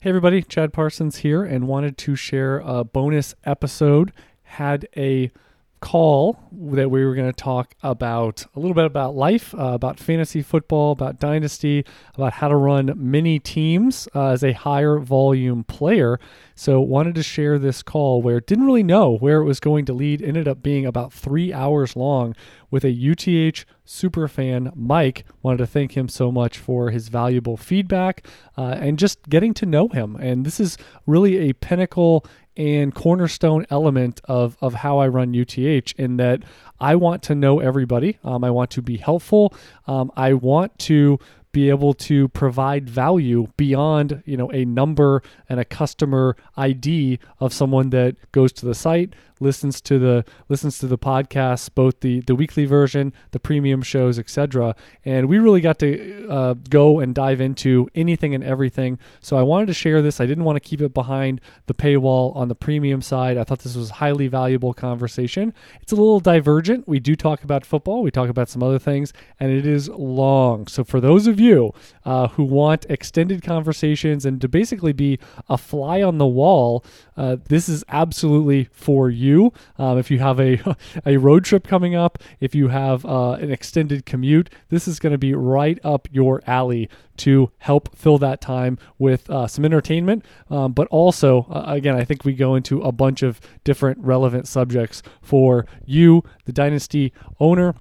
Hey, everybody, Chad Parsons here, and wanted to share a bonus episode. Had a call that we were going to talk about a little bit about life, uh, about fantasy football, about dynasty, about how to run mini teams uh, as a higher volume player. So wanted to share this call where didn't really know where it was going to lead. Ended up being about three hours long with a UTH super fan, Mike. Wanted to thank him so much for his valuable feedback uh, and just getting to know him. And this is really a pinnacle and cornerstone element of, of how I run UTH in that I want to know everybody. Um, I want to be helpful. Um, I want to be able to provide value beyond you know a number and a customer ID of someone that goes to the site listens to the listens to the podcasts, both the the weekly version, the premium shows, etc. And we really got to uh, go and dive into anything and everything. So I wanted to share this. I didn't want to keep it behind the paywall on the premium side. I thought this was highly valuable conversation. It's a little divergent. We do talk about football. We talk about some other things, and it is long. So for those of you uh, who want extended conversations and to basically be a fly on the wall, uh, this is absolutely for you. Um, if you have a, a road trip coming up, if you have uh, an extended commute, this is going to be right up your alley to help fill that time with uh, some entertainment. Um, but also, uh, again, I think we go into a bunch of different relevant subjects for you, the Dynasty owner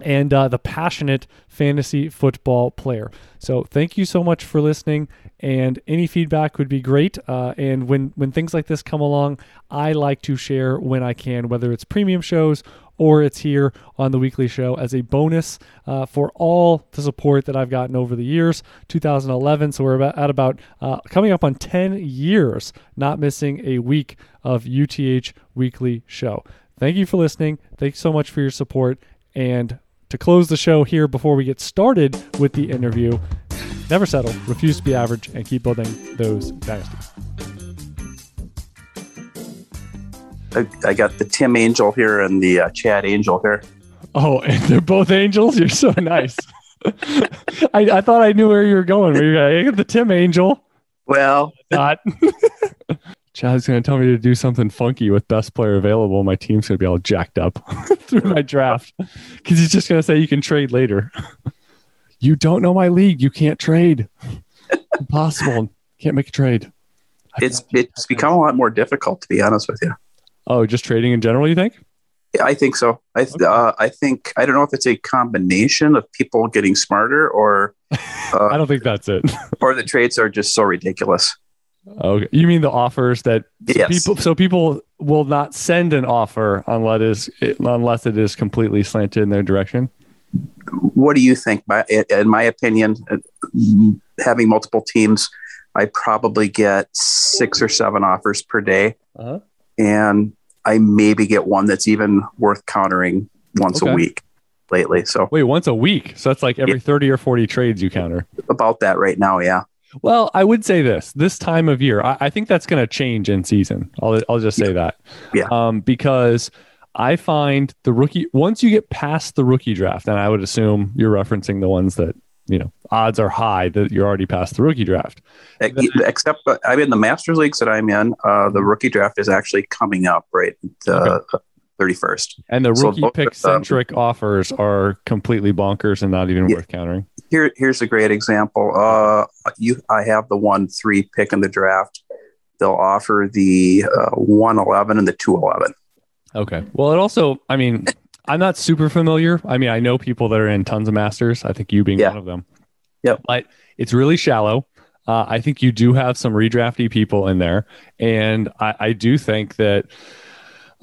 and uh, the passionate fantasy football player. So thank you so much for listening, and any feedback would be great. Uh, and when when things like this come along, I like to share when I can, whether it's premium shows or it's here on the weekly show as a bonus uh, for all the support that I've gotten over the years. 2011, so we're about, at about uh, coming up on 10 years, not missing a week of UTH weekly show. Thank you for listening. Thanks so much for your support. And to close the show here before we get started with the interview, never settle, refuse to be average, and keep building those dynasties. I, I got the Tim Angel here and the uh, Chad Angel here. Oh, and they're both angels. You're so nice. I, I thought I knew where you were going. Where you got, the Tim Angel. Well, not. Chad's going to tell me to do something funky with best player available. My team's going to be all jacked up through my draft because he's just going to say you can trade later. you don't know my league. You can't trade. Impossible. Can't make a trade. It's it's become a lot more difficult to be honest with you. Oh, just trading in general, you think? Yeah, I think so. I th- okay. uh, I think I don't know if it's a combination of people getting smarter or uh, I don't think that's it. or the trades are just so ridiculous. Okay, you mean the offers that yes. people so people will not send an offer unless it is unless it is completely slanted in their direction. What do you think? in my opinion, having multiple teams, I probably get six or seven offers per day, uh-huh. and I maybe get one that's even worth countering once okay. a week lately. So wait, once a week? So that's like every yeah. thirty or forty trades you counter. About that right now, yeah. Well, I would say this this time of year, I, I think that's going to change in season. I'll, I'll just say that. Yeah. Um, because I find the rookie, once you get past the rookie draft, and I would assume you're referencing the ones that, you know, odds are high that you're already past the rookie draft. Except, uh, I mean, the Masters leagues that I'm in, uh, the rookie draft is actually coming up, right? Uh, okay. 31st. And the rookie so pick centric um, offers are completely bonkers and not even yeah, worth countering. Here, here's a great example. Uh, you, I have the one three pick in the draft. They'll offer the uh, 111 and the 211. Okay. Well, it also, I mean, I'm not super familiar. I mean, I know people that are in tons of masters. I think you being yeah. one of them. Yep. But it's really shallow. Uh, I think you do have some redrafty people in there. And I, I do think that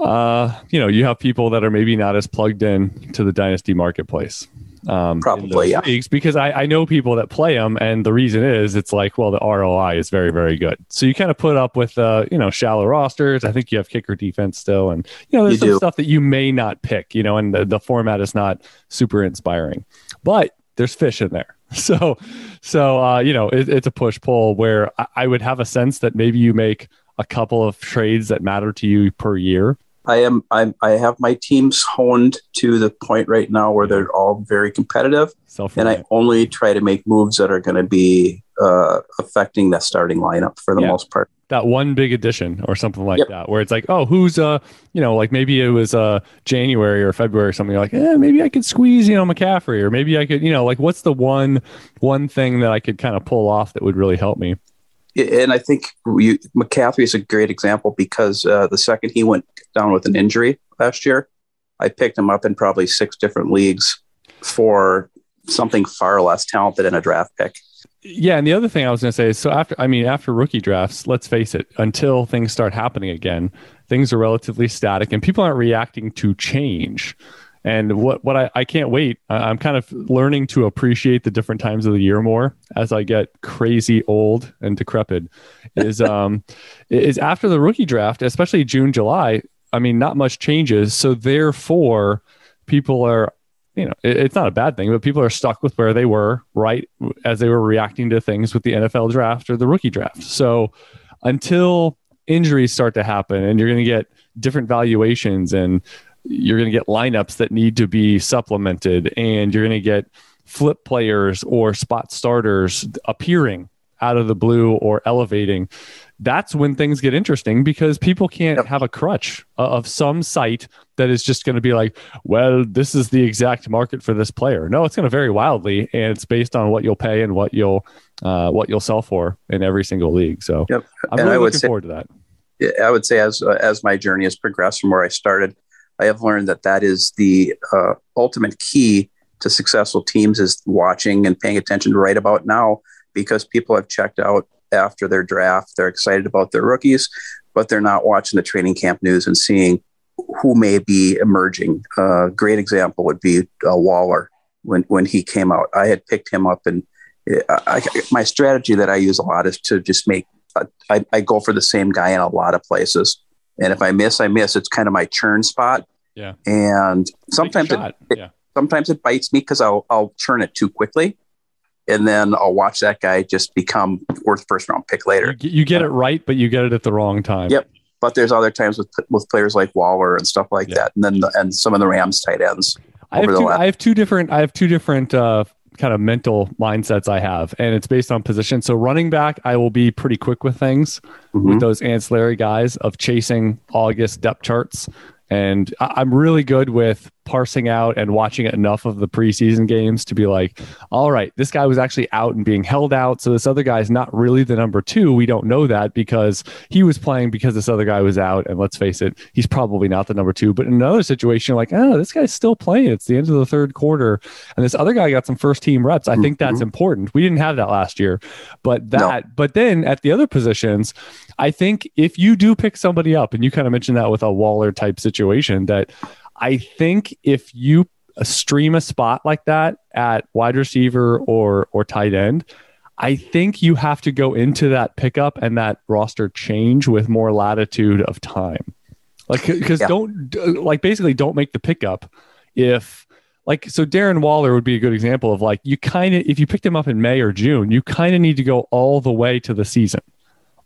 uh, you know, you have people that are maybe not as plugged in to the dynasty marketplace. Um, Probably, yeah. because I, I know people that play them, and the reason is it's like, well, the ROI is very, very good. So you kind of put up with, uh, you know, shallow rosters. I think you have kicker defense still, and you know, there's you some do. stuff that you may not pick, you know, and the, the format is not super inspiring, but there's fish in there. So, so uh, you know, it, it's a push pull where I, I would have a sense that maybe you make a couple of trades that matter to you per year I am I'm, I have my teams honed to the point right now where they're all very competitive, and I only try to make moves that are going to be uh, affecting the starting lineup for the yeah. most part. That one big addition or something like yep. that, where it's like, oh, who's uh, you know, like maybe it was uh January or February or something. You're like, eh, maybe I could squeeze, you know, McCaffrey, or maybe I could, you know, like what's the one one thing that I could kind of pull off that would really help me. And I think you, McCaffrey is a great example because uh, the second he went down with an injury last year, I picked him up in probably six different leagues for something far less talented in a draft pick. Yeah, and the other thing I was going to say is so after I mean after rookie drafts, let's face it, until things start happening again, things are relatively static and people aren't reacting to change. And what what I, I can't wait. I'm kind of learning to appreciate the different times of the year more as I get crazy old and decrepit. Is um is after the rookie draft, especially June July. I mean, not much changes, so therefore people are you know, it, it's not a bad thing, but people are stuck with where they were right as they were reacting to things with the NFL draft or the rookie draft. So until injuries start to happen and you're going to get different valuations and you're going to get lineups that need to be supplemented and you're going to get flip players or spot starters appearing out of the blue or elevating that's when things get interesting because people can't yep. have a crutch of some site that is just going to be like, well, this is the exact market for this player. No, it's going to vary wildly, and it's based on what you'll pay and what you'll uh, what you'll sell for in every single league. So, yep. I'm and really looking say, forward to that. I would say as uh, as my journey has progressed from where I started, I have learned that that is the uh, ultimate key to successful teams is watching and paying attention right about now because people have checked out after their draft. They're excited about their rookies, but they're not watching the training camp news and seeing who may be emerging. A uh, great example would be uh, Waller when when he came out. I had picked him up, and uh, I, my strategy that I use a lot is to just make. Uh, I, I go for the same guy in a lot of places, and if I miss, I miss. It's kind of my churn spot. Yeah, and sometimes it, yeah. sometimes it bites me because I'll I'll churn it too quickly and then I'll watch that guy just become worth first round pick later. You, you get it right, but you get it at the wrong time. Yep. But there's other times with with players like Waller and stuff like yeah. that, and then the, and some of the Rams tight ends. I have, two, I have two different. I have two different uh, kind of mental mindsets I have, and it's based on position. So running back, I will be pretty quick with things mm-hmm. with those ancillary guys of chasing August depth charts, and I'm really good with parsing out and watching enough of the preseason games to be like, all right, this guy was actually out and being held out. So this other guy is not really the number two. We don't know that because he was playing because this other guy was out. And let's face it, he's probably not the number two. But in another situation, like, oh, this guy's still playing. It's the end of the third quarter. And this other guy got some first team reps. I mm-hmm. think that's mm-hmm. important. We didn't have that last year. But that, no. but then at the other positions, I think if you do pick somebody up, and you kind of mentioned that with a Waller type situation, that I think if you stream a spot like that at wide receiver or or tight end, I think you have to go into that pickup and that roster change with more latitude of time. Like because yeah. don't like basically don't make the pickup if like so Darren Waller would be a good example of like you kind of if you picked him up in May or June, you kind of need to go all the way to the season.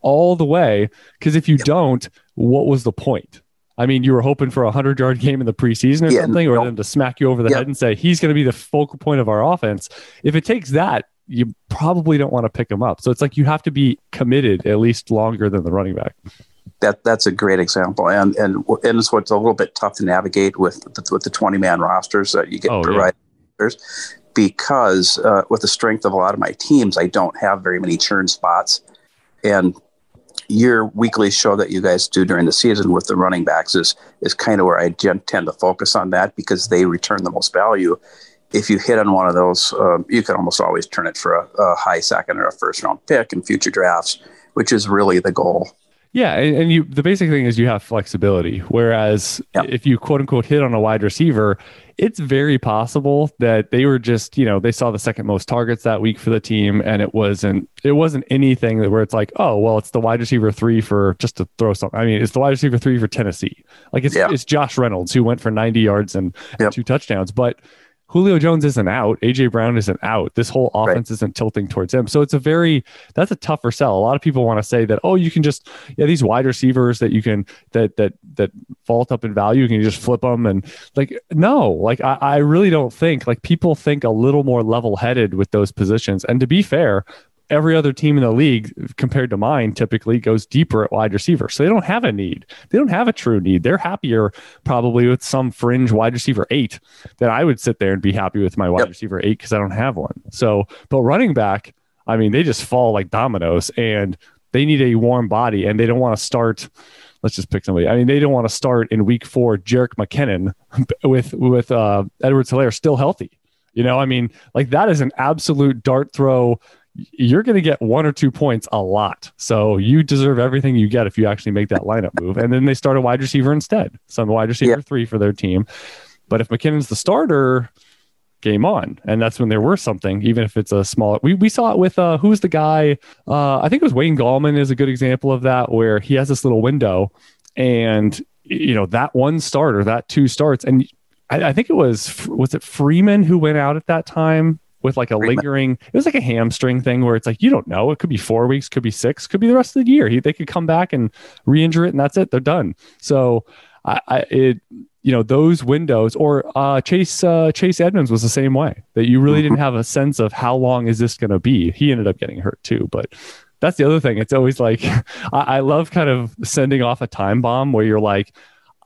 All the way because if you don't, what was the point? I mean, you were hoping for a hundred yard game in the preseason or yeah, something, or them to smack you over the head and say he's going to be the focal point of our offense. If it takes that, you probably don't want to pick him up. So it's like you have to be committed at least longer than the running back. That that's a great example, and and and it's what's a little bit tough to navigate with the, with the twenty man rosters that you get oh, provided. Yeah. Because uh, with the strength of a lot of my teams, I don't have very many churn spots, and your weekly show that you guys do during the season with the running backs is is kind of where I tend to focus on that because they return the most value. If you hit on one of those, um, you can almost always turn it for a, a high second or a first round pick in future drafts, which is really the goal. Yeah, and, you the basic thing is you have flexibility. Whereas yep. if you quote unquote hit on a wide receiver, it's very possible that they were just, you know, they saw the second most targets that week for the team, and it wasn't it wasn't anything that where it's like, oh, well, it's the wide receiver three for just to throw something. I mean, it's the wide receiver three for Tennessee. Like it's it's Josh Reynolds who went for 90 yards and yep. two touchdowns, but Julio Jones isn't out. AJ Brown isn't out. This whole offense right. isn't tilting towards him. So it's a very that's a tougher sell. A lot of people want to say that oh, you can just yeah these wide receivers that you can that that that vault up in value. You can just flip them and like no, like I, I really don't think like people think a little more level headed with those positions. And to be fair, every other team in the league compared to mine typically goes deeper at wide receiver. So they don't have a need. They don't have a true need. They're happier probably with some fringe wide receiver eight that I would sit there and be happy with my wide yep. receiver eight because I don't have one. So, but running back, I mean, they just fall like dominoes and they need a warm body and they don't want to start. Let's just pick somebody. I mean, they don't want to start in week four, Jerick McKinnon with with uh, Edwards-Helaire still healthy. You know, I mean, like that is an absolute dart throw you're going to get one or two points a lot. So you deserve everything you get if you actually make that lineup move. And then they start a wide receiver instead. Some wide receiver yeah. three for their team. But if McKinnon's the starter, game on. And that's when there were something, even if it's a small. We, we saw it with uh, who's the guy? Uh, I think it was Wayne Gallman is a good example of that, where he has this little window, and you know that one starter, that two starts, and I, I think it was was it Freeman who went out at that time with like a lingering it was like a hamstring thing where it's like you don't know. It could be four weeks could be six could be the rest of the year. He, they could come back and re-injure it and that's it. They're done. So I, I it you know those windows or uh, chase uh, chase edmonds was the same way that you really mm-hmm. didn't have a sense of how long is this going to be. He ended up getting hurt too but that's the other thing. It's always like I, I love kind of sending off a time bomb where you're like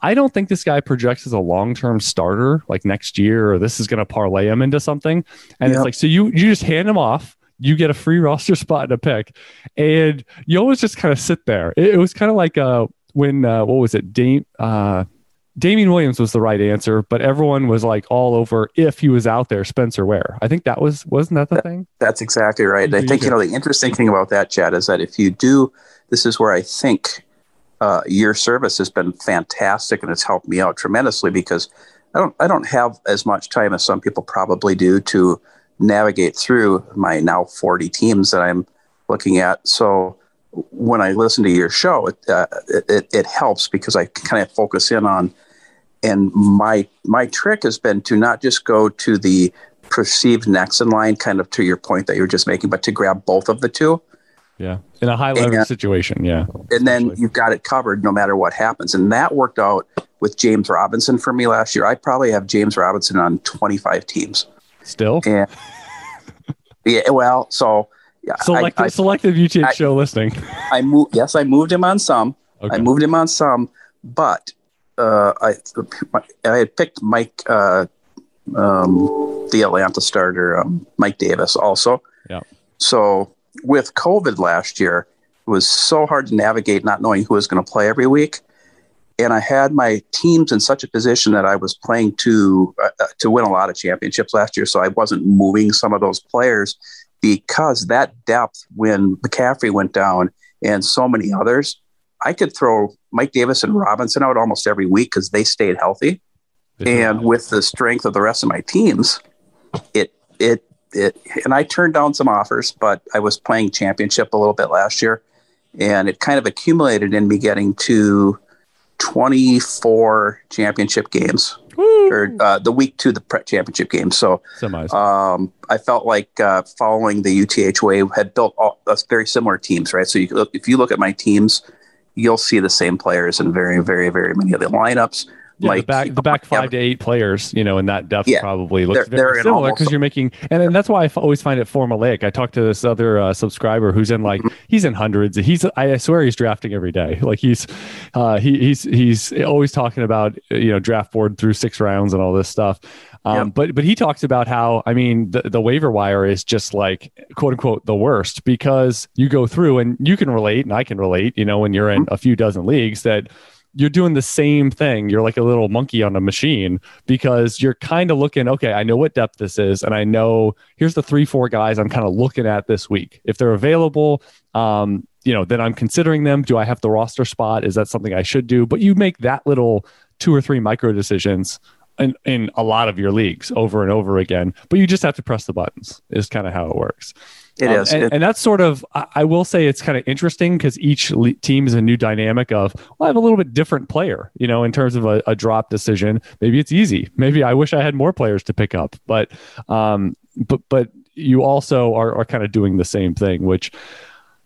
I don't think this guy projects as a long term starter like next year or this is going to parlay him into something. And yep. it's like, so you, you just hand him off. You get a free roster spot in a pick, and you always just kind of sit there. It, it was kind of like uh, when uh, what was it? Dame, uh, Damien Williams was the right answer, but everyone was like all over if he was out there, Spencer Ware. I think that was wasn't that the that, thing? That's exactly right. I think you know the interesting thing about that, Chad, is that if you do, this is where I think uh, your service has been fantastic and it's helped me out tremendously because I don't I don't have as much time as some people probably do to navigate through my now 40 teams that I'm looking at. So when I listen to your show, it, uh, it, it helps because I kind of focus in on. And my my trick has been to not just go to the perceived next in line, kind of to your point that you were just making, but to grab both of the two. Yeah. In a high leverage situation. Yeah. And then you've got it covered no matter what happens. And that worked out with James Robinson for me last year. I probably have James Robinson on 25 teams. Still? And yeah. Well, so. Yeah, selective, I, I, selective UTH I, show listing. I moved. Yes, I moved him on some. Okay. I moved him on some, but uh, I I had picked Mike, uh, um, the Atlanta starter, um, Mike Davis, also. Yeah. So with COVID last year, it was so hard to navigate not knowing who was going to play every week. And I had my teams in such a position that I was playing to uh, to win a lot of championships last year. So I wasn't moving some of those players because that depth when McCaffrey went down and so many others, I could throw Mike Davis and Robinson out almost every week because they stayed healthy. And with the strength of the rest of my teams, it it it, and I turned down some offers, but I was playing championship a little bit last year, and it kind of accumulated in me getting to 24 championship games Woo! or uh, the week to the pre championship games. So um, I felt like uh, following the UTH way had built all, uh, very similar teams, right? So you look, if you look at my teams, you'll see the same players in very, very, very many of the lineups. Yeah, like the back, the back five to eight players, you know, in that depth yeah, probably looks they're, very they're similar because you're making, and, and that's why I always find it formulaic. I talked to this other uh, subscriber who's in like mm-hmm. he's in hundreds. He's I swear he's drafting every day. Like he's uh, he, he's he's always talking about you know draft board through six rounds and all this stuff. Um, yep. But but he talks about how I mean the, the waiver wire is just like quote unquote the worst because you go through and you can relate and I can relate. You know when you're in mm-hmm. a few dozen leagues that you're doing the same thing. You're like a little monkey on a machine because you're kind of looking, okay, I know what depth this is, and I know here's the three, four guys I'm kind of looking at this week. If they're available, um, you know, then I'm considering them. Do I have the roster spot? Is that something I should do? But you make that little two or three micro decisions in, in a lot of your leagues over and over again, but you just have to press the buttons, is kind of how it works. It um, is, and, and, that's sort of. I will say it's kind of interesting because each le- team is a new dynamic of. Well, I have a little bit different player, you know, in terms of a, a, drop decision. Maybe it's easy. Maybe I wish I had more players to pick up, but, um, but but you also are are kind of doing the same thing, which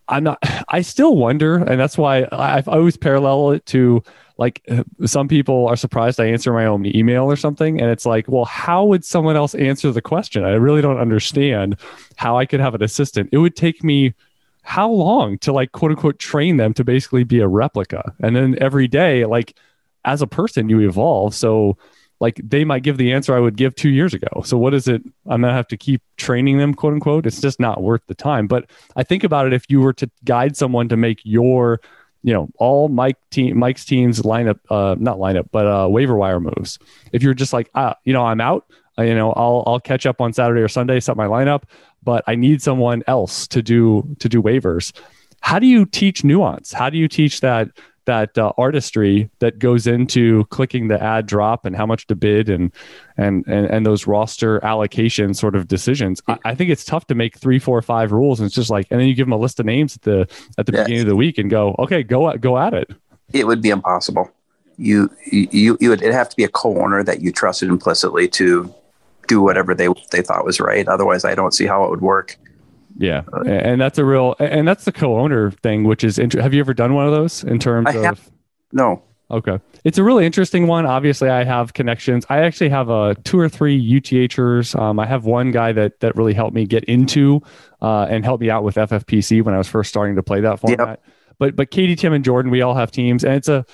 I'm not. I still wonder, and that's why I've always parallel it to like uh, some people are surprised I answer my own email or something, and it's like, well, how would someone else answer the question? I really don't understand how I could have an assistant. It would take me how long to like quote unquote train them to basically be a replica, and then every day, like as a person, you evolve. So like they might give the answer I would give two years ago. So what is it? I'm gonna have to keep training them, quote unquote. It's just not worth the time. But I think about it if you were to guide someone to make your, you know, all Mike team Mike's teams lineup, uh, not lineup, but uh, waiver wire moves. If you're just like, ah, you know, I'm out. Uh, you know, I'll I'll catch up on Saturday or Sunday, set my lineup, but I need someone else to do to do waivers. How do you teach nuance? How do you teach that? That uh, artistry that goes into clicking the ad drop and how much to bid and and and, and those roster allocation sort of decisions. I, I, think it's tough to make three, four, five rules, and it's just like, and then you give them a list of names at the at the yeah. beginning of the week and go, okay, go at, go at it. It would be impossible. You you you would it have to be a co-owner that you trusted implicitly to do whatever they they thought was right. Otherwise, I don't see how it would work. Yeah, and that's a real, and that's the co-owner thing, which is interesting. Have you ever done one of those in terms I of? Have, no. Okay, it's a really interesting one. Obviously, I have connections. I actually have a uh, two or three UTHers. Um, I have one guy that that really helped me get into uh, and helped me out with FFPC when I was first starting to play that format. Yep. But but Katie, Tim, and Jordan, we all have teams, and it's a.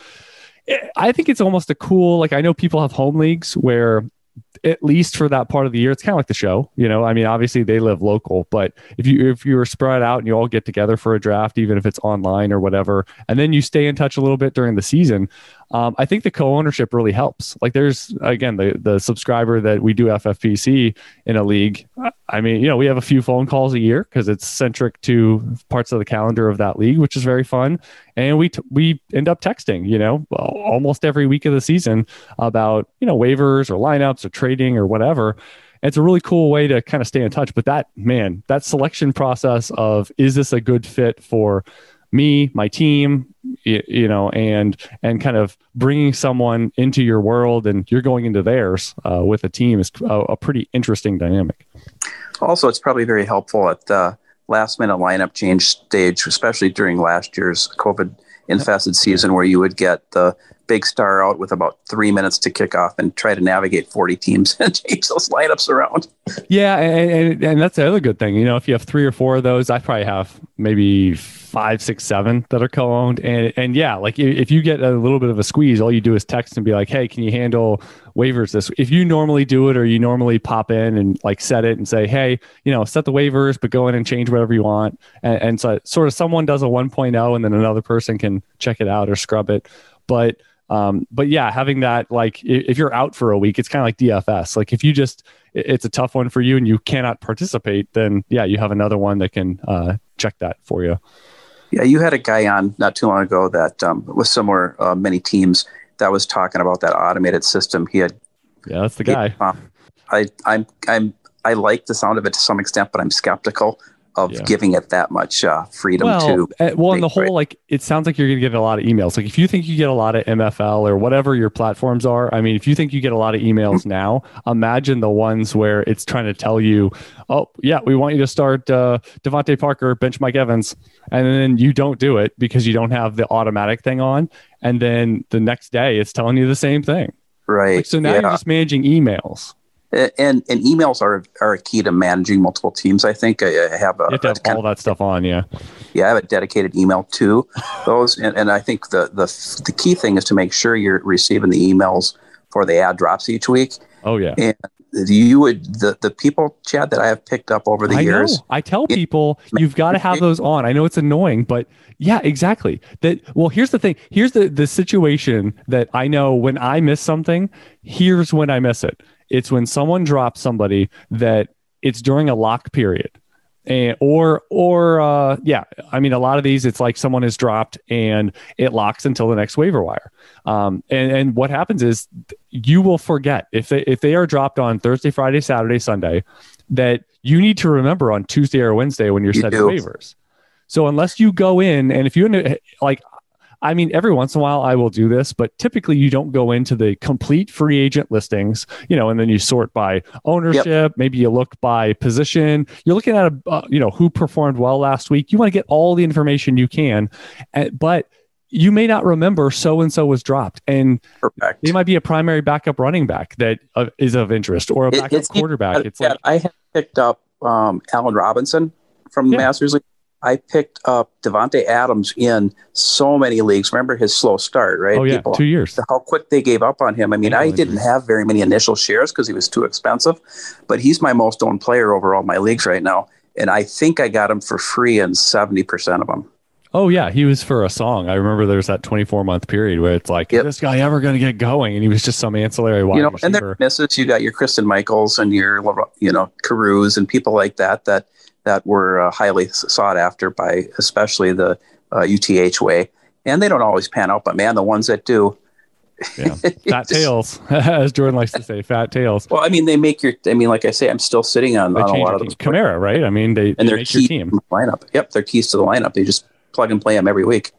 I think it's almost a cool. Like I know people have home leagues where at least for that part of the year, it's kind of like the show. You know, I mean, obviously they live local, but if you if you are spread out and you all get together for a draft, even if it's online or whatever, and then you stay in touch a little bit during the season, um, I think the co-ownership really helps. Like there's again the the subscriber that we do FFPC in a league. I mean, you know, we have a few phone calls a year because it's centric to parts of the calendar of that league, which is very fun. And we t- we end up texting, you know, almost every week of the season about you know waivers or lineups or trading or whatever. And it's a really cool way to kind of stay in touch. But that man, that selection process of is this a good fit for me, my team, you, you, know, and and kind of bringing someone into your world and you're going into theirs uh, with a team is a, a, pretty interesting dynamic. Also, it's probably very helpful at the last minute lineup change stage, especially during last year's COVID infested season, where you would get the big star out with about three minutes to kick off and try to navigate 40 teams and change those lineups around. Yeah. And, and, and, that's the other good thing. You know, if you have three or four of those, I probably have maybe five, six, seven that are co owned. And, and yeah, like if you get a little bit of a squeeze, all you do is text and be like, hey, can you handle waivers this? If you normally do it or you normally pop in and like set it and say, hey, you know, set the waivers, but go in and change whatever you want. And, and so sort of someone does a 1.0 and then another person can check it out or scrub it. But um, but yeah, having that like if you're out for a week, it's kind of like DFS. Like if you just it's a tough one for you and you cannot participate, then yeah, you have another one that can uh, check that for you. Yeah, you had a guy on not too long ago that um, with similar uh, many teams that was talking about that automated system. He had yeah, that's the guy. He, uh, I I'm I'm I like the sound of it to some extent, but I'm skeptical of yeah. giving it that much uh, freedom well, to. Uh, well, in the whole, like, it sounds like you're going to get a lot of emails. Like, if you think you get a lot of MFL or whatever your platforms are, I mean, if you think you get a lot of emails now, imagine the ones where it's trying to tell you, oh, yeah, we want you to start uh, DeVante Parker, bench Mike Evans. And then you don't do it because you don't have the automatic thing on. And then the next day, it's telling you the same thing. Right. Like, so now yeah. you're just managing emails and and emails are are a key to managing multiple teams. I think I, I have, a, you have, have all that stuff on. Yeah, yeah, I have a dedicated email to those, and, and I think the the the key thing is to make sure you're receiving the emails for the ad drops each week. Oh yeah, and you would the the people Chad that I have picked up over the I years. Know. I tell people you've got to have those on. I know it's annoying, but yeah, exactly. That well, here's the thing. Here's the the situation that I know when I miss something. Here's when I miss it it's when someone drops somebody that it's during a lock period. And, or or uh, yeah, I mean a lot of these it's like someone is dropped and it locks until the next waiver wire. Um, and and what happens is you will forget if they if they are dropped on Thursday, Friday, Saturday, Sunday, that you need to remember on Tuesday or Wednesday when you're you setting do. waivers. So unless you go in and if you like I mean, every once in a while I will do this, but typically you don't go into the complete free agent listings, you know, and then you sort by ownership. Yep. Maybe you look by position. You're looking at a, uh, you know, who performed well last week. You want to get all the information you can, but you may not remember so and so was dropped, and Perfect. they might be a primary backup running back that uh, is of interest, or a backup it's, quarterback. It's yeah, like I have picked up um, Allen Robinson from the yeah. Masters League. I picked up Davante Adams in so many leagues. Remember his slow start, right? Oh yeah, People, two years. How quick they gave up on him. I mean, I didn't have very many initial shares because he was too expensive, but he's my most owned player over all my leagues right now, and I think I got him for free in seventy percent of them. Oh yeah, he was for a song. I remember there's that 24 month period where it's like, yep. is this guy ever going to get going? And he was just some ancillary wide you know, receiver. And then misses. You got your Christine Michaels and your you know Carews and people like that that that were uh, highly sought after by especially the uh, UTH way. And they don't always pan out, but man, the ones that do. Yeah. Fat tails, as Jordan likes to say, fat tails. Well, I mean, they make your. I mean, like I say, I'm still sitting on, on a lot of those. Kamara, right? I mean, they and they are team lineup. Yep, they're keys to the lineup. They just plug and play them every week.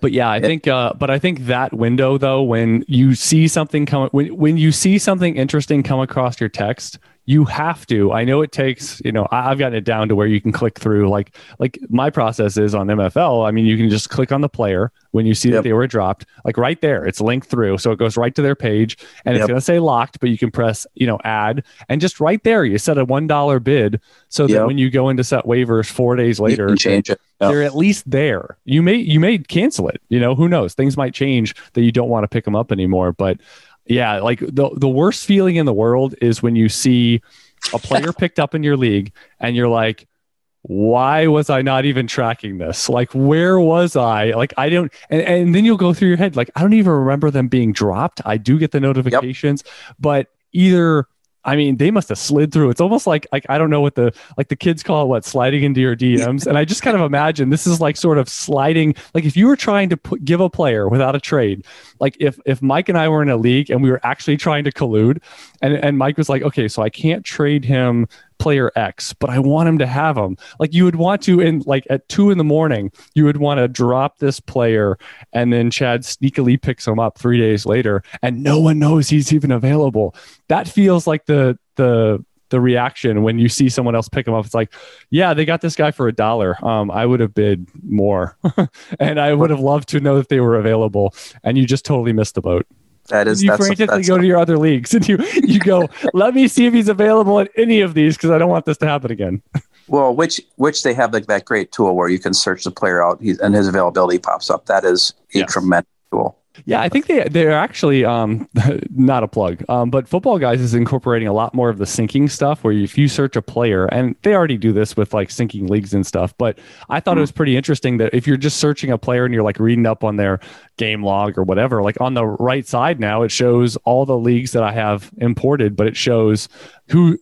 But yeah, I think, uh, but I think that window though, when you see something come, when when you see something interesting come across your text, you have to. I know it takes you know i've gotten it down to where you can click through like like my process is on mfl i mean you can just click on the player when you see yep. that they were dropped like right there. It's linked through. So it goes right to their page and yep. it's going to say locked but you can press you know add. And just right there you set a one dollar bid so that yep. when you go into set waivers four days later change it. They're at least there. You may you may cancel it. You know who knows? Things might change that you don't want to pick them up anymore but yeah, like the the worst feeling in the world is when you see a player picked up in your league and you're like, why was I not even tracking this? Like, where was I? Like, I don't, and, and then you'll go through your head, like, I don't even remember them being dropped. I do get the notifications, yep. but either I mean, they must have slid through. It's almost like like I don't know what the like the kids call it what sliding into your DMs. And I just kind of imagine this is like sort of sliding. Like if you were trying to put, give a player without a trade, like if if Mike and I were in a league and we were actually trying to collude, and and Mike was like, okay, so I can't trade him player X, but I want him to have him. Like you would want to in like at two in the morning, you would want to drop this player and then Chad sneakily picks him up three days later and no one knows he's even available. That feels like the the the reaction when you see someone else pick him up. It's like, yeah, they got this guy for a dollar. Um, I would have bid more, and I would have loved to know that they were available. And you just totally missed the boat. That is you frantically go to your other leagues and you you go, let me see if he's available in any of these because I don't want this to happen again. Well, which which they have like that great tool where you can search the player out and his availability pops up. That is a yes. tremendous tool. Yeah, I think they they're actually um, not a plug, um, but Football Guys is incorporating a lot more of the syncing stuff. Where if you search a player, and they already do this with like syncing leagues and stuff, but I thought mm. it hmm. was pretty interesting that if you're just searching a player and you're like reading up on their game log or whatever, like on the right side now, it shows all the leagues that I have imported, but it shows who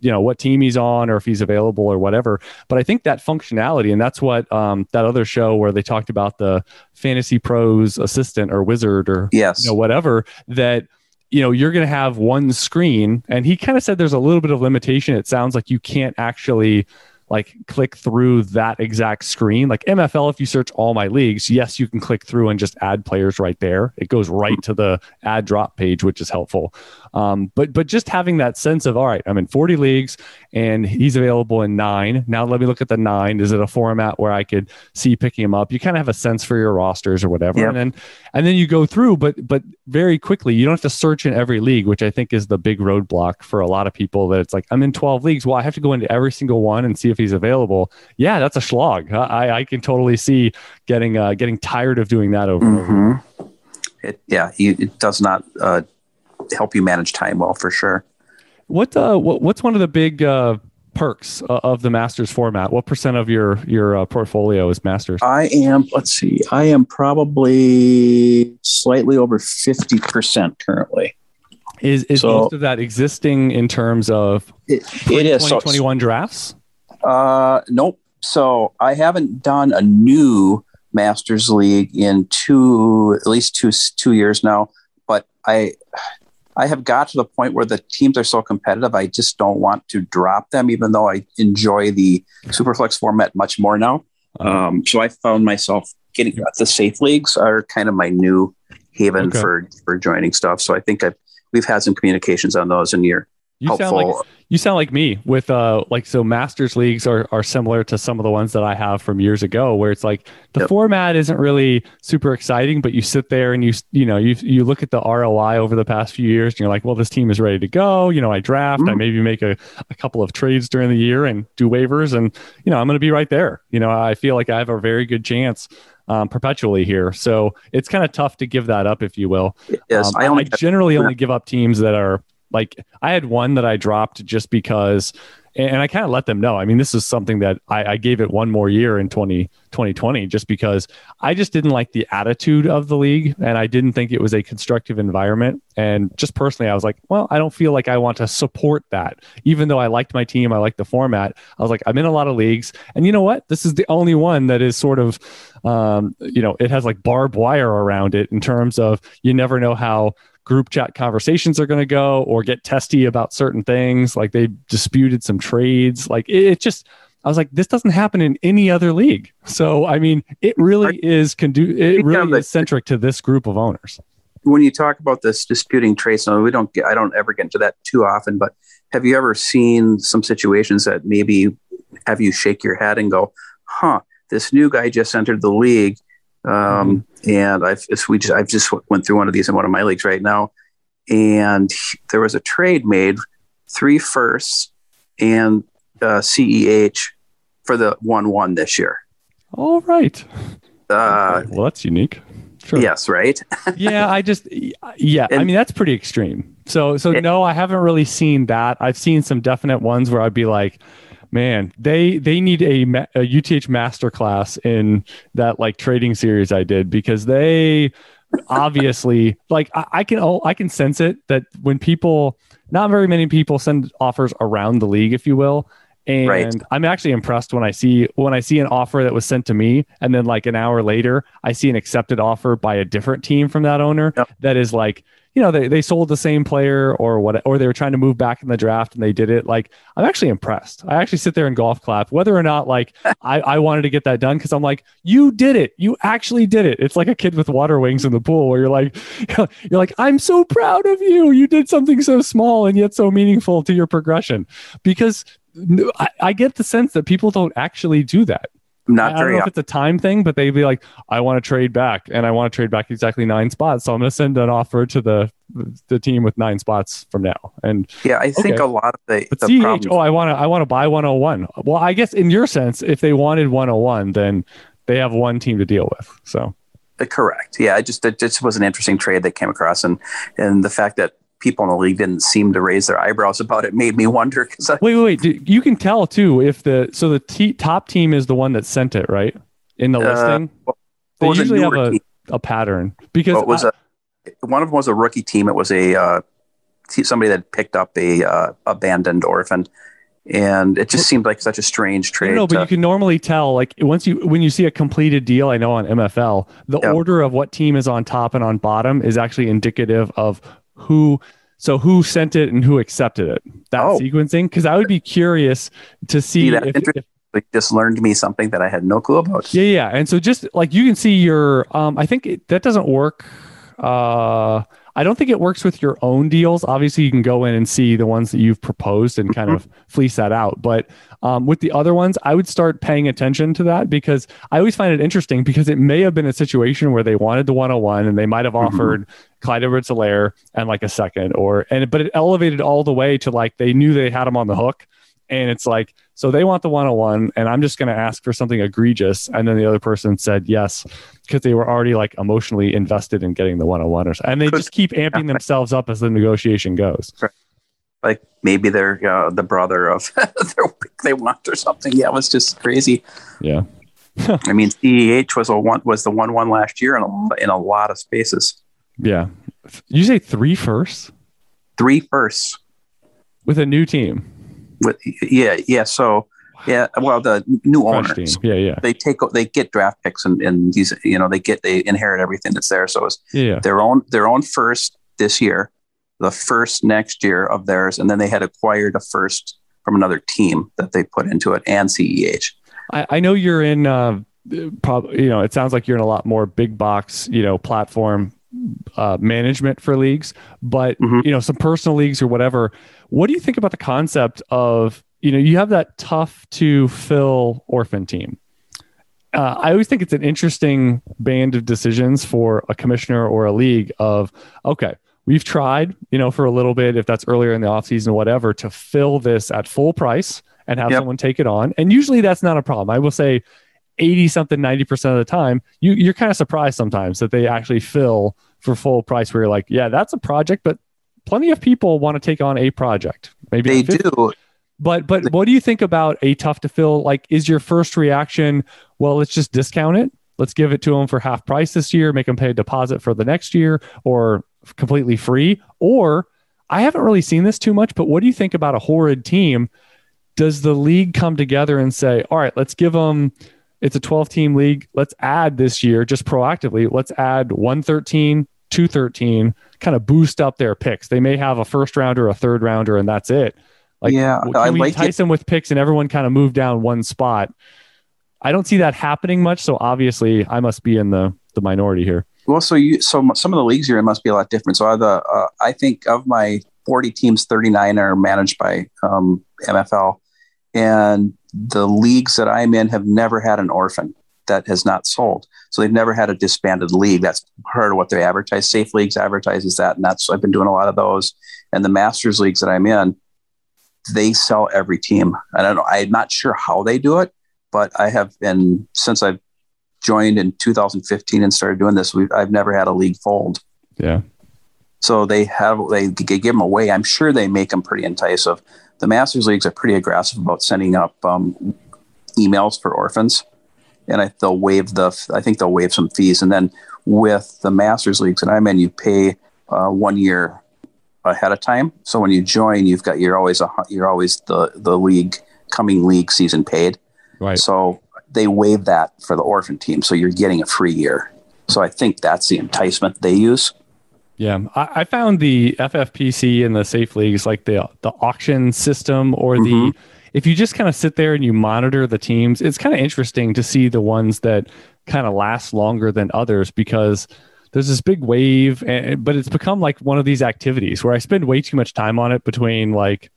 you know what team he's on or if he's available or whatever but i think that functionality and that's what um, that other show where they talked about the fantasy pros assistant or wizard or yes you know whatever that you know you're going to have one screen and he kind of said there's a little bit of limitation it sounds like you can't actually like click through that exact screen. Like MFL, if you search all my leagues, yes, you can click through and just add players right there. It goes right to the add drop page, which is helpful. Um, but but just having that sense of all right, I'm in 40 leagues and he's available in nine. Now let me look at the nine. Is it a format where I could see picking him up? You kind of have a sense for your rosters or whatever, yep. and then and then you go through. But but very quickly, you don't have to search in every league, which I think is the big roadblock for a lot of people. That it's like I'm in 12 leagues. Well, I have to go into every single one and see if he's available. Yeah, that's a slog. I I can totally see getting uh, getting tired of doing that over. Mm-hmm. It, yeah, you, it does not uh, help you manage time well for sure. What uh, what, what's one of the big uh, perks uh, of the Masters format? What percent of your your uh, portfolio is Masters? I am. Let's see. I am probably slightly over fifty percent currently. Is is so, most of that existing in terms of it, it is twenty twenty one drafts? Uh, nope. So I haven't done a new Masters League in two at least two two years now. But I I have got to the point where the teams are so competitive, I just don't want to drop them, even though I enjoy the Superflex format much more now. Um, so I found myself getting the safe leagues are kind of my new haven Okay. for for joining stuff. So I think I've we've had some communications on those, and you're You helpful. sound like you sound like me with uh like so masters leagues are are similar to some of the ones that I have from years ago where it's like the Yep. format isn't really super exciting but you sit there and you you know you you look at the ROI over the past few years and you're like well this team is ready to go you know I draft I Mhm. maybe make a, a couple of trades during the year and do waivers and you know I'm going to be right there you know I feel like I have a very good chance um, perpetually here so it's kind of tough to give that up if you will yes, um, I only generally only give up teams that are like I had one that I dropped just because, and I kind of let them know. I mean, this is something that I, I gave it one more year in 20, 2020 just because I just didn't like the attitude of the league and I didn't think it was a constructive environment. And just personally, I was like, well, I don't feel like I want to support that. Even though I liked my team, I liked the format. I was like, I'm in a lot of leagues. And you know what? This is the only one that is sort of, um, you know, it has like barbed wire around it in terms of you never know how group chat conversations are going to go or get testy about certain things like they disputed some trades like it, it just i was like this doesn't happen in any other league. So i mean it really is condu- it really is centric to this group of owners. When you talk about this disputing trades, we don't get, I don't ever get into that too often, but have you ever seen some situations that maybe have you shake your head and go, huh, this new guy just entered the league. Um, and I've, we just, I've just went through one of these in one of my leagues right now. And there was a trade made three firsts and uh, CEH for the one, one this year. all right Uh, Okay, well that's unique sure yes. Right. yeah, I just yeah, I mean that's pretty extreme. So so Yeah. no, I haven't really seen that. I've seen some definite ones where I'd be like, man, they they need a, a UTH masterclass in that like trading series I did because they obviously like I, I can I can sense it that when people not very many people send offers around the league, if you will. And Right. I'm actually impressed when I see when I see an offer that was sent to me, and then like an hour later, I see an accepted offer by a different team from that owner Yep. that is like, you know, they, they sold the same player or what, or they were trying to move back in the draft and they did it. Like, I'm actually impressed. I actually sit there and golf clap, whether or not like I, I wanted to get that done because I'm like, you did it. You actually did it. It's like a kid with water wings in the pool where you're like, you're like, I'm so proud of you. You did something so small and yet so meaningful to your progression because I, I get the sense that people don't actually do that. Not I don't very know if it's a time thing, but they'd be like, I want to trade back and I want to trade back exactly nine spots. So I'm going to send an offer to the the team with nine spots from now. And Yeah, I think Okay. a lot of the, but the CH, problems. oh, I want to I want to buy 101. Well, I guess in your sense, if they wanted 101, then they have one team to deal with. So Uh, Correct. Yeah, I just it just was an interesting trade that came across, and and the fact that people in the league didn't seem to raise their eyebrows about it made me wonder because wait, wait, wait you can tell too if the so the t- top team is the one that sent it, right? In the Uh, listing, they usually have a, team. a pattern because Well, it was I- a one of them was a rookie team. It was a uh, somebody that picked up a uh, abandoned orphan, and it just seemed like such a strange trade. no, but to- you can normally tell like once you when you see a completed deal. I know on MFL, the Yeah. order of what team is on top and on bottom is actually indicative of who. So who sent it and who accepted it? That Oh. sequencing, because I would be curious to see See, that's if, if just learned me something that I had no clue about. yeah, yeah. And so just like you can see your, um, I think it, that doesn't work. Uh, I don't think it works with your own deals. Obviously, you can go in and see the ones that you've proposed and kind of fleece that out. But um, with the other ones, I would start paying attention to that because I always find it interesting because it may have been a situation where they wanted the 101 and they might have Mhm. offered Clyde Edwards Helaire and like a second or, and, but it elevated all the way to like they knew they had him on the hook. And it's like, so they want the 101, and I'm just going to ask for something egregious. And then the other person said yes, because they were already like emotionally invested in getting the 101. Or, something. and they Could- just keep amping themselves up as the negotiation goes. Like maybe they're uh, the brother of their pick they want or something. Yeah, it was just crazy. Yeah. I mean, CEH was a one was the one one last year in a in a lot of spaces. Yeah. You say three firsts Three firsts with a new team. with yeah yeah. So yeah, well the new Fresh owners team. Yeah. Yeah. they take they get draft picks and, and these you know they get they inherit everything that's there. So it's Yeah. their own their own first this year, the first next year of theirs, and then they had acquired a first from another team that they put into it and CEH. I, I know you're in uh, probably you know it sounds like you're in a lot more big box you know platform uh, management for leagues, but mm-hmm. you know some personal leagues or whatever. What do you think about the concept of you know you have that tough to fill orphan team? Uh, I always think it's an interesting band of decisions for a commissioner or a league of okay, we've tried, you know, for a little bit, if that's earlier in the offseason, whatever, to fill this at full price and have yep. someone take it on. And usually that's not a problem. I will say 80 something, 90% of the time, you, you're kind of surprised sometimes that they actually fill for full price where you're like, yeah, that's a project, but plenty of people want to take on a project. Maybe they do. But but what do you think about a tough to fill? Like, is your first reaction, well, let's just discount it? Let's give it to them for half price this year, make them pay a deposit for the next year, or completely free? Or I haven't really seen this too much, but what do you think about a horrid team? Does the league come together and say, all right, let's give them it's a 12 team league. Let's add this year, just proactively, let's add 113, 213, kind of boost up their picks. They may have a first rounder, a third rounder, and that's it. Like, yeah, can I we like entice it. them with picks and everyone kind of move down one spot? I don't see that happening much. So obviously, I must be in the the minority here. Well, so you so some of the leagues here must be a lot different. So the uh, I think of my 40 teams, 39 are managed by um, MFL, and the leagues that I'm in have never had an orphan that has not sold. So they've never had a disbanded league. That's part of what they advertise. Safe Leagues advertises that, and that's I've been doing a lot of those. And the Masters leagues that I'm in, they sell every team. I don't know. I'm not sure how they do it, but I have been since I've joined in 2015 and started doing this. I've never had a league fold. Yeah. So they have they, they give them away. I'm sure they make them pretty enticing the Masters leagues are pretty aggressive about sending up um, emails for orphans, and I, they'll waive the. I think they'll waive some fees, and then with the Masters leagues that I'm in, you pay uh, one year ahead of time. So when you join, you've got you're always a you're always the the league coming league season paid. Right. So they waive that for the orphan team, so you're getting a free year. So I think that's the enticement they use. Yeah, I, I, found the FFPC and the safe leagues like the the auction system or mm-hmm. If you just kind of sit there and you monitor the teams, it's kind of interesting to see the ones that kind of last longer than others because there's this big wave, and, but it's become like one of these activities where I spend way too much time on it between like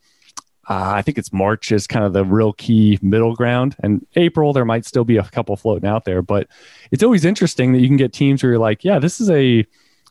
uh, I think it's March is kind of the real key middle ground, and April there might still be a couple floating out there, but it's always interesting that you can get teams where you're like, yeah, this is a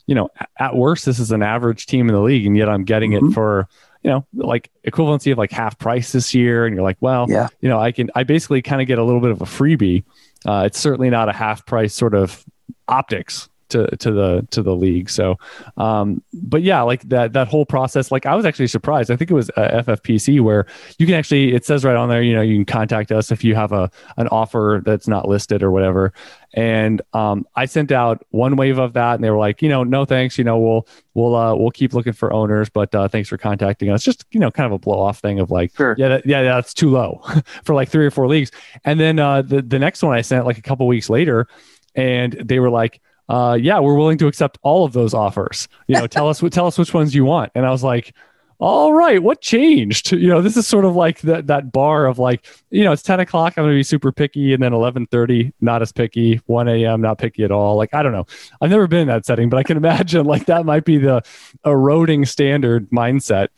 you know, at worst, this is an average team in the league, and yet I'm getting mm-hmm. it for you know like equivalency of like half price this year, and you're like, well, yeah, you know, I can I basically kind of get a little bit of a freebie. Uh, it's certainly not a half price sort of optics to to the to the league. So, um, but yeah, like that that whole process. Like I was actually surprised. I think it was uh, FFPC where you can actually it says right on there. You know, you can contact us if you have a an offer that's not listed or whatever. And um, I sent out one wave of that, and they were like, you know, no thanks. You know, we'll we'll uh, we'll keep looking for owners, but uh, thanks for contacting us. Just you know, kind of a blow off thing of like, sure. yeah, that, yeah, that's too low for like three or four leagues. And then uh, the the next one I sent like a couple weeks later, and they were like uh, yeah, we're willing to accept all of those offers. You know, tell us tell us which ones you want. And I was like, all right, what changed? You know, this is sort of like that that bar of like, you know, it's 10 o'clock, I'm gonna be super picky, and then 11:30, not as picky, 1 a.m., not picky at all. Like, I don't know. I've never been in that setting, but I can imagine like that might be the eroding standard mindset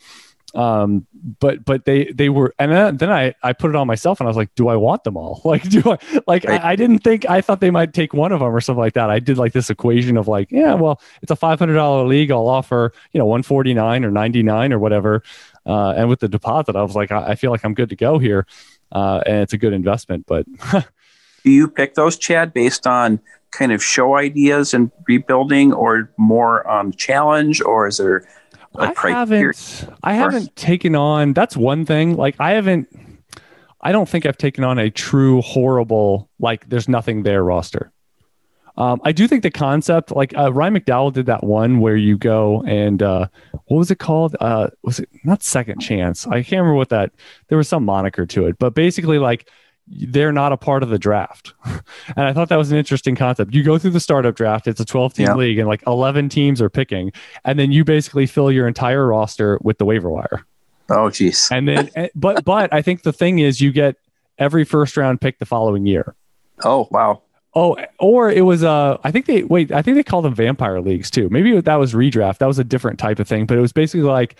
um but but they they were and then, then i i put it on myself and i was like do i want them all? Like do i like right. I, I, didn't think i thought they might take one of them or something like that. I did like this equation of like yeah well it's a $500 league. I'll offer you know 149 or 99 or whatever. Uh, and with the deposit i was like I, I, feel like i'm good to go here. Uh, and it's a good investment but do you pick those chad based on kind of show ideas and rebuilding or more on challenge or is there I haven't. I haven't taken on. That's one thing. Like I haven't. I don't think I've taken on a true horrible like. There's nothing there roster. Um, I do think the concept, like uh, Ryan McDowell did that one where you go and uh, what was it called? Uh, was it not Second Chance? I can't remember what that. There was some moniker to it, but basically, like they're not a part of the draft. and I thought that was an interesting concept. You go through the startup draft, it's a 12 team yeah. league, and like 11 teams are picking. And then you basically fill your entire roster with the waiver wire. Oh, geez. and then, eh, but, but I think the thing is, you get every first round pick the following year. Oh, wow. Oh, or it was uh I think they wait, I think they call them vampire leagues too. Maybe that was redraft. That was a different type of thing, but it was basically like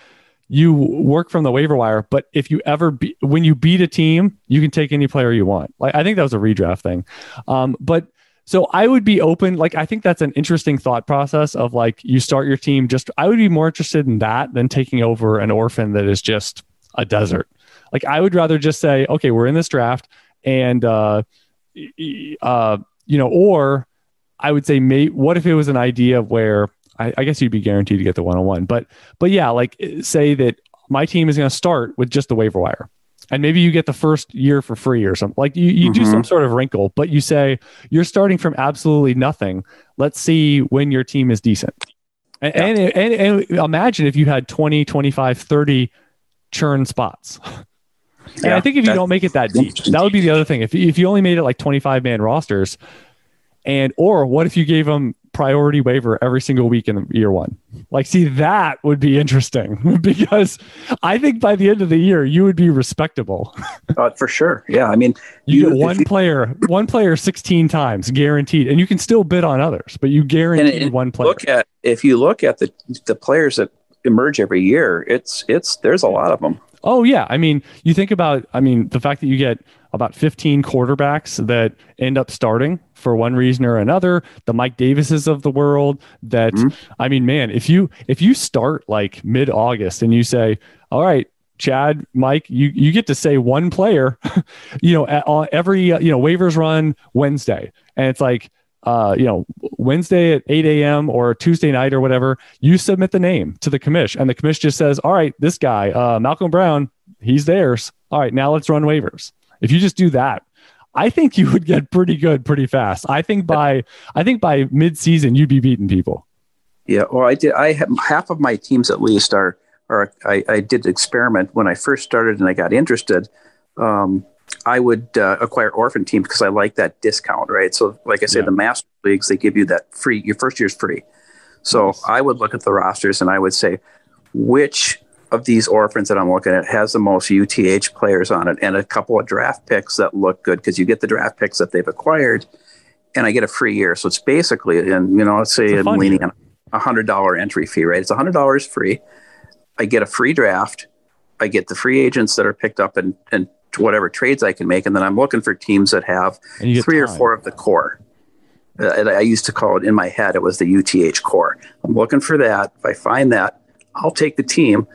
you work from the waiver wire, but if you ever be, when you beat a team, you can take any player you want. Like I think that was a redraft thing. Um, but so I would be open. Like I think that's an interesting thought process of like you start your team. Just I would be more interested in that than taking over an orphan that is just a desert. Like I would rather just say, okay, we're in this draft, and uh, uh, you know, or I would say, mate, what if it was an idea where I, I guess you'd be guaranteed to get the one on one, but but yeah, like say that my team is going to start with just the waiver wire. And maybe you get the first year for free or something like you, you mm-hmm. do some sort of wrinkle but you say you're starting from absolutely nothing. Let's see when your team is decent. And, yeah. and, and, and, imagine if you had 20 25 30 churn spots. And yeah, i think if you don't make it that deep that would be the other thing. If, if you only made it like 25 man rosters and or what if you gave them priority waiver every single week in year one. Like, see, that would be interesting because I think by the end of the year, you would be respectable. uh, for sure. Yeah. I mean, you, you get one you, player, one player 16 times guaranteed, and you can still bid on others, but you guarantee one player. Look at, if you look at the, the players that emerge every year, it's, it's, there's a lot of them. Oh, yeah. I mean, you think about, I mean, the fact that you get about 15 quarterbacks that end up starting for one reason or another the mike davises of the world that mm-hmm. i mean man if you if you start like mid-august and you say all right chad mike you you get to say one player you know at, uh, every uh, you know waivers run wednesday and it's like uh, you know, Wednesday at 8 a.m. or Tuesday night or whatever, you submit the name to the commish, and the commish just says, "All right, this guy, uh, Malcolm Brown, he's theirs. All right, now let's run waivers." If you just do that, I think you would get pretty good pretty fast. I think by I think by mid-season you'd be beating people. Yeah, well, I did. I have half of my teams at least are are I, I did experiment when I first started and I got interested. Um, I would uh, acquire orphan teams because I like that discount, right? So, like I said, yeah. the master leagues they give you that free. Your first year's free. So nice. I would look at the rosters and I would say, which of these orphans that I'm looking at has the most UTH players on it and a couple of draft picks that look good because you get the draft picks that they've acquired and I get a free year. So it's basically, and you know, let's say I'm leaning year. on a hundred dollar entry fee, right? It's a hundred dollars free. I get a free draft. I get the free agents that are picked up and, and whatever trades I can make. And then I'm looking for teams that have three time. or four of the core. Uh, I used to call it in my head, it was the UTH core. I'm looking for that. If I find that, I'll take the team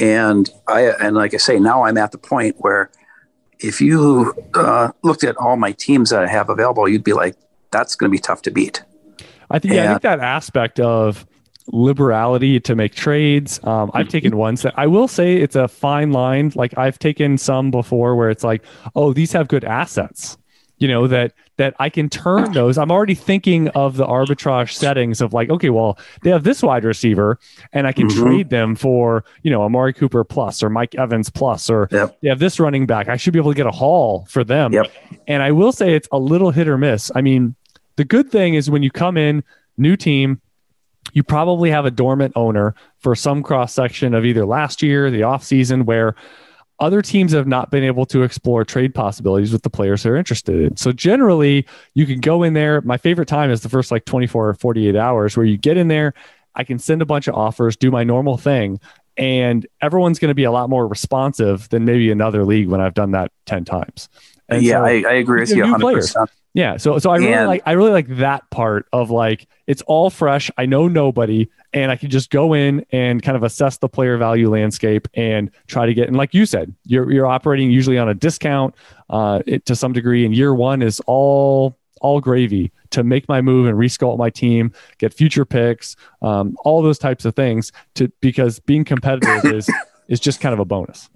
and I and like I say, now I'm at the point where if you uh, looked at all my teams that I have available, you'd be like, that's going to be tough to beat. I think, yeah, I think that aspect of liberality to make trades. Um, I've taken ones that I will say it's a fine line. Like I've taken some before where it's like, oh, these have good assets you know that that I can turn those. I'm already thinking of the arbitrage settings of like, okay, well, they have this wide receiver, and I can mm-hmm. trade them for you know Amari Cooper plus or Mike Evans plus, or yep. they have this running back. I should be able to get a haul for them. Yep. And I will say it's a little hit or miss. I mean, the good thing is when you come in, new team, you probably have a dormant owner for some cross section of either last year, the off season, where other teams have not been able to explore trade possibilities with the players they're interested in. So generally, you can go in there. My favorite time is the first like 24 or 48 hours where you get in there. I can send a bunch of offers, do my normal thing, and everyone's going to be a lot more responsive than maybe another league when I've done that 10 times. And yeah, so, I, I, agree with you 100%. Players. Yeah, so so I really and, like I really like that part of like it's all fresh. I know nobody, and I can just go in and kind of assess the player value landscape and try to get. And like you said, you're you're operating usually on a discount uh, it, to some degree. And year one is all all gravy to make my move and resculpt my team, get future picks, um, all those types of things. To because being competitive is is just kind of a bonus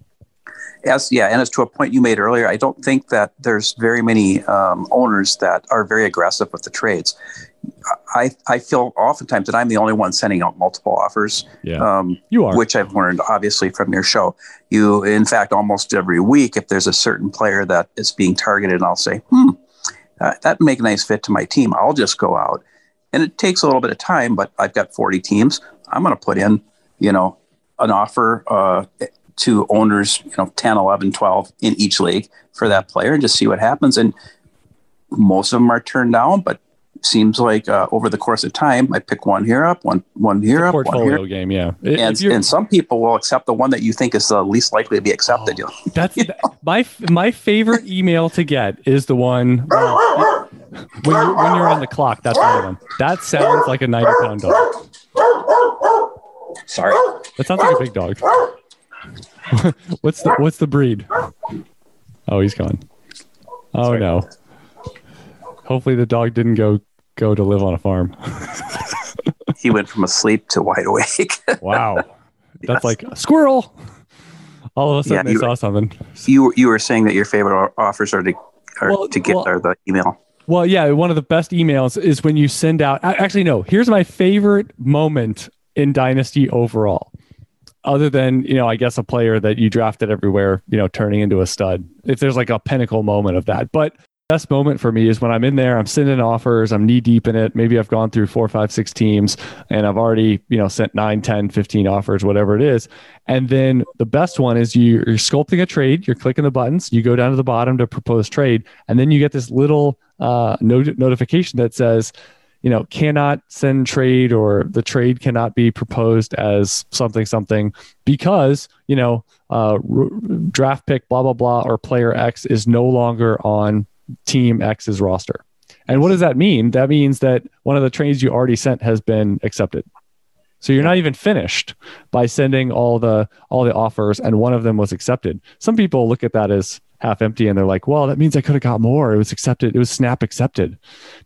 as yeah, and as to a point you made earlier, I don't think that there's very many um, owners that are very aggressive with the trades. I I feel oftentimes that I'm the only one sending out multiple offers. Yeah, um, you are, which I've learned obviously from your show. You, in fact, almost every week, if there's a certain player that is being targeted, I'll say, hmm, uh, that make a nice fit to my team. I'll just go out, and it takes a little bit of time, but I've got 40 teams. I'm going to put in, you know, an offer uh, to owners, you know, 10, 11, 12 in each league for that player and just see what happens. And most of them are turned down, but seems like uh, over the course of time, I pick one here up, one one here up, portfolio one here. game. Yeah, and, and some people will accept the one that you think is the least likely to be accepted. Oh, that's you know? my my favorite email to get is the one uh, when you're, when you're on the clock. That's one of them. That sounds like a ninety pound dog. Sorry, that sounds like a big dog. what's the what's the breed? Oh, he's gone. Oh no. Hopefully the dog didn't go go to live on a farm. he went from asleep to wide awake. wow. That's yes. like a squirrel. All of a sudden yeah, they saw something. You you were saying that your favorite offers are to are well, to get well, are the email. Well, yeah, one of the best emails is when you send out actually no, here's my favorite moment in Dynasty overall. Other than, you know, I guess a player that you drafted everywhere, you know, turning into a stud. If there's like a pinnacle moment of that. But best moment for me is when I'm in there, I'm sending offers, I'm knee deep in it. Maybe I've gone through four, five, six teams and I've already, you know, sent nine, 10, 15 offers, whatever it is. And then the best one is you, you're sculpting a trade, you're clicking the buttons, you go down to the bottom to propose trade, and then you get this little uh, not- notification that says, you know, cannot send trade or the trade cannot be proposed as something, something because, you know, uh, r- draft pick, blah, blah, blah, or player X is no longer on team X's roster. And what does that mean? That means that one of the trades you already sent has been accepted. So you're not even finished by sending all the all the offers and one of them was accepted. Some people look at that as half empty and they're like, well, that means I could have got more. It was accepted. It was snap accepted.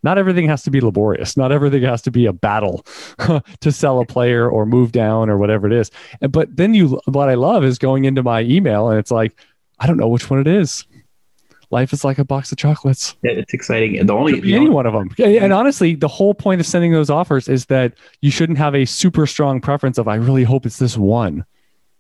Not everything has to be laborious. Not everything has to be a battle to sell a player or move down or whatever it is. But then you, what I love is going into my email and it's like, I don't know which one it is life is like a box of chocolates. Yeah, it's exciting. And the only be any one of them. And honestly, the whole point of sending those offers is that you shouldn't have a super strong preference of I really hope it's this one.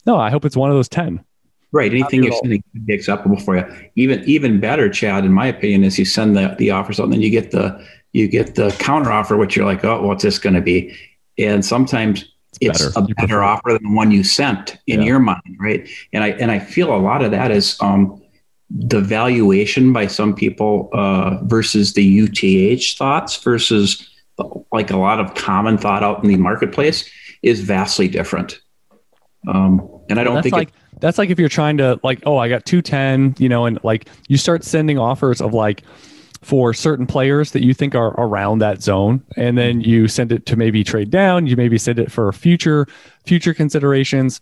No, I hope it's one of those ten. Right. Anything you're sending could be acceptable for you. Even even better, Chad, in my opinion, is you send the the offers out and then you get the you get the counter offer, which you're like, oh, what's this going to be? And sometimes it's, it's a better offer than the one you sent in yeah. your mind, right? And I and I feel a lot of that is um, the valuation by some people uh, versus the UTH thoughts versus like a lot of common thought out in the marketplace is vastly different. Um, and I don't think like it, that's like if you're trying to like, oh, I got 210, you know, and like you start sending offers of like for certain players that you think are around that zone and then mm-hmm. you send it to maybe trade down you maybe send it for future future considerations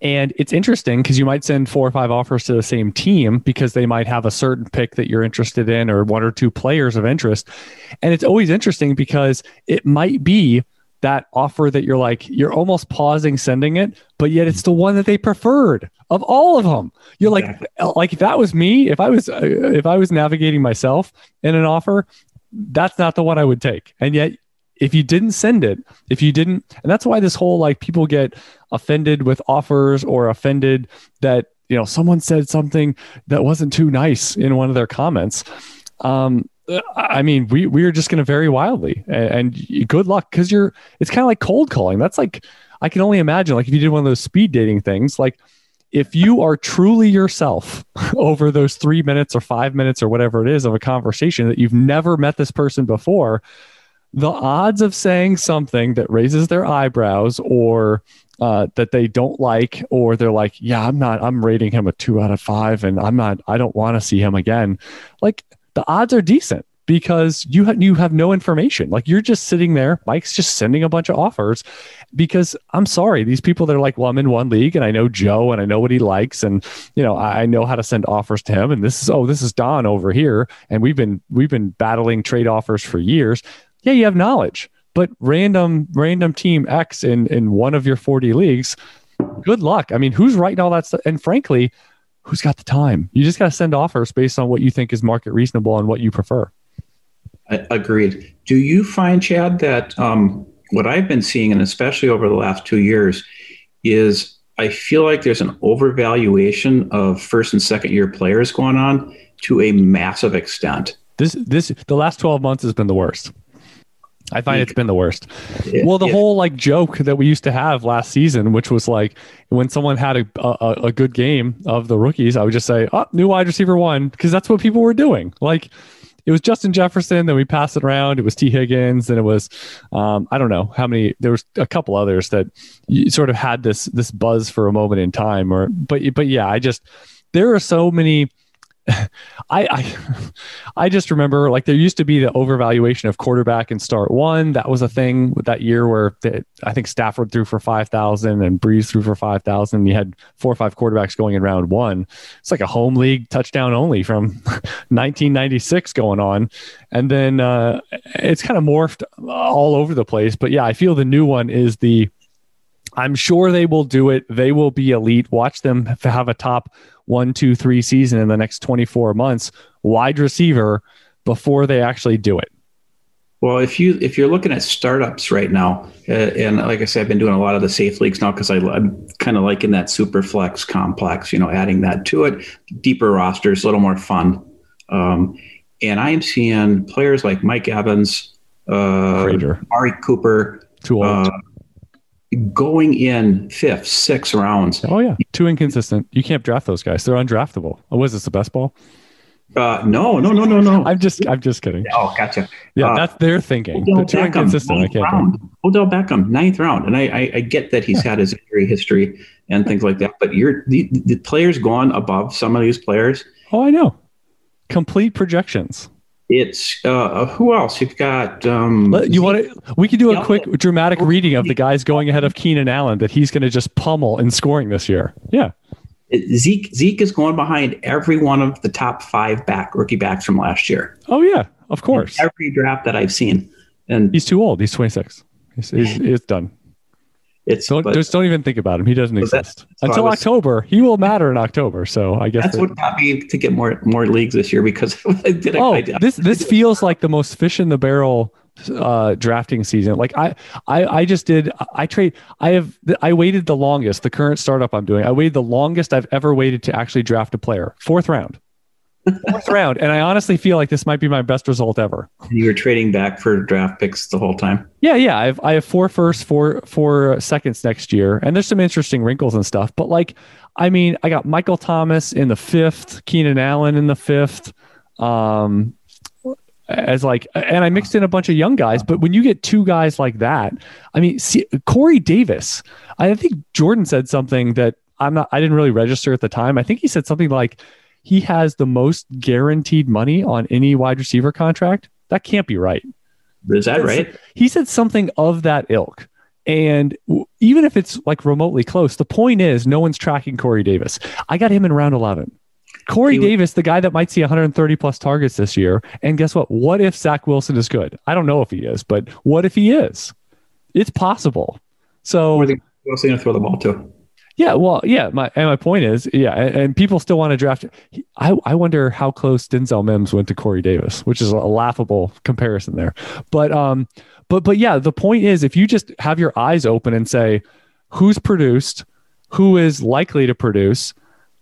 and it's interesting because you might send four or five offers to the same team because they might have a certain pick that you're interested in or one or two players of interest. And it's always interesting because it might be that offer that you're like, you're almost pausing sending it, but yet it's the one that they preferred of all of them. You're like, like if that was me, if I was, uh, if I was navigating myself in an offer, that's not the one I would take. And yet if you didn't send it, if you didn't, and that's why this whole like people get offended with offers or offended that, you know, someone said something that wasn't too nice in one of their comments. Um, I mean, we we are just going to vary wildly, and, and good luck because you're. It's kind of like cold calling. That's like I can only imagine, like if you did one of those speed dating things, like if you are truly yourself over those three minutes or five minutes or whatever it is of a conversation that you've never met this person before, the odds of saying something that raises their eyebrows or uh, that they don't like, or they're like, yeah, I'm not, I'm rating him a two out of five and I'm not, I don't want to see him again. Like the odds are decent because you have you have no information. Like you're just sitting there. Mike's just sending a bunch of offers because I'm sorry, these people that are like, well, I'm in one league and I know Joe and I know what he likes and you know I know how to send offers to him. And this is oh, this is Don over here, and we've been we've been battling trade offers for years yeah, you have knowledge, but random random team X in in one of your 40 leagues, good luck. I mean, who's writing all that stuff? And frankly, who's got the time? You just got to send offers based on what you think is market reasonable and what you prefer. Agreed. Do you find, Chad, that um, what I've been seeing, and especially over the last two years, is I feel like there's an overvaluation of first and second year players going on to a massive extent. This this the last 12 months has been the worst. I find it's been the worst. Yeah, well, the yeah. whole like joke that we used to have last season, which was like when someone had a, a, a good game of the rookies, I would just say, "Oh, new wide receiver one," because that's what people were doing. Like it was Justin Jefferson. Then we passed it around. It was Tee Higgins. Then it was, um, I don't know how many. There was a couple others that sort of had this this buzz for a moment in time. Or but but yeah, I just there are so many I, I I just remember like there used to be the overvaluation of quarterback in start one. That was a thing that year where I think Stafford threw for five thousand and Brees threw for five thousand. You had four or five quarterbacks going in round one. It's like a home league touchdown only from 1996 going on, and then uh, it's kind of morphed all over the place. But yeah, I feel the new one is the I'm sure they will do it. They will be elite. Watch them have a top one, two, three season in the next 24 months, wide receiver, before they actually do it. Well, if you if you're looking at startups right now, uh, and like I said, I've been doing a lot of the safe leagues now because I'm kind of liking that super flex complex. You know, adding that to it, deeper rosters, a little more fun. Um, and I am seeing players like Mike Evans, uh, Amari Cooper, too old. Uh, going in fifth, sixth rounds. Oh yeah, too inconsistent. You can't draft those guys. They're undraftable. Oh, was this the best ball? Uh, no, no, no, no, no. I'm just, I'm just kidding. Oh, gotcha. Yeah, uh, that's their thinking. Odell too Beckham, inconsistent. I can't. Round. Odell Beckham, ninth round, and I, I, I get that he's yeah. had his injury history and things like that. But you're the, the players gone above some of these players. Oh, I know. Complete projections. It's uh, who else? You've got. Um, you want to? We could do a quick dramatic reading of the guys going ahead of Keenan Allen that he's going to just pummel in scoring this year. Yeah. Zeke Zeke is going behind every one of the top five back rookie backs from last year. Oh yeah, of course. In every draft that I've seen, and he's too old. He's twenty six. He's, he's, he's done. It's don't, but, just don't even think about him. He doesn't exist until was, October. He will matter in October. So I guess that's what got me to get more more leagues this year because I did. Oh, I, this this feels like the most fish in the barrel uh drafting season like I, I i just did i trade i have i waited the longest the current startup i'm doing i waited the longest i've ever waited to actually draft a player fourth round fourth round and i honestly feel like this might be my best result ever. You were trading back for draft picks the whole time? Yeah yeah i have i have four firsts four four seconds next year and there's some interesting wrinkles and stuff but like i mean i got michael thomas in the fifth keenan allen in the fifth um as like and i mixed in a bunch of young guys but when you get two guys like that i mean see, corey davis i think jordan said something that i'm not i didn't really register at the time. I think he said something like he has the most guaranteed money on any wide receiver contract. That can't be right. Is that right? He said something of that ilk. And even if it's like remotely close, the point is no one's tracking Corey Davis. I got him in round 11. Corey Davis, the guy that might see 130 plus targets this year. And guess what? What if Zach Wilson is good? I don't know if he is, but what if he is? It's possible. So, who's he going to throw the ball to? Yeah, well, yeah. My and my point is, yeah, and, and people still want to draft. I I wonder how close Denzel Mims went to Corey Davis, which is a laughable comparison there. But um, but but yeah, the point is, if you just have your eyes open and say, who's produced, who is likely to produce,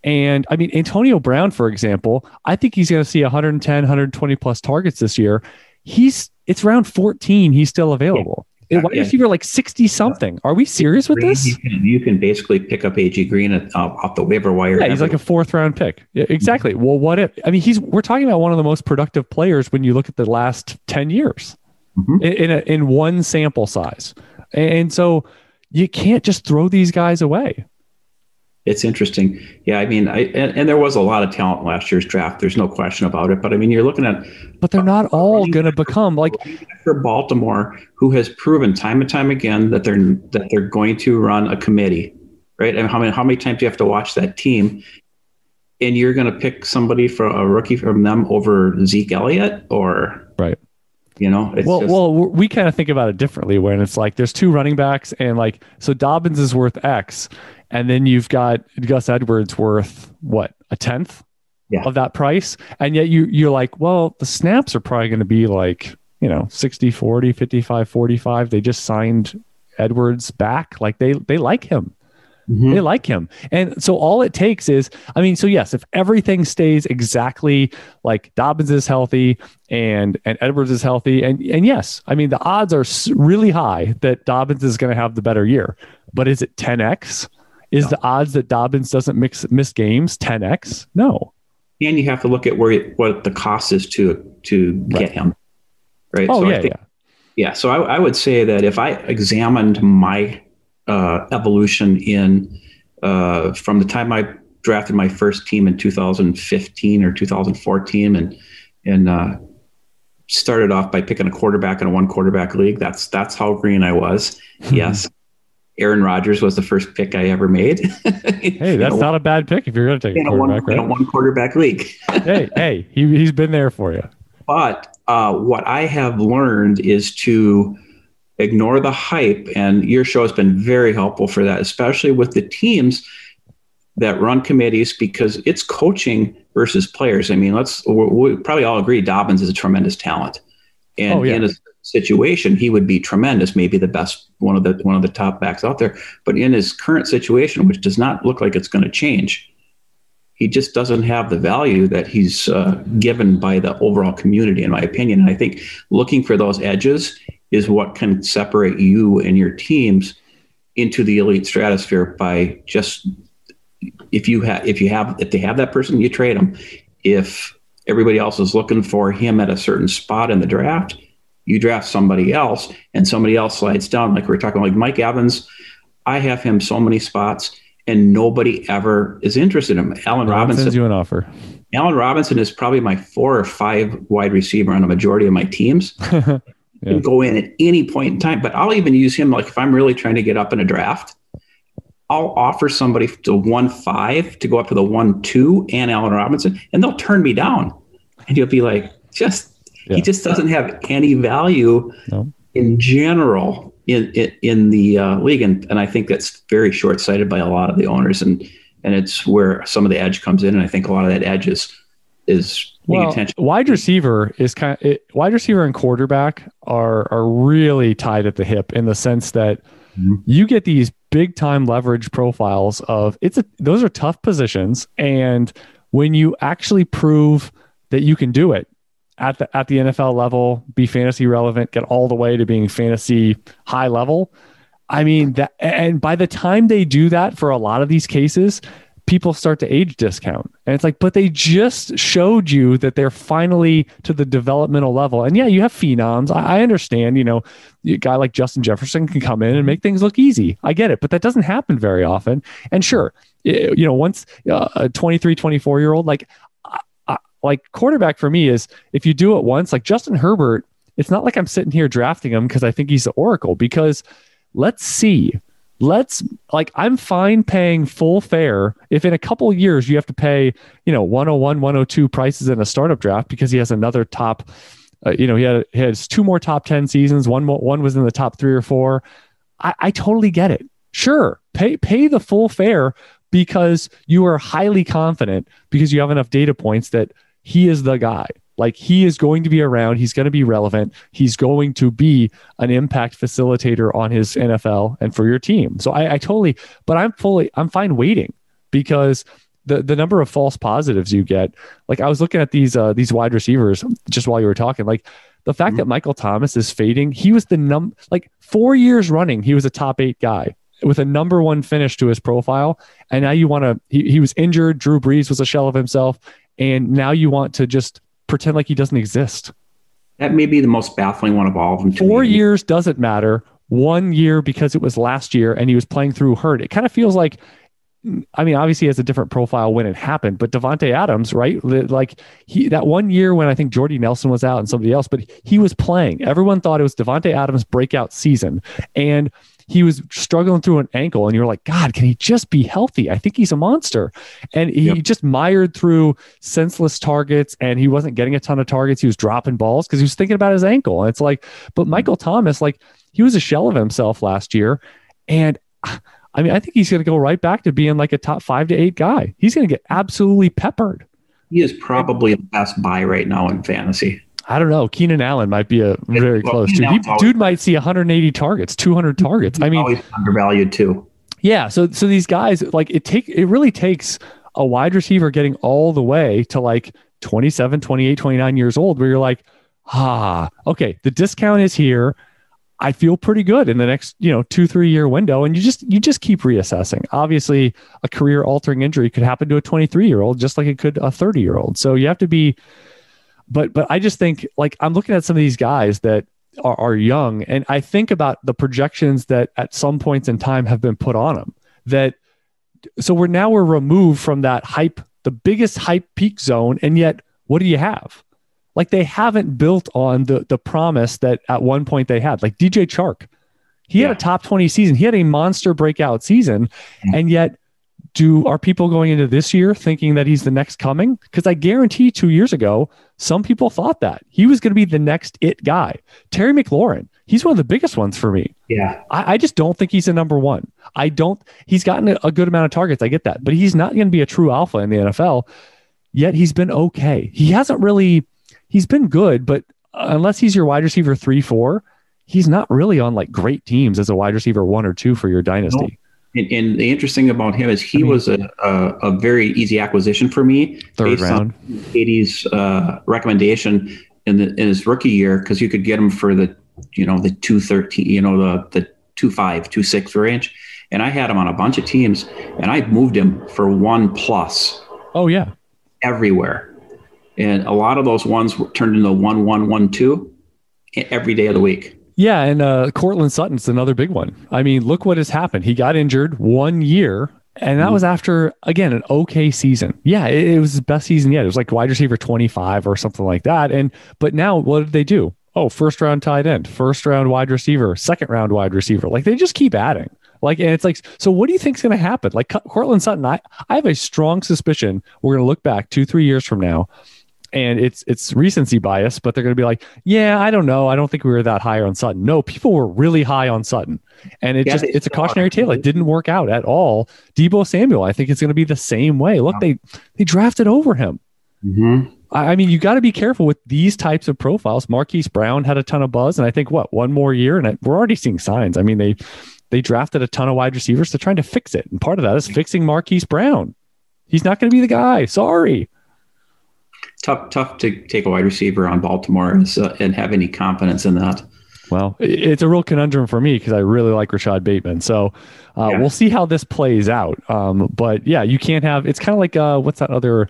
and I mean Antonio Brown, for example, I think he's going to see 110, 120 plus targets this year. He's it's round 14. He's still available. And wide yeah. receiver like 60 something. Are we serious with this? You can, you can basically pick up AJ Green at, uh, off the waiver wire. Yeah, he's like a fourth round pick. Yeah, exactly. Well, what if, I mean, he's, we're talking about one of the most productive players when you look at the last 10 years mm-hmm. in, in, a, in one sample size. And so you can't just throw these guys away it's interesting. Yeah, I mean, I and, and, there was a lot of talent last year's draft. There's no question about it. But I mean, you're looking at. But they're not all going to become like for Baltimore, who has proven time and time again that they're that they're going to run a committee, right? And how many how many times do you have to watch that team? And you're going to pick somebody for a rookie from them over Zeke Elliott, or right? You know, well, just, well, we kind of think about it differently when it's like there's two running backs, and like so Dobbins is worth X, and then you've got Gus Edwards worth what a tenth yeah. of that price, and yet you you're like, well, the snaps are probably going to be like you know 60 40 55 45 they just signed edwards back. Like they they like him mm-hmm. they like him and so all it takes is i mean so yes if everything stays exactly like dobbins is healthy and and edwards is healthy and and yes i mean the odds are really high that dobbins is going to have the better year but is it 10x is no. the odds that Dobbins doesn't mix miss games 10x? No. and you have to look at where what the cost is to to right. get him. Right. Oh so yeah, think, yeah. Yeah. So I, I, would say that if I examined my uh, evolution in uh, from the time I drafted my first team in 2015 or 2014, and and uh, started off by picking a quarterback in a one quarterback league. That's that's how green I was. yes. Aaron Rodgers was the first pick I ever made. hey, that's not a bad pick if you're going to take a quarterback, a one, right? In a one quarterback league. hey, hey, he, he's been there for you. But uh, what I have learned is to ignore the hype, and your show has been very helpful for that, especially with the teams that run committees because it's coaching versus players. I mean, let's we probably all agree Dobbins is a tremendous talent, and oh, yeah. in a situation, he would be tremendous, maybe the best one of the one of the top backs out there. But in his current situation, which does not look like it's going to change, he just doesn't have the value that he's uh, given by the overall community, in my opinion. And I think looking for those edges is what can separate you and your teams into the elite stratosphere by just if you have if you have if they have that person, you trade them. If everybody else is looking for him at a certain spot in the draft, you draft somebody else, and somebody else slides down. Like we are talking, like Mike Evans, I have him so many spots, and nobody ever is interested in him. Allen no Robinson sends you an offer. Allen Robinson is probably my four or five wide receiver on a majority of my teams. yeah. Can go in at any point in time, but I'll even use him like if I'm really trying to get up in a draft. I'll offer somebody to one five to go up to the one two and Allen Robinson, and they'll turn me down. And you'll be like, just yeah. he just doesn't have any value no. in general in in, in the uh, league, and and I think that's very short sighted by a lot of the owners, and and it's where some of the edge comes in, and I think a lot of that edge is is well, attention. Wide receiver is kind of it, wide receiver and quarterback are are really tied at the hip in the sense that mm-hmm. you get these big time leverage profiles of it's a those are tough positions and when you actually prove that you can do it at the at the NFL level, be fantasy relevant, get all the way to being fantasy high level. I mean that and by the time they do that for a lot of these cases, people start to age discount. And it's like, but they just showed you that they're finally to the developmental level. And yeah, you have phenoms. I, I understand, you know, a guy like Justin Jefferson can come in and make things look easy. I get it, but that doesn't happen very often. And sure, you know, once uh, a 23, 24 year old, like, like quarterback for me is if you do it once, like Justin Herbert, it's not like I'm sitting here drafting him because I think he's the oracle because let's see let's like i'm fine paying full fare if in a couple years you have to pay you know 101 102 prices in a startup draft because he has another top uh, you know he, had, he has two more top 10 seasons. One one was in the top three or four. I, I totally get it. Sure pay pay the full fare because you are highly confident because you have enough data points that he is the guy like he is going to be around. He's going to be relevant. He's going to be an impact facilitator on his NFL and for your team. So I, I totally, but I'm fully, I'm fine waiting because the the number of false positives you get. Like I was looking at these uh, these wide receivers just while you were talking. Like the fact mm-hmm. that Michael Thomas is fading. He was the num like four years running. He was a top eight guy with a number one finish to his profile. And now you want to. He, he was injured. Drew Brees was a shell of himself, and now you want to just pretend like he doesn't exist. That may be the most baffling one of all of them. Four me. years doesn't matter. One year because it was last year and he was playing through hurt. It kind of feels like, I mean, obviously he has a different profile when it happened, but Davante Adams, right? Like he that one year when I think Jordy Nelson was out and somebody else, but he was playing. Everyone thought it was Davante Adams' breakout season, and he was struggling through an ankle and you're like, God, can he just be healthy? I think he's a monster. And he yep. just mired through senseless targets and he wasn't getting a ton of targets. He was dropping balls because he was thinking about his ankle. And it's like, but mm-hmm. Michael Thomas, like he was a shell of himself last year. And I mean, I think he's going to go right back to being like a top five to eight guy. He's going to get absolutely peppered. He is probably the best buy right now in fantasy. I don't know. Keenan Allen might be a very well, close. Dude, he, dude might see 180 targets, 200 targets. I mean, undervalued too. Yeah. So so these guys like it take it really takes a wide receiver getting all the way to like 27, 28, 29 years old, where you're like, ah, okay, the discount is here. I feel pretty good in the next, you know, two, three year window. And you just, you just keep reassessing. Obviously, a career altering injury could happen to a 23 year old, just like it could a 30 year old. So you have to be, but, but I just think like I'm looking at some of these guys that are, are young and I think about the projections that at some points in time have been put on them that, so we're now we're removed from that hype, the biggest hype peak zone. And yet, what do you have? Like they haven't built on the the promise that at one point they had. Like DJ Chark, he yeah. had a top 20 season. He had a monster breakout season. Mm-hmm. And yet, do are people going into this year thinking that he's the next coming? Because I guarantee two years ago, some people thought that he was going to be the next it guy. Terry McLaurin, he's one of the biggest ones for me. Yeah. I, I just don't think he's a number one. I don't, he's gotten a, a good amount of targets. I get that, but he's not going to be a true alpha in the NFL. Yet he's been okay. He hasn't really he's been good, but unless he's your wide receiver three, four, he's not really on like great teams as a wide receiver one or two for your dynasty. And, and, the interesting about him is he I mean, was a, a, a, very easy acquisition for me. Third round. Katie's uh, recommendation in, the, in his rookie year because you could get him for the you know the two thirteen, you know the the two five, two six range, and I had him on a bunch of teams, and I moved him for one plus. Oh yeah, everywhere and a lot of those ones were turned into one one one two every day of the week. Yeah, and uh, Courtland Sutton's another big one. I mean, look what has happened. He got injured one year, and that mm-hmm. was after again an okay season. Yeah, it, it was his best season yet. It was like wide receiver twenty five or something like that. And but now what did they do? Oh, first round tight end, first round wide receiver, second round wide receiver. Like they just keep adding. Like, and it's like, so what do you think is going to happen? Like Courtland Sutton, I, I have a strong suspicion we're going to look back two, three years from now and it's it's recency bias, but they're going to be like, yeah, I don't know, I don't think we were that high on Sutton. No, people were really high on Sutton, and it yeah, just it's a cautionary tale. It didn't work out at all. Deebo Samuel, I think it's going to be the same way. Look, they they drafted over him. Mm-hmm. I, I mean, you got to be careful with these types of profiles. Marquise Brown had a ton of buzz, and I think what one more year, and it, we're already seeing signs. I mean, they they drafted a ton of wide receivers. They're trying to fix it, and part of that is fixing Marquise Brown. He's not going to be the guy. Sorry tough tough to take a wide receiver on Baltimore uh, and have any confidence in that. Well, it's a real conundrum for me because I really like Rashod Bateman. So uh, yeah. we'll see how this plays out. Um, but yeah, you can't have. It's kind of like uh, what's that other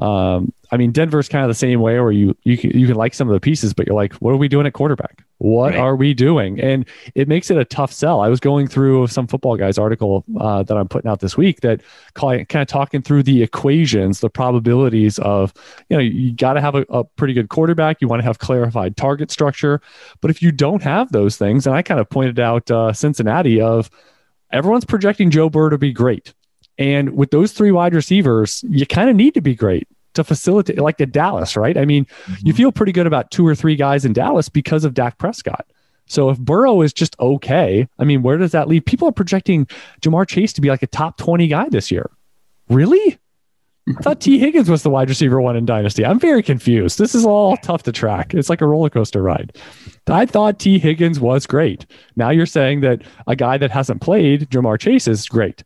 um, I mean, Denver's kind of the same way where you you can, you can like some of the pieces, but you're like, what are we doing at quarterback? What right. are we doing? And it makes it a tough sell. I was going through some football guys article uh, that I'm putting out this week that kind of talking through the equations, the probabilities of you know you got to have a, a pretty good quarterback. You want to have clarified target structure, but if you don't have those things, and I kind of pointed out uh, Cincinnati of everyone's projecting Joe Burrow to be great. And with those three wide receivers, you kind of need to be great to facilitate, like the Dallas, right? I mean, mm-hmm. you feel pretty good about two or three guys in Dallas because of Dak Prescott. So if Burrow is just okay, I mean, where does that leave? People are projecting Ja'Marr Chase to be like a top 20 guy this year. Really? I thought Tee Higgins was the wide receiver one in Dynasty. I'm very confused. This is all tough to track. It's like a roller coaster ride. I thought Tee Higgins was great. Now you're saying that a guy that hasn't played, Ja'Marr Chase, is great.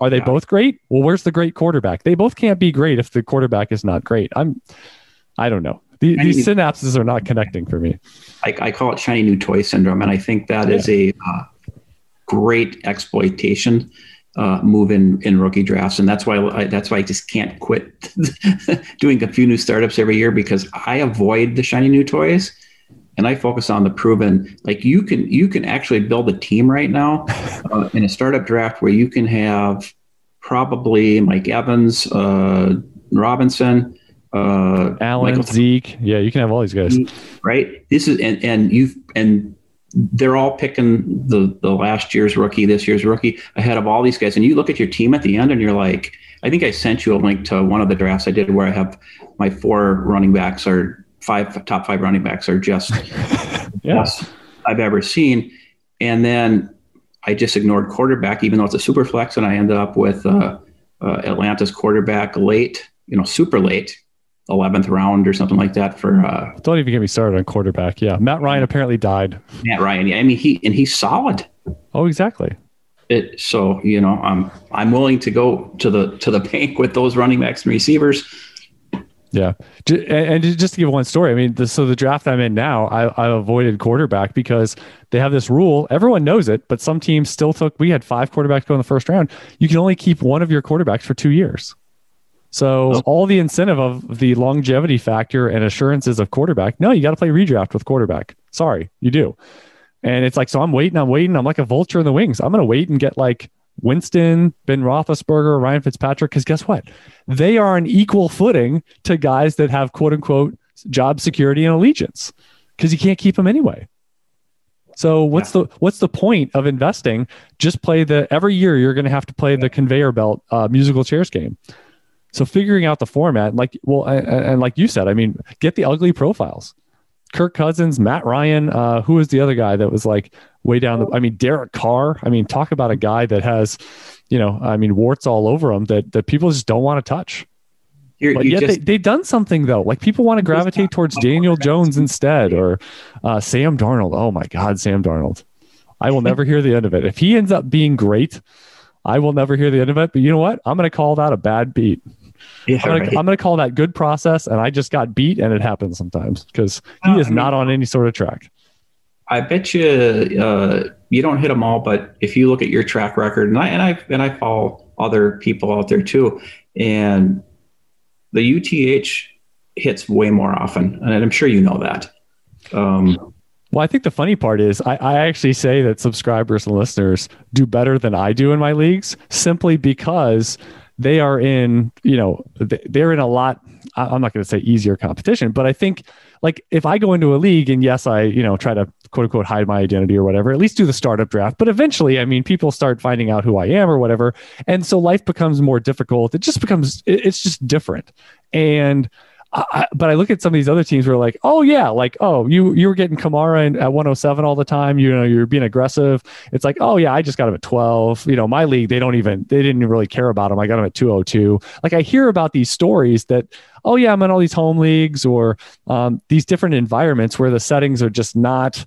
Are they yeah. both great? Well, where's the great quarterback? They both can't be great if the quarterback is not great. I'm, I don't know. The, these synapses are not connecting for me. I, I, call it shiny new toy syndrome, and I think that yeah. is a uh, great exploitation uh, move in, in rookie drafts, and that's why I, that's why I just can't quit doing a few new startups every year because I avoid the shiny new toys and I focus on the proven. Like you can you can actually build a team right now uh, in a startup draft where you can have probably Mike Evans, uh, Robinson, uh, Allen, Michael, Zeke. Yeah, you can have all these guys. Right. This is and and you and they're all picking the the last year's rookie, this year's rookie ahead of all these guys. And you look at your team at the end, and you're like, I think I sent you a link to one of the drafts I did where I have my four running backs are five top five running backs are just yes I've ever seen. And then I just ignored quarterback, even though it's a super flex, and I ended up with uh, uh, Atlanta's quarterback late, you know, super late, eleventh round or something like that. For uh, don't even get me started on quarterback. Yeah, Matt Ryan apparently died. Matt Ryan, yeah, I mean he and he's solid. Oh, exactly. It, so you know, I'm I'm willing to go to the to the bank with those running backs and receivers Yep. Yeah, and just to give one story, I mean, the, so the draft I'm in now, I, I avoided quarterback because they have this rule. Everyone knows it, but some teams still took. We had five quarterbacks go in the first round. You can only keep one of your quarterbacks for two years. So oh. all the incentive of the longevity factor and assurances of quarterback, no, you got to play redraft with quarterback. Sorry, you do. And it's like, so I'm waiting, I'm waiting. I'm like a vulture in the wings. I'm going to wait and get like Winston, Ben Roethlisberger, Ryan Fitzpatrick, because guess what? They are on equal footing to guys that have quote unquote job security and allegiance because you can't keep them anyway. So what's yeah. the what's the point of investing? Just play the every year you're going to have to play the conveyor belt uh, musical chairs game. So figuring out the format, like well, and, and like you said, I mean, get the ugly profiles. Kirk Cousins, Matt Ryan, uh, who was the other guy that was like way down the I mean Derek Carr. I mean, talk about a guy that has, you know, I mean warts all over him that that people just don't want to touch. You're, but yet just, they, they've done something though. Like people want to gravitate towards Daniel Jones instead or uh, Sam Darnold. Oh my God, Sam Darnold. I will never hear the end of it. If he ends up being great, I will never hear the end of it. But you know what? I'm going to call that a bad beat. Yeah, I'm going right. to call that good process. And I just got beat, and it happens sometimes because he uh, is not on any sort of track. I bet you uh, you don't hit them all, but if you look at your track record, and I and I and I follow other people out there too, and the UTH hits way more often, and I'm sure you know that. Um, well, I think the funny part is I, I, actually say that subscribers and listeners do better than I do in my leagues simply because they are in, you know, they're in a lot. I'm not going to say easier competition, but I think like if I go into a league and yes, I, you know, try to quote unquote hide my identity or whatever, at least do the startup draft. But eventually, I mean, people start finding out who I am or whatever. And so life becomes more difficult. It just becomes, it's just different. And, I, but I look at some of these other teams where like, oh yeah, like oh you you were getting Kamara in, at 107 all the time. You know you're being aggressive. It's like oh yeah, I just got him at 12. You know my league they don't even they didn't really care about him. I got him at 202. Like I hear about these stories that oh yeah I'm in all these home leagues or um, these different environments where the settings are just not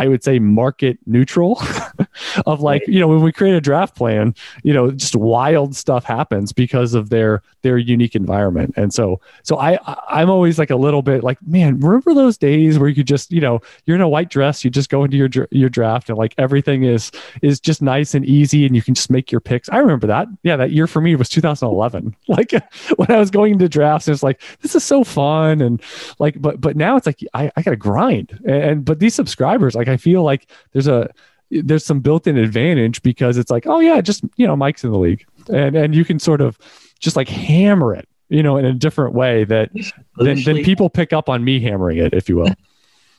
I would say market neutral of like, you know, when we create a draft plan, you know, just wild stuff happens because of their their unique environment. And so so I I'm always like a little bit like, man, remember those days where you could just, you know, you're in a white dress, you just go into your your draft and like everything is is just nice and easy and you can just make your picks. I remember that. Yeah, that year for me was 2011. Like when I was going into drafts, it's like this is so fun and like but but now it's like I I got to grind. And, and but these subscribers like I feel like there's a there's some built-in advantage because it's like, oh yeah, just you know, Mike's in the league, and and you can sort of just like hammer it, you know, in a different way that then, then people pick up on me hammering it, if you will.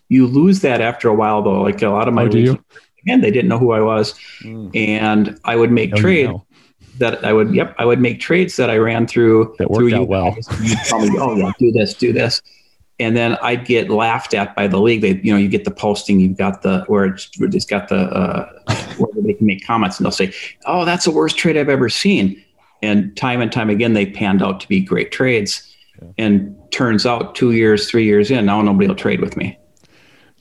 You lose that after a while, though. Like a lot of my oh, leagues, again, they didn't know who I was, mm. and I would make trades. You know. That I would, yep, I would make trades that I ran through. That worked through out you well. You me, oh yeah, do this, do this, and then I'd get laughed at by the league. They, you know, you get the posting, you've got the where it's, it's got the uh, where they can make comments, and they'll say, "Oh, that's the worst trade I've ever seen." And time and time again, they panned out to be great trades. Yeah. And turns out, two years, three years in, now nobody will trade with me.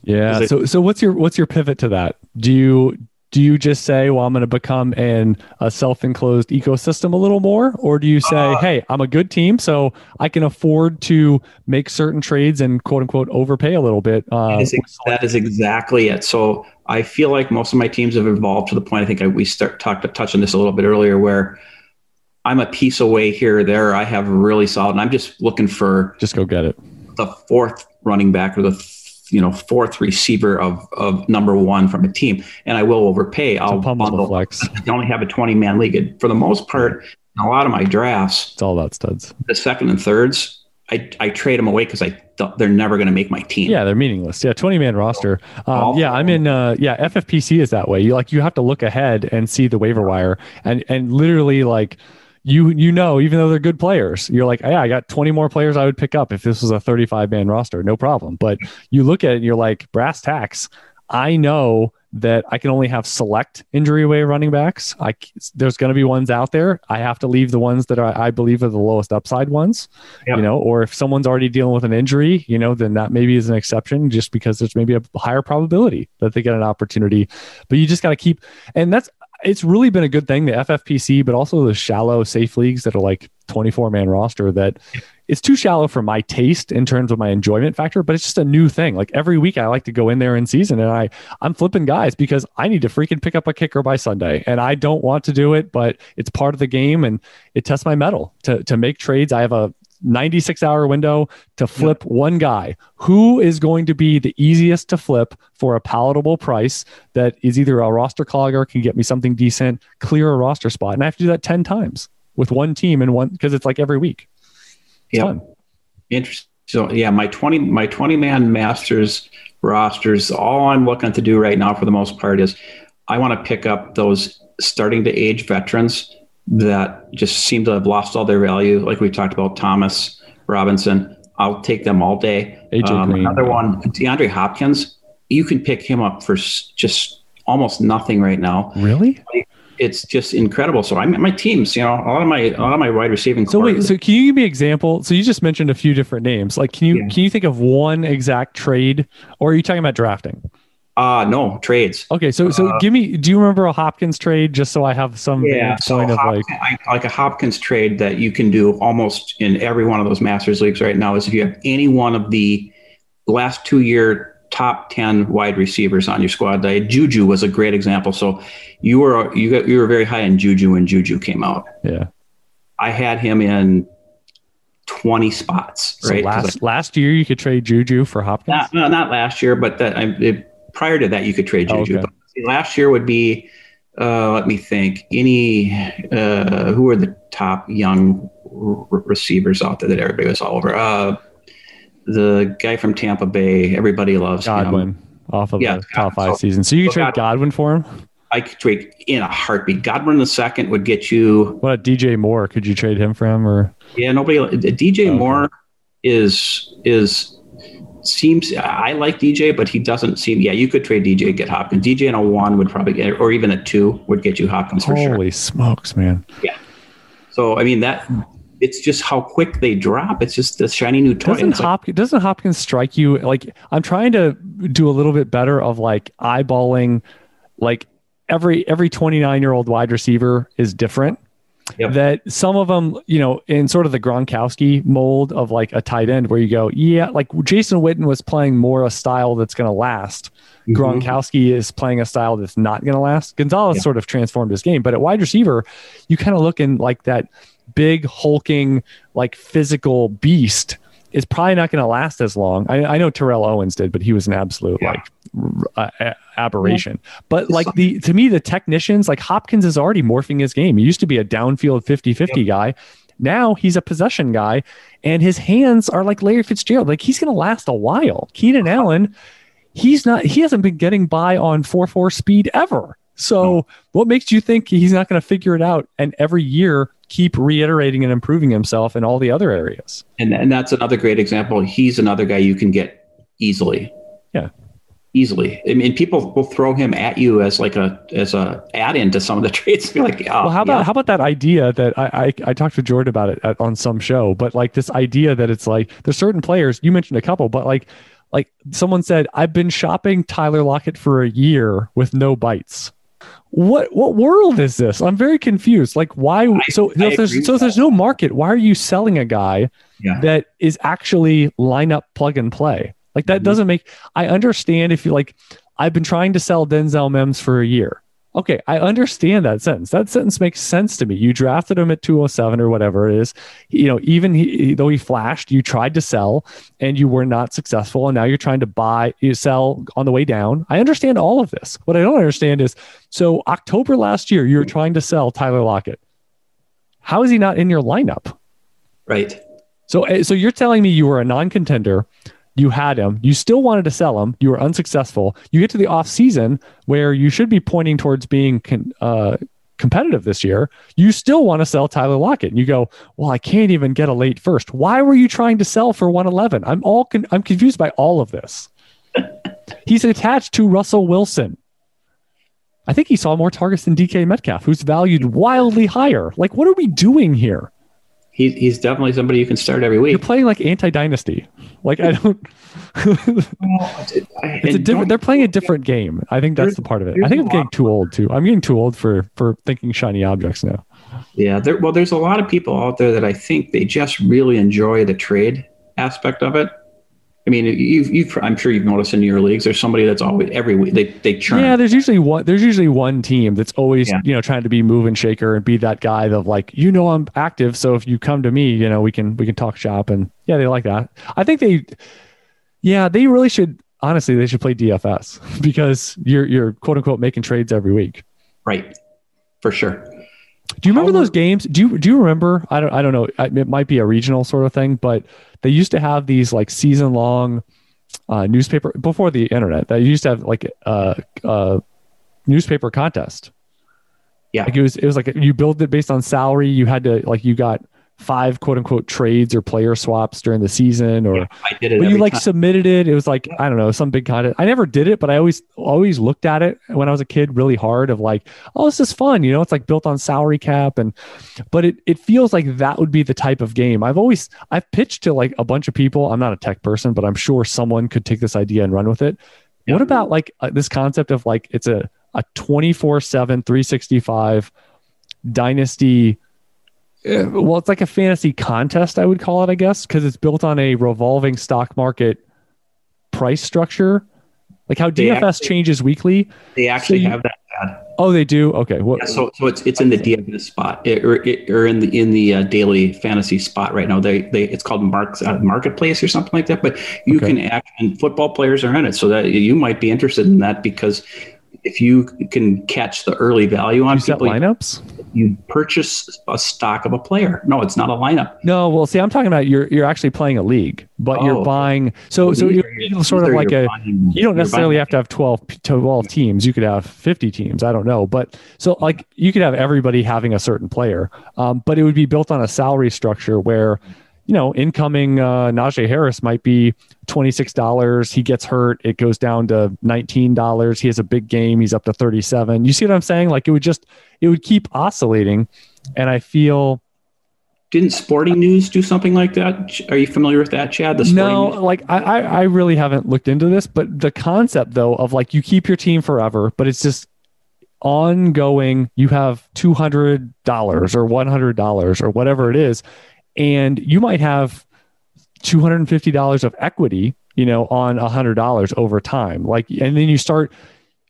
Yeah. So, so what's your what's your pivot to that? Do you do you just say, well, I'm going to become in a self-enclosed ecosystem a little more? Or do you say, uh, hey, I'm a good team, so I can afford to make certain trades and quote unquote overpay a little bit? Uh, that, is, that is exactly it. So I feel like most of my teams have evolved to the point, I think I, we start talked to touch on this a little bit earlier, where I'm a piece away here or there. I have really solid, and I'm just looking for just go get it. The fourth running back or the you know fourth receiver of of number one from a team, and I will overpay. I'll bundle. Flex. I only have a twenty man league. For the most part, in a lot of my drafts, it's all about studs. The second and thirds, I, I trade them away because I th- they're never going to make my team. Yeah, they're meaningless. Yeah, twenty man roster. Um, yeah, I'm in. Uh, yeah, FFPC is that way. You like you have to look ahead and see the waiver wire and and literally like you you know even though they're good players you're like yeah i got 20 more players i would pick up if this was a 35 man roster. No problem. But you look at it and you're like brass tacks. I know that i can only have select injury away running backs. I there's going to be ones out there. I have to leave the ones that are, i believe are the lowest upside ones yep. you know or if someone's already dealing with an injury you know then that maybe is an exception just because there's maybe a higher probability that they get an opportunity. But you just got to keep and that's it's really been a good thing the FFPC, but also the shallow safe leagues that are like 24 man roster that it's too shallow for my taste in terms of my enjoyment factor, but it's just a new thing. Like every week I like to go in there in season and I I'm flipping guys because I need to freaking pick up a kicker by Sunday and I don't want to do it, but it's part of the game and it tests my mettle to to make trades. I have a 96 hour window to flip one guy. Who is going to be the easiest to flip for a palatable price that is either a roster clogger, can get me something decent, clear a roster spot? And I have to do that 10 times with one team and one because it's like every week. yeah. Interesting. So yeah, my 20 my 20 man masters rosters, all I'm looking to do right now for the most part is I want to pick up those starting to age veterans that just seem to have lost all their value. Like we talked about Thomas Robinson. I'll take them all day. Um, another one, DeAndre Hopkins. You can pick him up for just almost nothing right now. Really? It's just incredible. So I'm my teams, you know, a lot of my a lot of my wide receiving. So wait, so can you give me an example? So you just mentioned a few different names. Like, can you yeah. can you think of one exact trade, or are you talking about drafting? Uh no trades. Okay, so so uh, give me. Do you remember a Hopkins trade? Just so I have some yeah, so of Hopkins, like like a Hopkins trade that you can do almost in every one of those Masters leagues right now is if you have any one of the last two year top ten wide receivers on your squad. Like, Juju was a great example. So you were you got you were very high in Juju when Juju came out. Yeah, I had him in 20 spots. So right. Last, last year, you could trade Juju for Hopkins. Not, no, not last year, but that I, it, prior to that, you could trade Juju. Oh, okay. last year would be, uh, let me think, any, uh, who are the top young r- receivers out there that everybody was all over? Uh, the guy from Tampa Bay, everybody loves Godwin him. off of yeah, the top five so, season. So you could so trade Godwin, Godwin for him? I could trade in a heartbeat. Godwin the second would get you. What DJ Moore? Could you trade him for him or? Yeah, nobody. DJ oh, Moore okay. is is seems I like DJ, but he doesn't seem. Yeah, you could trade DJ get Hopkins. DJ and a one would probably get, or even a two would get you Hopkins for Holy sure. Holy smokes, man! Yeah. So I mean that it's just how quick they drop. It's just the shiny new toy. Doesn't, Hop- like, doesn't Hopkins strike you like? I'm trying to do a little bit better of like eyeballing, like every every 29 year old wide receiver is different. Yep. That some of them, you know, in sort of the Gronkowski mold of like a tight end, where you go, yeah, like Jason Witten was playing more a style that's going to last. Mm-hmm. Gronkowski is playing a style that's not going to last. Gonzalez sort of transformed his game, but at wide receiver, you kind of look in like that big hulking, like physical beast is probably not going to last as long. I, I, know Terrell Owens did, but he was an absolute yeah. like uh, aberration. Yeah. But like the to me, the technicians like Hopkins is already morphing his game. He used to be a downfield 50-50 yep. guy. Now he's a possession guy, and his hands are like Larry Fitzgerald. Like he's going to last a while. Keenan Allen, he's not. He hasn't been getting by on four four speed ever. So, what makes you think he's not going to figure it out? And every year, keep reiterating and improving himself in all the other areas. And and that's another great example. He's another guy you can get easily. Yeah. Easily. I mean, people will throw him at you as like a as a add in to some of the trades. Be like, oh, well, how about yeah. how about that idea that I, I, I talked to Jordan about it at, on some show, but like this idea that it's like there's certain players you mentioned a couple, but like like someone said I've been shopping Tyler Lockett for a year with no bites what what world is this? I'm very confused. Like why I, so I if there's so if there's no market, why are you selling a guy yeah. that is actually lineup plug and play? Like that mm-hmm. doesn't make I understand if you like I've been trying to sell Denzel Mims for a year. Okay, I understand that sentence. That sentence makes sense to me. You drafted him at 207 or whatever it is. You know, even he, though he flashed, you tried to sell and you were not successful. And now you're trying to buy, you sell on the way down. I understand all of this. What I don't understand is so October last year, you were trying to sell Tyler Lockett. How is he not in your lineup? Right. So, eh, so you're telling me you were a non contender you had him, you still wanted to sell him, you were unsuccessful. You get to the off season where you should be pointing towards being con- uh, competitive this year. You still want to sell Tyler Lockett, and you go, "Well, I can't even get a late first. Why were you trying to sell for 111? I'm all con- I'm confused by all of this. He's attached to Russell Wilson. I think he saw more targets than DK Metcalf, who's valued wildly higher. Like, what are we doing here? He's he's definitely somebody you can start every week. You're playing like anti dynasty. Like I don't. it's a different. They're playing a different game. I think that's the part of it. I think I'm getting too old too. I'm getting too old for for thinking shiny objects now. Yeah, there, well, there's a lot of people out there that I think they just really enjoy the trade aspect of it. I mean, you've, you've, I'm sure you've noticed in your leagues, there's somebody that's always every week they they churn. Yeah, there's usually one. There's usually one team that's always yeah. you know trying to be move and shaker and be that guy that like you know I'm active, so if you come to me, you know we can we can talk shop and yeah, they like that. I think they, yeah, they really should. Honestly, they should play DFS because you're you're quote unquote making trades every week. Right, for sure. Do you remember How those games? Do you do you remember? I don't I don't know. It might be a regional sort of thing, but they used to have these like season long uh, newspaper before the internet. They used to have like a, uh, a uh, newspaper contest. Yeah, like it was it was like you build it based on salary. You had to like you got five quote unquote trades or player swaps during the season or yeah, I did it but you like time. submitted it it was like i don't know some big content i never did it but i always always looked at it when i was a kid really hard of like oh this is fun you know it's like built on salary cap and but it, it feels like that would be the type of game i've always i've pitched to like a bunch of people i'm not a tech person but i'm sure someone could take this idea and run with it yeah. what about like uh, this concept of like it's a a 24 7 365 dynasty well, it's like a fantasy contest, I would call it, I guess, because it's built on a revolving stock market price structure. Like how DFS actually, changes weekly. They actually so you, have that. Ad. Oh, they do. Okay. What, yeah, so, so it's it's in the DFS spot it, or, or in the in the uh, daily fantasy spot right now. They they it's called Marks uh, Marketplace or something like that. But you okay. can act and football players are in it, so that you might be interested in that because if you can catch the early value on you people, lineups, you purchase a stock of a player. No, it's not a lineup. No, well, see, I'm talking about you're you're actually playing a league, but oh, you're buying. So well, so you're, you're sort of like a. Buying, you don't necessarily have to have 12, 12 teams. You could have 50 teams. I don't know, but so like you could have everybody having a certain player, um, but it would be built on a salary structure where you know, incoming uh, Najee Harris might be $26. He gets hurt. It goes down to $19. He has a big game. He's up to 37. You see what I'm saying? Like it would just, it would keep oscillating. And I feel. Didn't Sporting News do something like that? Are you familiar with that, Chad? The no, News? like I, I really haven't looked into this, but the concept though of like you keep your team forever, but it's just ongoing. You have $200 or $100 or whatever it is and you might have $250 of equity you know on $100 over time. Like and then you start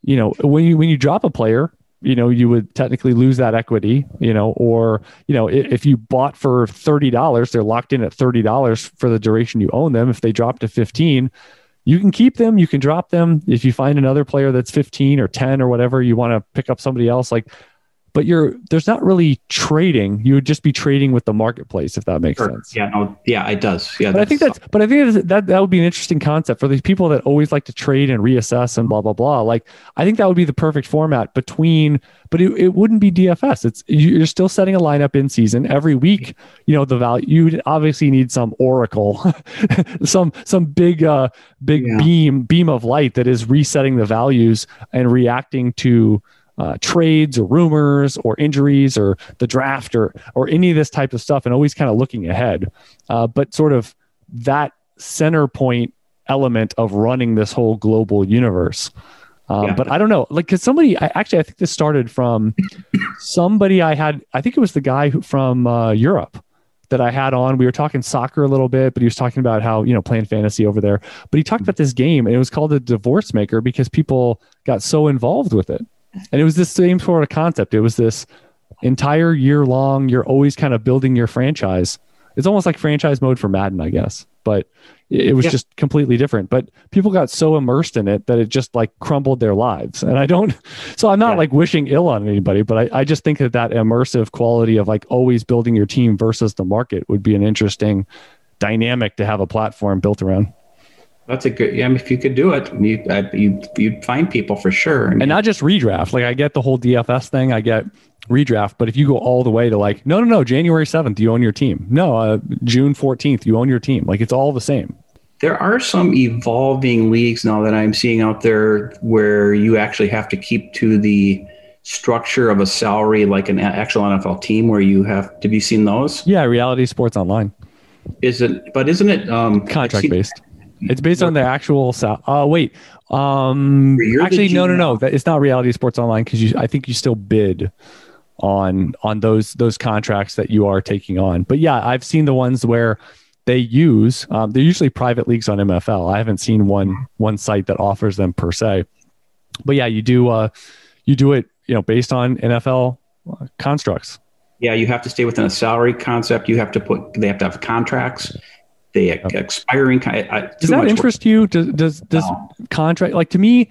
you know when you when you drop a player you know you would technically lose that equity you know or you know if you bought for $30 they're locked in at $30 for the duration you own them. If they drop to 15 you can keep them you can drop them. If you find another player that's 15 or 10 or whatever you want to pick up somebody else like but you're there's not really trading. You would just be trading with the marketplace, if that makes sure. sense. Yeah, no, yeah, it does. Yeah, but I think that's but I think that that would be an interesting concept for these people that always like to trade and reassess and blah blah blah. Like I think that would be the perfect format between, but it, it wouldn't be DFS. It's you're still setting a lineup in season every week. You know the value. You obviously need some oracle, some some big uh big yeah. beam beam of light that is resetting the values and reacting to uh, trades or rumors or injuries or the draft or or any of this type of stuff and always kind of looking ahead uh, but sort of that center point element of running this whole global universe um, yeah. but i don't know like because somebody I, actually i think this started from somebody i had i think it was the guy who, from uh, europe that I had on. We were talking soccer a little bit, but he was talking about how, you know, playing fantasy over there. But he talked about this game and it was called the divorce maker because people got so involved with it. And it was the same sort of concept. It was this entire year long, you're always kind of building your franchise. It's almost like franchise mode for Madden, I guess, but it was yeah. just completely different. But people got so immersed in it that it just like crumbled their lives. And I don't, so I'm not yeah. like wishing ill on anybody, but I, I just think that that immersive quality of like always building your team versus the market would be an interesting dynamic to have a platform built around. That's a good. Yeah, I mean, if you could do it, you you you'd find people for sure. and not just redraft. Like I get the whole DFS thing. I get redraft, but if you go all the way to like, no, no, no, January seventh, you own your team. No, uh, June fourteenth, you own your team. Like it's all the same. There are some evolving leagues now that I'm seeing out there where you actually have to keep to the structure of a salary like an actual NFL team where you have have you seen those? Yeah, reality sports online. Is it but isn't it um contract based? It's based on the actual sal. Uh, wait. Um, actually, no, no, no. That it's not reality sports online because you. I think you still bid on on those those contracts that you are taking on. But yeah, I've seen the ones where they use. Um, they're usually private leagues on MFL. I haven't seen one one site that offers them per se. But yeah, you do. Uh, you do it. You know, based on NFL uh, constructs. Yeah, you have to stay within a salary concept. You have to put. They have to have contracts the yep. expiring. I, does that interest work. you? Does does does no. contract like to me?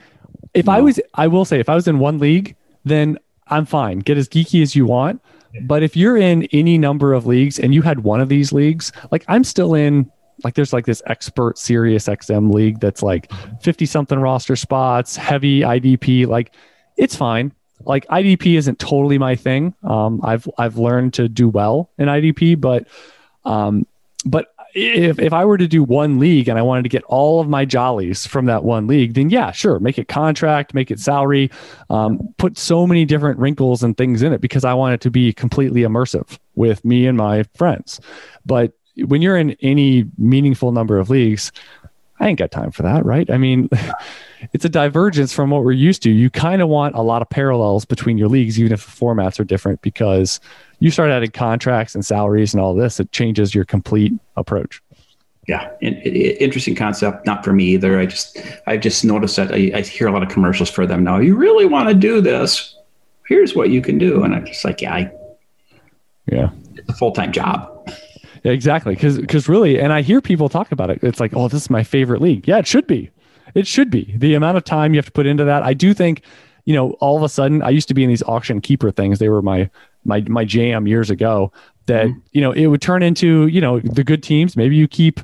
If no. I was, I will say, if I was in one league, then I'm fine. Get as geeky as you want. But if you're in any number of leagues and you had one of these leagues, like I'm still in, like there's like this expert Sirius XM league that's like 50 something roster spots, heavy IDP. Like it's fine. Like IDP isn't totally my thing. Um, I've I've learned to do well in IDP, but um, but if, if I were to do one league and I wanted to get all of my jollies from that one league, then yeah, sure, make it contract, make it salary, um, put so many different wrinkles and things in it because I want it to be completely immersive with me and my friends. But when you're in any meaningful number of leagues, I ain't got time for that, right? I mean, it's a divergence from what we're used to. You kind of want a lot of parallels between your leagues, even if the formats are different, because you start adding contracts and salaries and all this, it changes your complete approach. Yeah, interesting concept. Not for me either. I just I've just noticed that I, I hear a lot of commercials for them now. You really want to do this? Here's what you can do, and I'm just like, yeah, I, yeah, it's a full time job. Yeah, exactly. Because because really, and I hear people talk about it. It's like, oh, this is my favorite league. Yeah, it should be. It should be. The amount of time you have to put into that. I do think, you know, all of a sudden, I used to be in these auction keeper things. They were my my my jam years ago that mm-hmm. you know it would turn into you know the good teams. Maybe you keep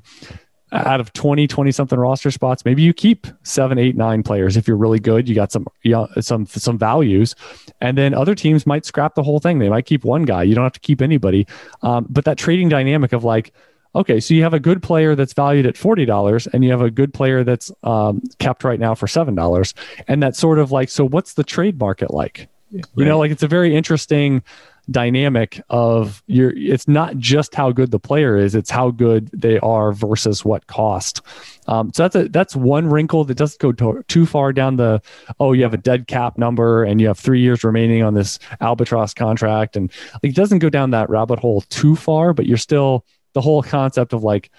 out of 20 20 something roster spots maybe you keep seven eight nine players if you're really good. You got some you know, some some values. And then other teams might scrap the whole thing. They might keep one guy. You don't have to keep anybody. Um, but that trading dynamic of like okay so you have a good player that's valued at $40 and you have a good player that's um, kept right now for $7 and that sort of like so what's the trade market like you right. know, like it's a very interesting dynamic of your it's not just how good the player is it's how good they are versus what cost um, so that's a that's one wrinkle that doesn't go to, too far down the oh you have a dead cap number and you have three years remaining on this albatross contract and like, it doesn't go down that rabbit hole too far but you're still the whole concept of like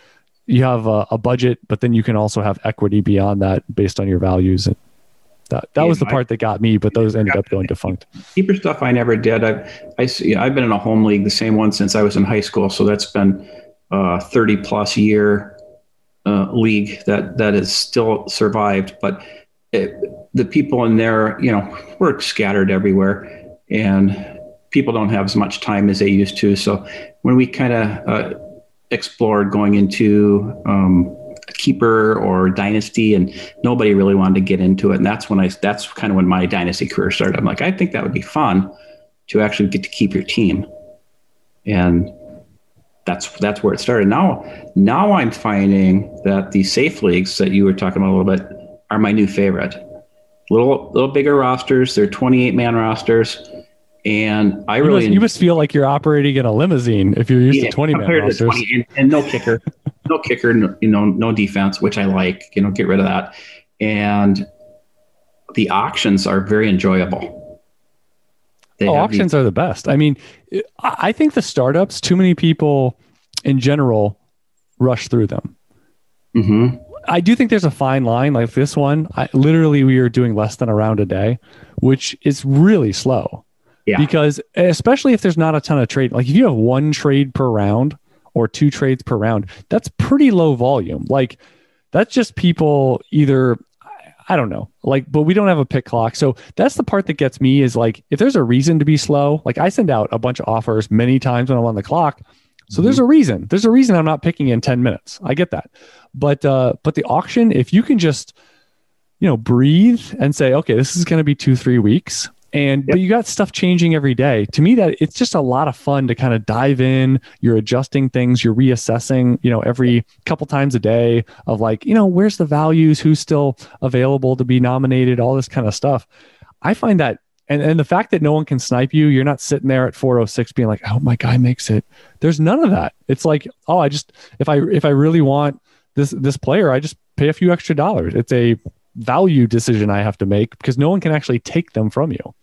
you have a, a budget but then you can also have equity beyond that based on your values and that that yeah, was the part that got me, but those ended up going defunct. Keeper stuff I never did. I've I see, I've been in a home league, the same one since I was in high school. So that's been uh, thirty plus year uh, league that that has still survived. But it, the people in there, you know, we're scattered everywhere, and people don't have as much time as they used to. So when we kind of uh, explored going into um, keeper or dynasty and nobody really wanted to get into it. And that's when i that's kind of when my dynasty career started. I'm like i think that would be fun to actually get to keep your team. And that's that's where it started. Now now i'm finding that the safe leagues that you were talking about a little bit are my new favorite. Little little bigger rosters they're 28 man rosters. And I you really must, you must feel like you're operating in a limousine if you're used yeah, to 20 man rosters. 20, and, and no kicker. no kicker, no, you know, no defense, which I like. You know, get rid of that. And the auctions are very enjoyable. They oh, auctions are the best. I mean, I think the startups, too many people in general rush through them. Mm-hmm. I do think there's a fine line. Like this one, I, literally, we are doing less than a round a day, which is really slow. Yeah. Because especially if there's not a ton of trade, like if you have one trade per round, or two trades per round, that's pretty low volume. Like that's just people either I don't know. Like, but we don't have a pick clock. So that's the part that gets me is like, if there's a reason to be slow, like I send out a bunch of offers many times when I'm on the clock. So mm-hmm. there's a reason. There's a reason I'm not picking in 10 minutes. I get that. But, uh, but the auction, if you can just, you know, breathe and say, okay, this is going to be two, three weeks and yep. but you got stuff changing every day to me that it's just a lot of fun to kind of dive in you're adjusting things you're reassessing you know every couple times a day of like you know where's the values who's still available to be nominated all this kind of stuff i find that And and the fact that no one can snipe you, you're not sitting there at 406 being like, "Oh, my guy makes it." There's none of that. It's like, "Oh, I just if I if I really want this this player, I just pay a few extra dollars." It's a value decision I have to make because no one can actually take them from you.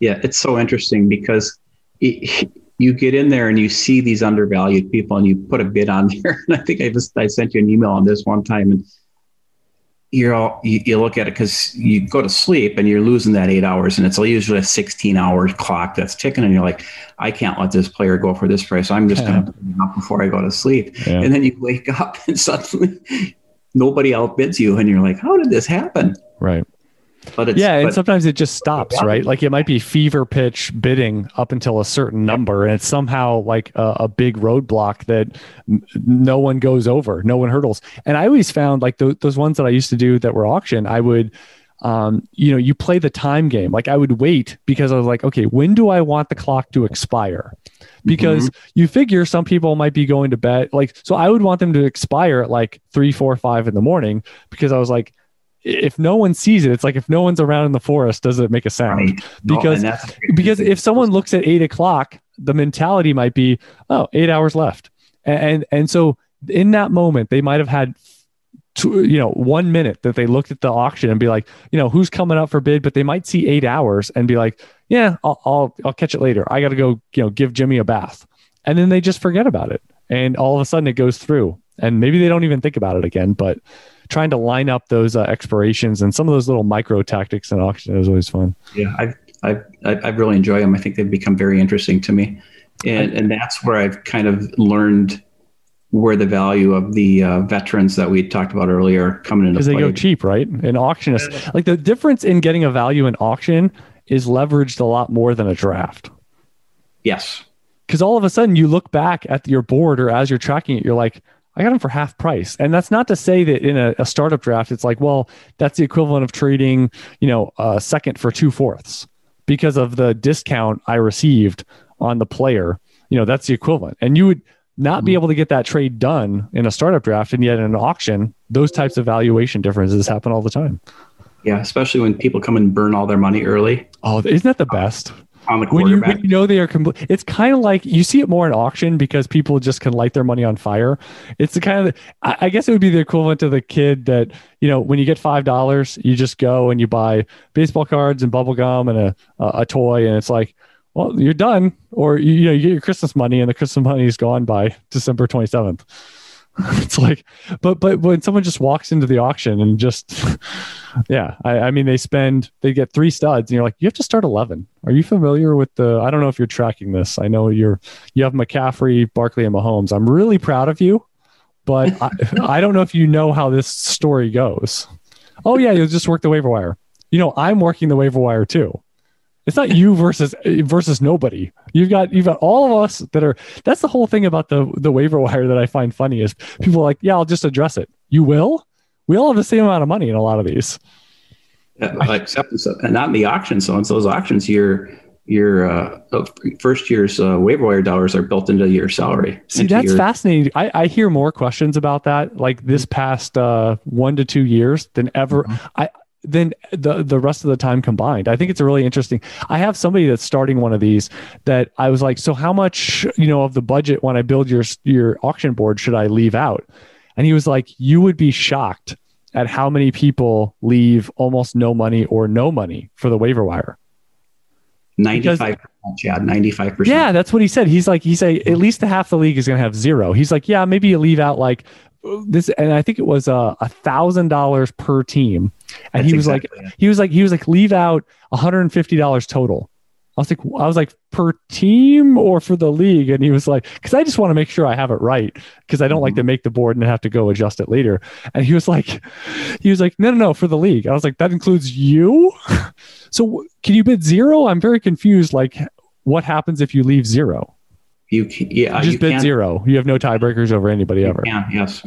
Yeah, it's so interesting because it, you get in there and you see these undervalued people and you put a bid on there. And I think I just I sent you an email on this one time and you're all you, you look at it because you go to sleep and you're losing that eight hours and it's usually a 16 hour clock that's ticking and you're like i can't let this player go for this price i'm just yeah. going to put it up before i go to sleep yeah. and then you wake up and suddenly nobody outbids you and you're like how did this happen right but it's yeah, and sometimes it just stops, yeah. right? Like it might be fever pitch bidding up until a certain number, and it's somehow like a, a big roadblock that m- no one goes over, no one hurdles. And I always found like th- those ones that I used to do that were auction, I would um, you know, you play the time game. Like I would wait because I was like, okay, when do I want the clock to expire? Because mm-hmm. you figure some people might be going to bed. Like, so I would want them to expire at like three, four, five in the morning because I was like, if no one sees it, it's like if no one's around in the forest, does it make a sound? Right. Because no, because if someone looks at eight o'clock, the mentality might be, oh, eight hours left, and and, and so in that moment, they might have had. You know, one minute that they looked at the auction and be like, you know, who's coming up for bid, but they might see eight hours and be like, yeah, I'll, I'll, I'll catch it later. I got to go, you know, give Jimmy a bath. And then they just forget about it. And all of a sudden it goes through and maybe they don't even think about it again, but trying to line up those uh, expirations and some of those little micro tactics in auction is always fun. Yeah, I've, I've, I've really enjoy them. I think they've become very interesting to me. And, and that's where I've kind of learned where the value of the uh, veterans that we talked about earlier coming into because they go cheap, right? In auction, is, like the difference in getting a value in auction is leveraged a lot more than a draft. Yes, because all of a sudden you look back at your board or as you're tracking it, you're like, I got them for half price. And that's not to say that in a, a, startup draft, it's like, well, that's the equivalent of trading, you know, a second for two fourths because of the discount I received on the player. You know, that's the equivalent. And you would not be mm-hmm. able to get that trade done in a startup draft. And yet in an auction, those types of valuation differences happen all the time. Yeah, especially when people come and burn all their money early. Oh, isn't that the best? on the. When you, when you know they are complete, it's kind of like you see it more in auction because people just can light their money on fire. It's the kind of, I, I guess it would be the equivalent to the kid that, you know, when you get $5, you just go and you buy baseball cards and bubble gum and a, a, a toy. And it's like, well, you're done. Or, you, you know, you get your Christmas money and the Christmas money is gone by December 27th. it's like, but but when someone just walks into the auction and just, yeah, I, I, mean, they spend, they get three studs, and you're like, you have to start eleven. Are you familiar with the? I don't know if you're tracking this. I know you're, you have McCaffrey, Barkley, and Mahomes. I'm really proud of you, but I, I don't know if you know how this story goes. Oh yeah, you'll just work the waiver wire. You know, I'm working the waiver wire too. It's not you versus versus nobody. You've got you've got all of us that are. That's the whole thing about the the waiver wire that I find funny is people are like, yeah, I'll just address it. You will. We all have the same amount of money in a lot of these. Yeah, except and not in the auction. So in those auctions, your your uh, first year's uh, waiver wire dollars are built into your salary. See, that's your- fascinating. I, I hear more questions about that, like this past uh, one to two years than ever. Mm-hmm. I than the the rest of the time combined. I think it's a really interesting. I have somebody that's starting one of these that I was like, so how much you know of the budget when I build your your auction board should I leave out? And he was like, you would be shocked at how many people leave almost no money or no money for the waiver wire. 95 Chad, 95%. Yeah, that's what he said. He's like, he said, at least the half the league is going to have zero. He's like, yeah, maybe you leave out like this and i think it was uh, a thousand dollars per team and That's he was exactly like it. he was like he was like leave out $150 total i was like i was like per team or for the league and he was like because i just want to make sure i have it right because i don't mm-hmm. like to make the board and have to go adjust it later and he was like he was like no no no for the league i was like that includes you so can you bid zero i'm very confused like what happens if you leave zero you can, yeah, you just you bid zero. You have no tiebreakers over anybody ever. Yeah, yes.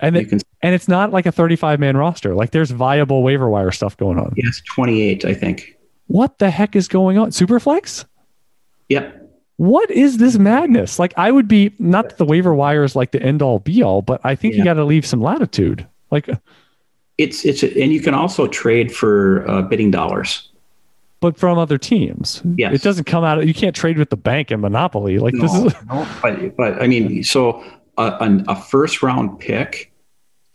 And it, can, and it's not like a 35 man roster. Like there's viable waiver wire stuff going on. Yes, 28, I think. What the heck is going on? Superflex? Yep. What is this madness? Like I would be not that the waiver wire is like the end all be all, but I think yeah. you got to leave some latitude. Like it's it's and you can also trade for uh, bidding dollars. but from other teams. Yes. It doesn't come out. Of, you can't trade with the bank and Monopoly. Like no, this is. No, but but I mean, so a, a, first round pick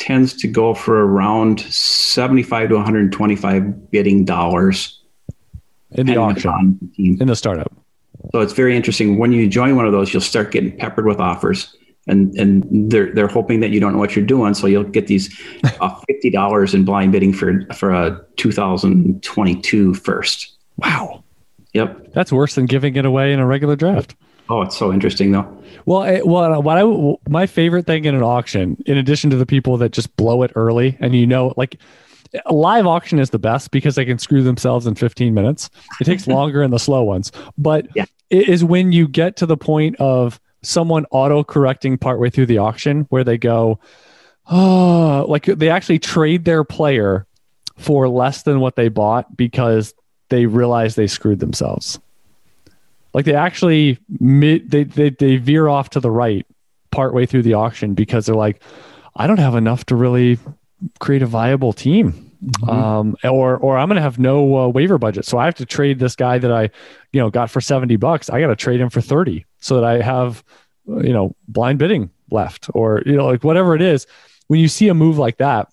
tends to go for around seventy five to one hundred twenty five bidding dollars in the auction the in the startup. So it's very interesting. When you join one of those, you'll start getting peppered with offers and and they're they're hoping that you don't know what you're doing, so you'll get these uh, fifty dollars in blind bidding for for a 2022 first. Wow. Yep. That's worse than giving it away in a regular draft. Oh, it's so interesting though. Well, I, well, uh, what I my favorite thing in an auction, in addition to the people that just blow it early, and you know, like a live auction is the best because they can screw themselves in 15 minutes. It takes longer in the slow ones, but yeah. it is when you get to the point of someone auto correcting partway through the auction where they go, oh, like they actually trade their player for less than what they bought because they realize they screwed themselves. Like they actually mid, they, they they veer off to the right partway through the auction because they're like, I don't have enough to really create a viable team. Mm-hmm. Um, or or I'm going to have no uh, waiver budget, so I have to trade this guy that I, you know, got for seventy bucks. I got to trade him for thirty so that I have, you know, blind bidding left, or you know, like whatever it is. When you see a move like that,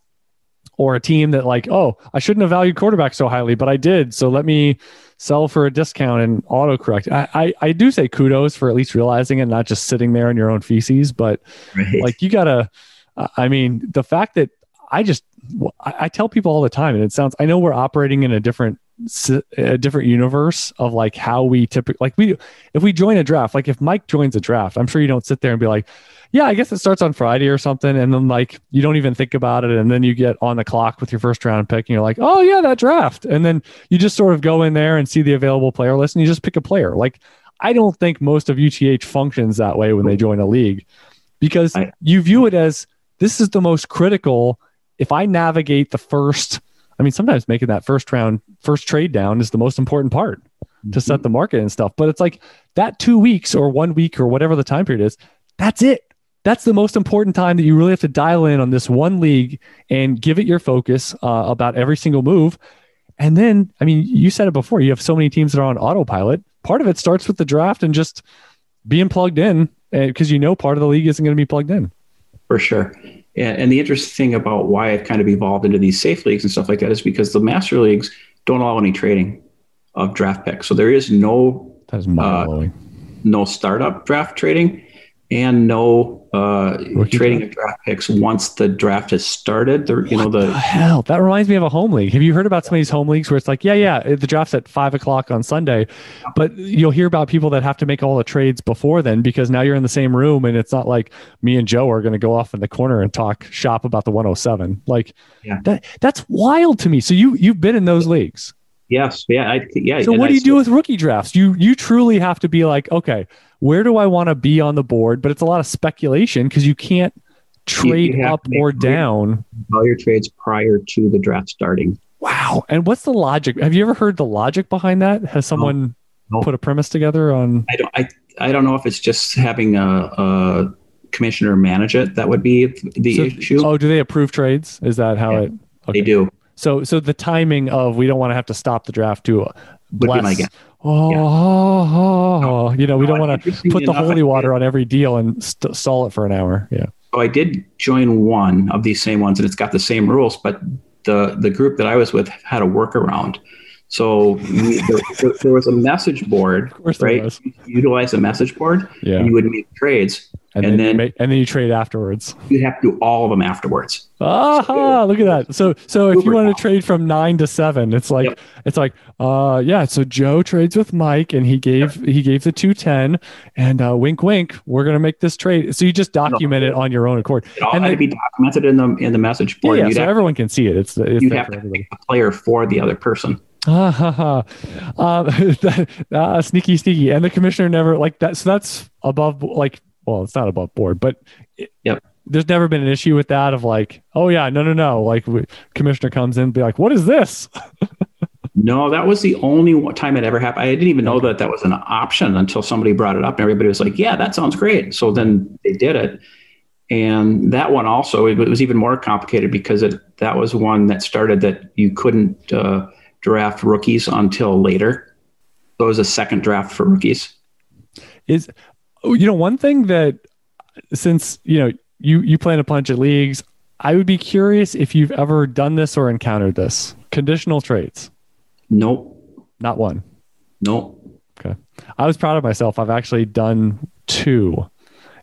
or a team that like, oh, I shouldn't have valued quarterback so highly, but I did, so let me sell for a discount and auto correct. I, I, I do say kudos for at least realizing it, not just sitting there in your own feces, but right. like you gotta. I mean, the fact that I just I, tell people all the time, and it sounds I know we're operating in a different a different universe of like how we typically like we if we join a draft like if mike joins a draft i'm sure you don't sit there and be like yeah i guess it starts on friday or something and then like you don't even think about it and then you get on the clock with your first round pick and you're like oh yeah that draft and then you just sort of go in there and see the available player list and you just pick a player like i don't think most of uth functions that way when they join a league because you view it as this is the most critical if I navigate the first, I mean, sometimes making that first round, first trade down is the most important part mm-hmm. to set the market and stuff. But it's like that two weeks or one week or whatever the time period is, that's it. That's the most important time that you really have to dial in on this one league and give it your focus uh, about every single move. And then, I mean, you said it before, you have so many teams that are on autopilot. Part of it starts with the draft and just being plugged in because you know part of the league isn't going to be plugged in. For sure. And, and, the interesting thing about why I've kind of evolved into these safe leagues and stuff like that is because the master leagues don't allow any trading of draft picks. So there is no that is uh, no startup draft trading and no uh, trading draft? of draft picks once the draft has started. The, you know the, the, hell that reminds me of a home league. Have you heard about some of these home leagues where it's like, yeah, yeah, the draft's at five o'clock on Sunday, but you'll hear about people that have to make all the trades before then because now you're in the same room and it's not like me and Joe are going to go off in the corner and talk shop about the 107. Like yeah. that that's wild to me. So you you've been in those leagues. Yes. Yeah. I, yeah. So what do you do with rookie drafts? You you truly have to be like, okay, where do I want to be on the board? But it's a lot of speculation because you can't trade you up or down. All your trades prior to the draft starting. Wow. And what's the logic? Have you ever heard the logic behind that? Has someone no. No. put a premise together on? I don't. I I don't know if it's just having a, a commissioner manage it. That would be the so, issue. Oh, do they approve trades? Is that how yeah, it? Okay. They do. So so the timing of we don't want to have to stop the draft to bless Oh, yeah. oh, you know, we don't want to put the holy water on every deal and st- stall it for an hour. Yeah. So I did join one of these same ones, and it's got the same rules, but the the group that I was with had a workaround. So we, there, there, was a message board, right? Utilize a message board, yeah. and you would make trades and, and then, then make, and then you trade afterwards. You have to do all of them afterwards. Ah, so, look at that. So so if you want to trade from nine to seven, it's like yep. it's like uh yeah. So Joe trades with Mike, and he gave yep. he gave the two ten, and uh, wink wink, we're gonna make this trade. So you just document no. it on your own accord. It all and had then, to be documented in the in the message board. Yeah, yeah so everyone can see it. It's, it's you have to pick a player for the other person. Ah, ha, ha. Um, uh, sneaky, sneaky, and the commissioner never like that. So that's above like well, it's not above board, but it, yep. there's never been an issue with that of like, oh yeah, no, no, no. Like we, commissioner comes in and be like, what is this? no, that was the only time it ever happened. I didn't even know that that was an option until somebody brought it up and everybody was like, yeah, that sounds great. So then they did it. And that one also, it was even more complicated because it, that was one that started that you couldn't, uh, draft rookies until later. So it was a second draft for rookies. Is Oh, you know one thing that since you know you you play in a bunch of leagues, I would be curious if you've ever done this or encountered this conditional trades. Nope. Not one. Nope. Okay. I was proud of myself. I've actually done two.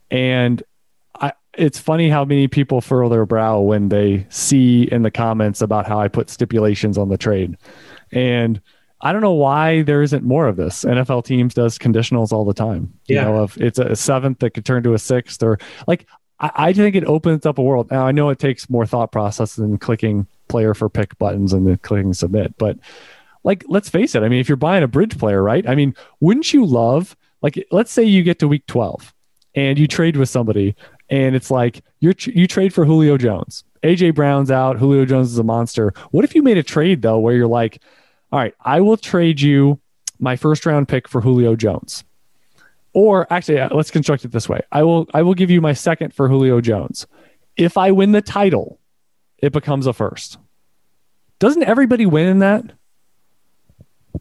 And I it's funny how many people furrow their brow when they see in the comments about how I put stipulations on the trade. And I don't know why there isn't more of this. NFL teams does conditionals all the time. Yeah. You know, if it's a seventh that could turn to a sixth or like I, I think it opens up a world. Now I know it takes more thought process than clicking player for pick buttons and then clicking submit, but like let's face it. I mean, if you're buying a bridge player, right? I mean, wouldn't you love like let's say you get to week 12 and you trade with somebody and it's like you're you trade for Julio Jones. AJ Brown's out, Julio Jones is a monster. What if you made a trade though where you're like, "All right, I will trade you my first round pick for Julio Jones." Or actually, uh, let's construct it this way. I will I will give you my second for Julio Jones. If I win the title, it becomes a first. Doesn't everybody win in that?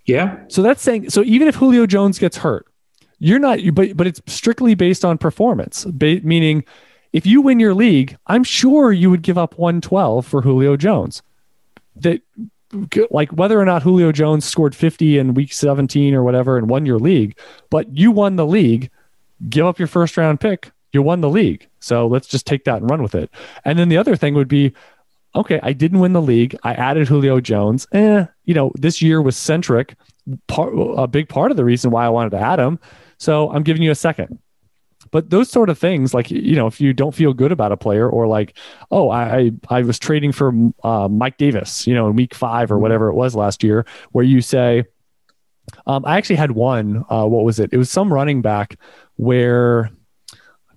Yeah. So that's saying so even if Julio Jones gets hurt, you're not but but it's strictly based on performance. Ba- meaning if you win your league, I'm sure you would give up 112 for Julio Jones. That like whether or not Julio Jones scored 50 in week 17 or whatever and won your league, but you won the league, give up your first round pick, you won the league. So let's just take that and run with it. And then the other thing would be okay, I didn't win the league. I added Julio Jones. Eh, you know, this year was centric, part, a big part of the reason why I wanted to add him. So I'm giving you a second. But those sort of things, like you know, if you don't feel good about a player, or like, oh, I I was trading for uh, Mike Davis, you know, in week five or whatever it was last year, where you say, um, I actually had one. Uh, what was it? It was some running back where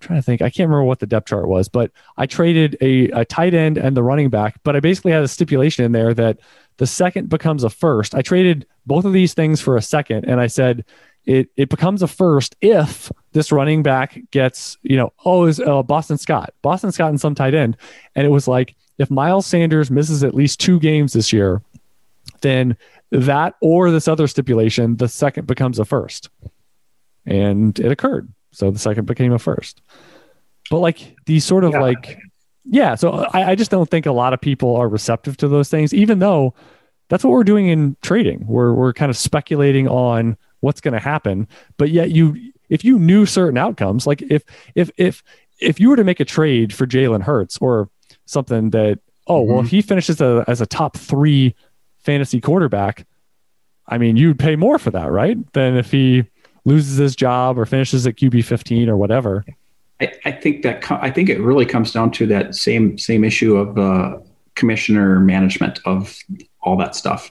I'm trying to think. I can't remember what the depth chart was, but I traded a, a tight end and the running back. But I basically had a stipulation in there that the second becomes a first. I traded both of these things for a second, and I said it it becomes a first if this running back gets you know oh is uh, Boston Scott. Boston Scott and some tight end. And it was like if Miles Sanders misses at least two games this year then that or this other stipulation the second becomes a first. And it occurred. So the second became a first. But like these sort of yeah. like yeah so I, I just don't think a lot of people are receptive to those things even though that's what we're doing in trading. We're, we're kind of speculating on what's going to happen. But yet you if you knew certain outcomes like if if if if you were to make a trade for Jalen Hurts or something that oh mm-hmm. well if he finishes a, as a top three fantasy quarterback I mean you'd pay more for that right than if he loses his job or finishes at QB 15 or whatever. I, I think that I think it really comes down to that same same issue of uh, commissioner management of all that stuff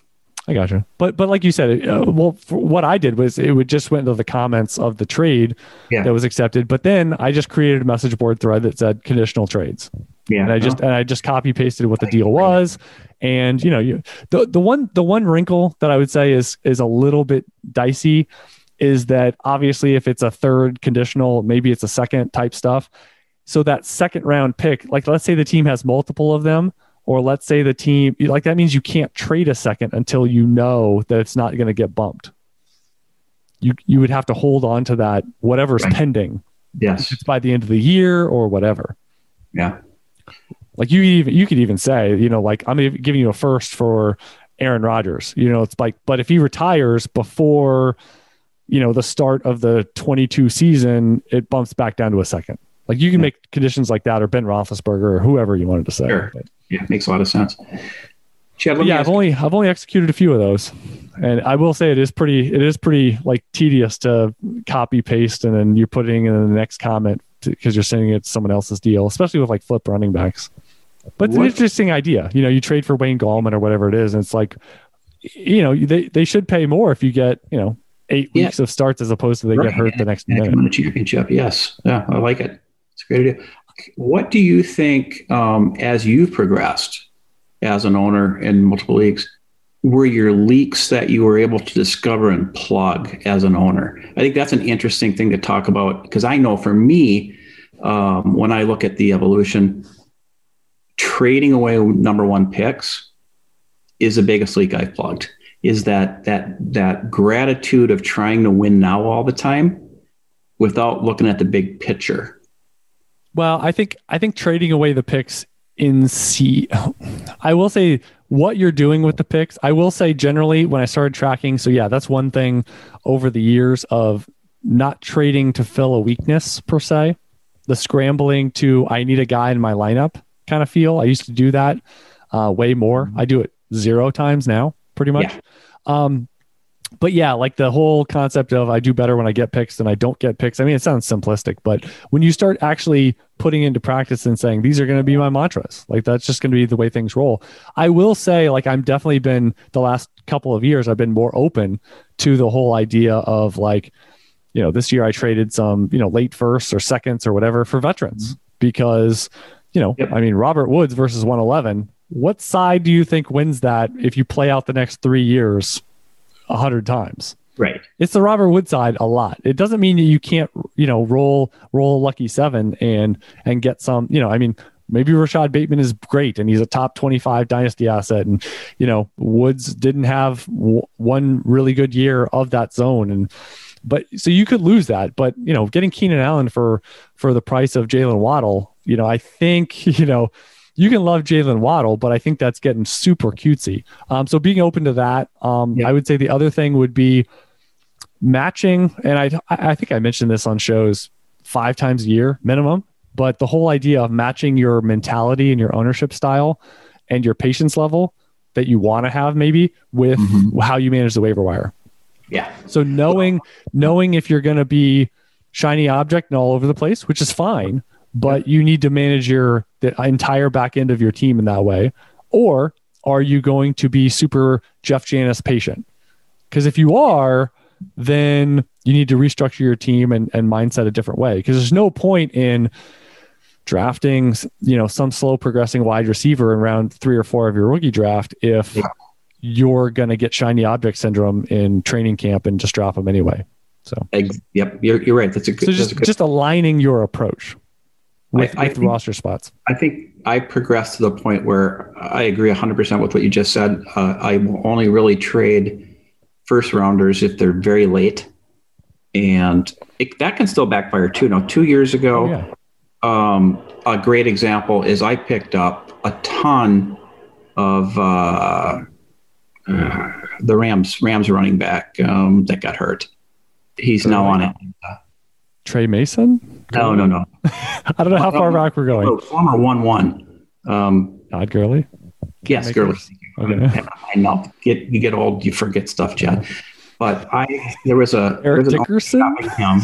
I got you. But but like you said, uh, well, what I did was it would just went into the comments of the trade yeah. that was accepted. But then I just created a message board thread that said conditional trades. Yeah, and I just and I just copy pasted what the deal was. And you know, you the the one the one wrinkle that I would say is is a little bit dicey is that obviously if it's a third conditional, maybe it's a second type stuff. So that second round pick, like let's say the team has multiple of them or let's say the team like that means you can't trade a second until you know that it's not going to get bumped. You you would have to hold on to that whatever's right. pending. Yes. It's by the end of the year or whatever. Yeah. Like you even you could even say you know like i'm giving you a first for aaron rodgers you know it's like but if he retires before you know the start of the 22 season it bumps back down to a second. Like you can make conditions like that or ben roethlisberger or whoever you wanted to say sure. Yeah, it makes a lot of sense. Chad, yeah, I've only I've only executed a few of those, and I will say it is pretty it is pretty like tedious to copy paste and then you're putting in the next comment because you're sending it to someone else's deal, especially with like flip running backs. But it's what? an interesting idea. You know, you trade for Wayne Gallman or whatever it is, and it's like, you know, they they should pay more if you get you know eight yeah. weeks of starts as opposed to they right. get hurt the next minute. Win a championship. Yes, yeah, I like it. It's a great idea. What do you think um, as you've progressed as an owner in multiple leagues? Were your leaks that you were able to discover and plug as an owner? I think that's an interesting thing to talk about because I know for me, um, when I look at the evolution, trading away number one picks is the biggest leak I've plugged. is that that that gratitude of trying to win now all the time without looking at the big picture. Well, I think I think trading away the picks in C I will say what you're doing with the picks. I will say generally when I started tracking, so yeah, that's one thing over the years of not trading to fill a weakness per se. The scrambling to I need a guy in my lineup kind of feel. I used to do that uh, way more. Mm-hmm. I do it zero times now, pretty much. Yeah. Um, but yeah, like the whole concept of I do better when I get picks than I don't get picks. I mean, it sounds simplistic, but when you start actually putting into practice and saying these are going to be my mantras, like that's just going to be the way things roll. I will say, like, I'm definitely been the last couple of years, I've been more open to the whole idea of like, you know, this year I traded some, you know, late firsts or seconds or whatever for veterans mm-hmm. because, you know, yep. I mean, Robert Woods versus 111. What side do you think wins that if you play out the next three years a hundred times. Right. It's the Robert Wood side a lot. It doesn't mean that you can't, you know, roll roll lucky seven and and get some, you know, I mean, maybe Rashod Bateman is great and he's a top 25 dynasty asset and you know Woods didn't have w- one really good year of that zone and but so you could lose that but you know getting Keenan Allen for for the price of Jaylen Waddle you know I think you know you can love Jaylen Waddle, but I think that's getting super cutesy. Um, so being open to that, um, yeah. I would say the other thing would be matching. And I, I think I mentioned this on shows five times a year minimum, but the whole idea of matching your mentality and your ownership style and your patience level that you want to have maybe with mm-hmm. how you manage the waiver wire. Yeah. So knowing knowing if you're going to be shiny object and all over the place, which is fine, but you need to manage your the entire back end of your team in that way. Or are you going to be super jeff janis patient? Because if you are then you need to restructure your team and, and mindset a different way. Because there's no point in drafting you know some slow progressing wide receiver in round three or four of your rookie draft if yeah. you're going to get shiny object syndrome in training camp and just drop them anyway. So yep you're, you're right. That's a good so just, good... just aligning your approach with, I, I with think, roster spots? I think I progressed to the point where I agree 100% with what you just said. Uh, I will only really trade first rounders if they're very late. And it, that can still backfire too. Now, two years ago, oh, yeah. um, a great example is I picked up a ton of uh, uh, the Rams Rams running back um, that got hurt. He's now on it. Tre Mason? No, no, no. I don't know how far back we're going. Oh, former one one. Um, Todd Gurley. Yes, Gurley. Okay. I know. Get you get old, you forget stuff, Chad. But I there was a Eric there was Dickerson. Him.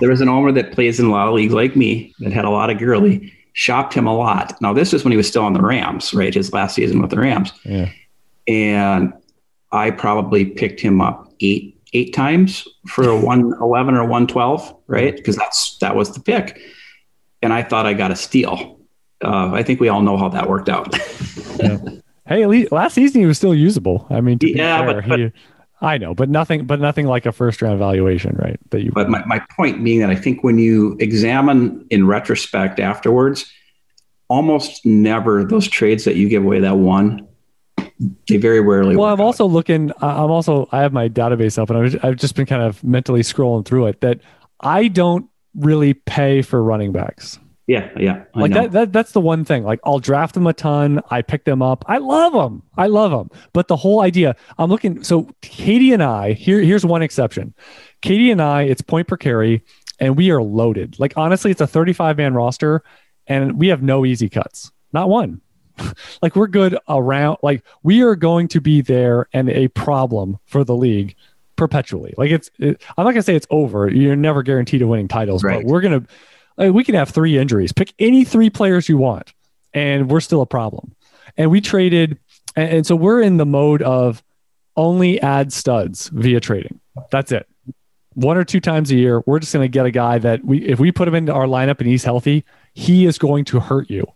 There was an owner that plays in a lot of leagues like me that had a lot of Gurley. Shopped him a lot. Now this is when he was still on the Rams, right? His last season with the Rams. Yeah. And I probably picked him up eight eight times for a 111 or 112, right? Because that's that was the pick. And I thought I got a steal. Uh, I think we all know how that worked out. yeah. Hey, at least last season he was still usable. I mean, yeah, fair, but, but he, I know, but nothing, but nothing like a first round valuation, right? That you. But my, my point being that I think when you examine in retrospect afterwards, almost never those trades that you give away that one they very rarely. Well, I'm out. also looking. I'm also. I have my database up, and I've, I've just been kind of mentally scrolling through it. That I don't really pay for running backs. Yeah, yeah. I like that, that. That's the one thing. Like I'll draft them a ton. I pick them up. I love them. I love them. But the whole idea. I'm looking. So Katie and I. Here, here's one exception. Katie and I. It's point per carry, and we are loaded. Like honestly, it's a 35 man roster, and we have no easy cuts. Not one. like we're good around like we are going to be there and a problem for the league perpetually. Like it's it, i'm not gonna say it's over. You're never guaranteed of winning titles right. but we're gonna like, we can have three injuries. Pick any three players you want and we're still a problem. And we traded and, and so we're in the mode of only add studs via trading. That's it. One or two times a year we're just going to get a guy that we if we put him into our lineup and he's healthy he is going to hurt you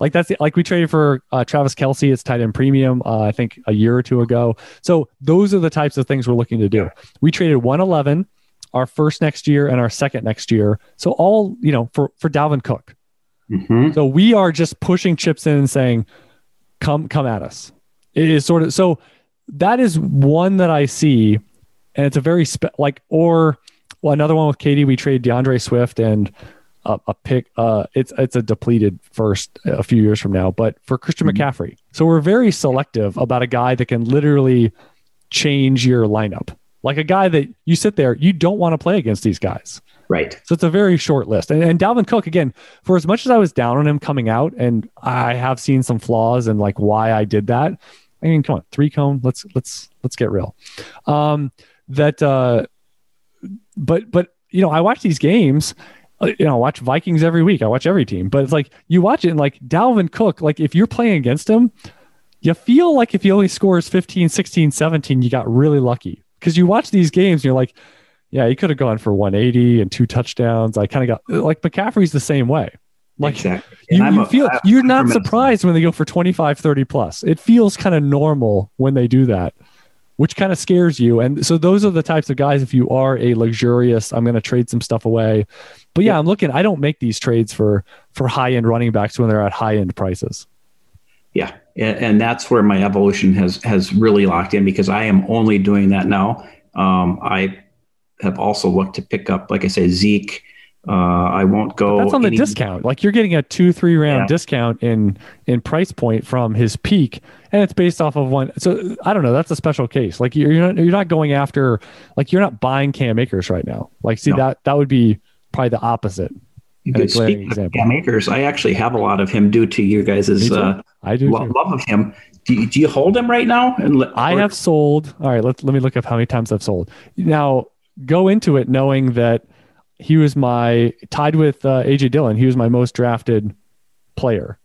like that's like we traded for uh, Travis Kelce. It's tight end premium. Uh, I think a year or two ago. So those are the types of things we're looking to do. We traded 111, our first next year and our second next year. So all you know for for Dalvin Cook. Mm-hmm. So we are just pushing chips in and saying, "Come, come at us." It is sort of so. that is one that I see, and it's a very spe- like or well another one with Katie. We trade D'Andre Swift and a, a pick. Uh, it's it's a depleted first a few years from now, but for Christian mm-hmm. McCaffrey. So we're very selective about a guy that can literally change your lineup. Like a guy that you sit there, you don't want to play against these guys. Right. So it's a very short list. And, and Dalvin Cook, again, for as much as I was down on him coming out, and I have seen some flaws and like why I did that. I mean, come on, three cone. Let's let's let's get real. Um, that, uh, but but you know, I watch these games uh, Uh, you know, I watch Vikings every week. I watch every team, but it's like you watch it and like Dalvin Cook, like if you're playing against him, you feel like if he only scores 15, 16, 17, you got really lucky because you watch these games and you're like, yeah, he could have gone for 180 and two touchdowns. I kind of got uh, like McCaffrey's the same way. Like exactly. you, you a, feel I, you're not surprised when they go for 25, 30 plus. It feels kind of normal when they do that which kind of scares you. And so those are the types of guys, if you are a luxurious, I'm going to trade some stuff away. But yeah, yeah, I'm looking, I don't make these trades for, for high end running backs when they're at high end prices. Yeah. And, and, that's where my evolution has, has really locked in because I am only doing that now. Um, I have also looked to pick up, like I say, Zeke, uh, I won't go. But that's on the discount. Like you're getting a two, three round yeah. discount in in price point from his peak, and it's based off of one. So I don't know. That's a special case. Like you're not you're not going after like you're not buying Cam Akers right now. Like see no. that that would be probably the opposite. Speaking of Cam Akers, I actually have a lot of him due to you guys' uh, I do lo- love of him. Do you, do you, hold him right now? And I have sold. All right, let let me look up how many times I've sold. Now go into it knowing that he was my tied with uh, AJ Dillon. He was my most drafted player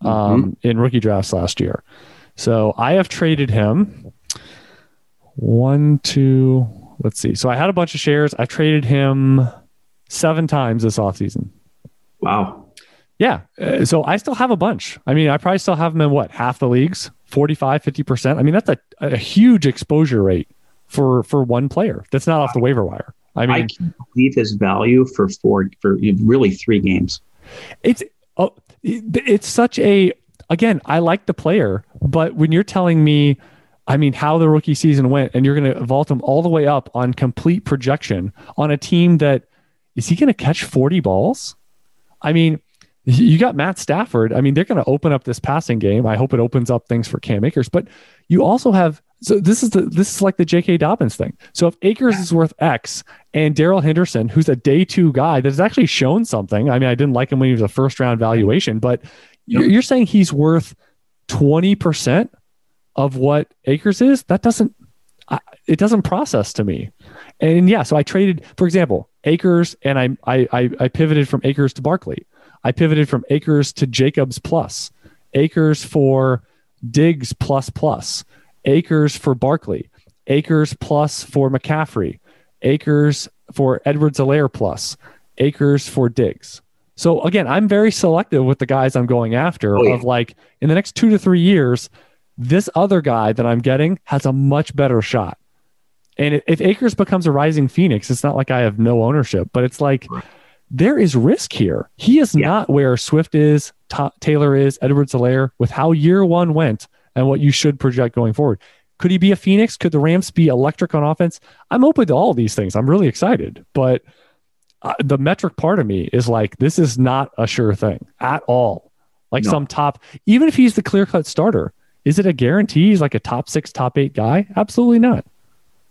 um, mm-hmm. in rookie drafts last year. So I have traded him one, two, let's see. So I had a bunch of shares. I traded him seven times this offseason. Wow. Yeah. Uh, so I still have a bunch. I mean, I probably still have them in what, half the leagues, 45, 50%. I mean, that's a, a huge exposure rate for, for one player that's not off the waiver wire. I mean, I can't believe his value for four for really three games. It's oh, it's such a again. I like the player, but when you're telling me, I mean, how the rookie season went, and you're going to vault him all the way up on complete projection on a team that is he going to catch 40 balls? I mean, you got Matt Stafford. I mean, they're going to open up this passing game. I hope it opens up things for Cam Akers, but you also have so this is the this is like the J.K. Dobbins thing. So if Akers is worth X and Darrell Henderson, who's a day two guy that's actually shown something. I mean, I didn't like him when he was a first round valuation, but yep. you're saying he's worth twenty percent of what Akers is. That doesn't it doesn't process to me. And yeah, so I traded, for example, Akers, and I I I pivoted from Akers to Barkley. I pivoted from Akers to Jacobs plus, Akers for Diggs plus plus. Akers for Barkley, Akers plus for McCaffrey, Akers for Edwards-Helaire plus, Akers for Diggs. So again, I'm very selective with the guys I'm going after. Oh, yeah. Of like in the next two to three years, this other guy that I'm getting has a much better shot. And if Akers becomes a rising phoenix, it's not like I have no ownership, but it's like there is risk here. He is yeah. not where Swift is, Taylor is, Edwards-Helaire. With how year one went, and what you should project going forward. Could he be a Phoenix? Could the Rams be electric on offense? I'm open to all these things. I'm really excited, but uh, the metric part of me is like, this is not a sure thing at all. Like no. some top, even if he's the clear cut starter, is it a guarantee he's like a top six, top eight guy? Absolutely not.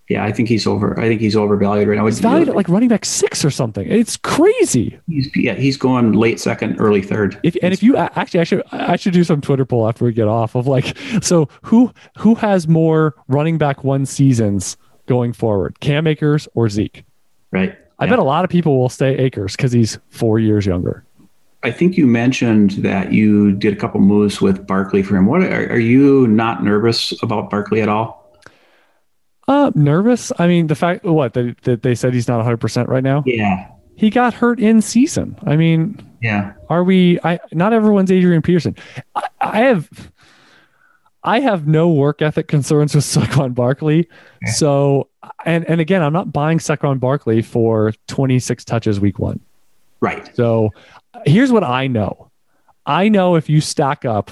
Yeah, I think he's over. I think he's overvalued right now. He's valued at like running back six or something. It's crazy. He's yeah, he's going late second, early third. If, and if you actually, I should I should do some Twitter poll after we get off of like, so who who has more running back one seasons going forward, Cam Akers or Zeke? Right. I yeah. bet a lot of people will stay Akers because he's four years younger. I think you mentioned that you did a couple moves with Barkley for him. What are, are you not nervous about Barkley at all? Uh, nervous. I mean, the fact what that, that they said he's not 100 percent right now. Yeah, he got hurt in season. I mean, yeah. Are we? I not everyone's Adrian Peterson. I, I have, I have no work ethic concerns with Saquon Barkley. Okay. So, and and again, I'm not buying Saquon Barkley for 26 touches week one. Right. So, here's what I know. I know if you stack up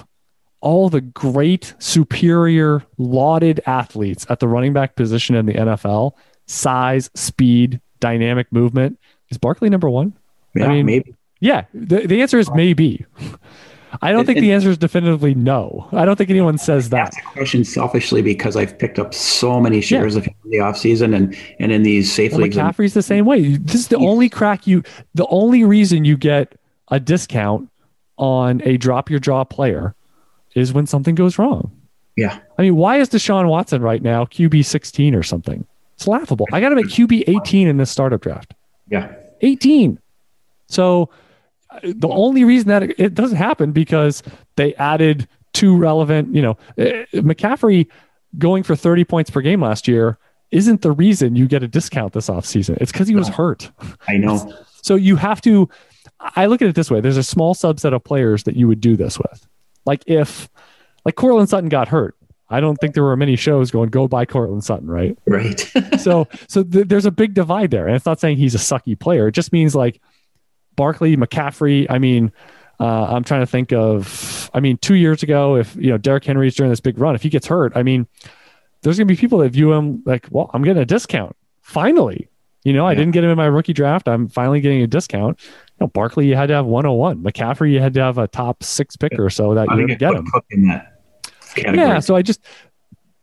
all the great, superior, lauded athletes at the running back position in the NFL, size, speed, dynamic movement, is Barkley number one? Yeah, I mean, maybe. Yeah, the, the answer is maybe. I don't think the answer is definitively no. I don't think anyone says that. That's a question selfishly because I've picked up so many shares yeah. of him in the offseason and and in these safe well, leagues. McCaffrey's the same way. This is the only crack you the only reason you get a discount on a drop your jaw player is when something goes wrong. Yeah. I mean, why is Deshaun Watson right now QB 16 or something? It's laughable. I got him at QB 18 in this startup draft. Yeah. 18. So the only reason that it doesn't happen because they added two relevant, you know, eh, McCaffrey going for 30 points per game last year isn't the reason you get a discount this offseason. It's because he was hurt. I know. So you have to, I look at it this way there's a small subset of players that you would do this with. Like if, like Courtland Sutton got hurt. I don't think there were many shows going go buy Courtland Sutton, right? Right. so so th- there's a big divide there, and it's not saying he's a sucky player. It just means like Barkley, McCaffrey. I mean, uh, I'm trying to think of. I mean, two years ago, if you know Derrick Henry's during this big run, if he gets hurt, I mean, there's going to be people that view him like, well, I'm getting a discount. Finally, you know, yeah. I didn't get him in my rookie draft. I'm finally getting a discount. Know, Barkley, you had to have 101. McCaffrey, you had to have a top six pick or so that I you to get him. Yeah, so I just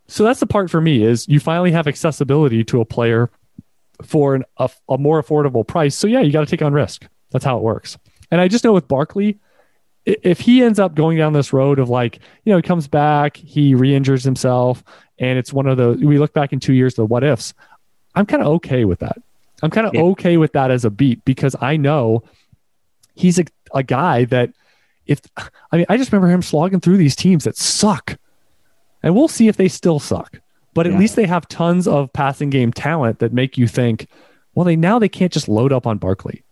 so that's the part for me is you finally have accessibility to a player for an, a, a more affordable price. So yeah, you got to take on risk. That's how it works. And I just know with Barkley, if he ends up going down this road of like, you know, he comes back, he re-injures himself, and it's one of the we look back in two years the what ifs. I'm kind of okay with that. I'm kind of yeah. okay with that as a beat because I know he's a, a guy that if I mean I just remember him slogging through these teams that suck. And we'll see if they still suck. But at yeah. least they have tons of passing game talent that make you think, well, they now they can't just load up on Barkley.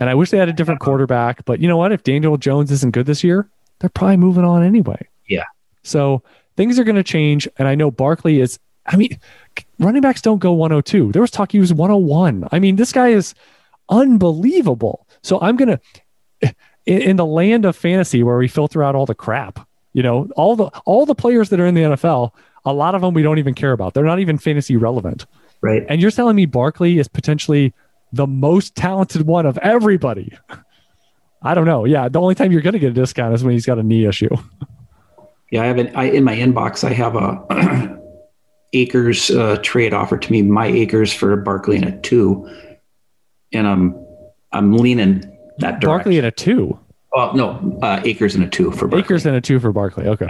And I wish they had a different quarterback. But you know what? If Daniel Jones isn't good this year, they're probably moving on anyway. Yeah. So things are going to change. And I know Barkley is, I mean, running backs don't go 102. There was talk he was 101. I mean, this guy is unbelievable. So I'm going to, in the land of fantasy where we filter out all the crap, you know, all the all the players that are in the NFL, a lot of them we don't even care about. They're not even fantasy relevant. Right. And you're telling me Barkley is potentially the most talented one of everybody. I don't know. Yeah, the only time you're going to get a discount is when he's got a knee issue. Yeah, I have an, I in my inbox. I have a Akers uh, trade offer to me. My Akers for Barkley and a two, and I'm I'm leaning that direction. Barkley in a two. Oh no, uh, Akers in a two for Barkley. Akers in a two for Barkley. Okay.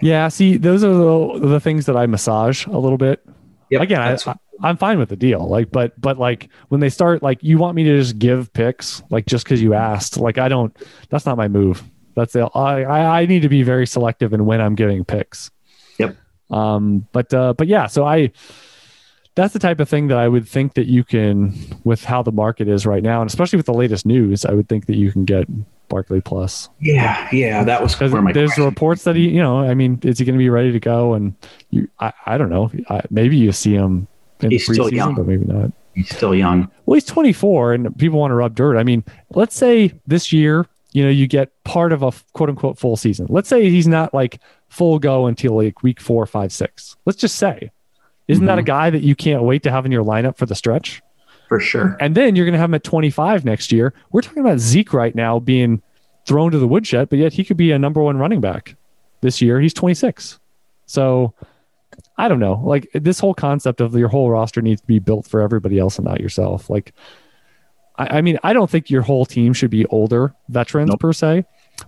Yeah. See, those are the, the things that I massage a little bit. Yep, Again, I, I'm fine with the deal. Like, but but like when they start, like you want me to just give picks, like just because you asked. Like I don't. That's not my move. That's the. I I need to be very selective in when I'm giving picks. Yep. Um. But uh. But yeah. So I. That's the type of thing that I would think that you can, with how the market is right now, and especially with the latest news, I would think that you can get Barkley Plus. Yeah, yeah, that was because there's question. reports that he, you know, I mean, is he going to be ready to go? And you, I, I don't know. I, maybe you see him he's still young, but maybe not. He's still young. Well, he's 24, and people want to rub dirt. I mean, let's say this year, you know, you get part of a quote unquote full season. Let's say he's not like full go until like week four, five, six. Let's just say, isn't mm-hmm. that a mm-hmm. guy that you can't wait to have in your lineup for the stretch? For sure. And then you're going to have him at 25 next year. We're talking about Zeke right now being thrown to the woodshed, but yet he could be a number one running back this year. He's 26. So I don't know. Like this whole concept of your whole roster needs to be built for everybody else and not yourself. Like, I, I mean, I don't think your whole team should be older veterans nope. per se.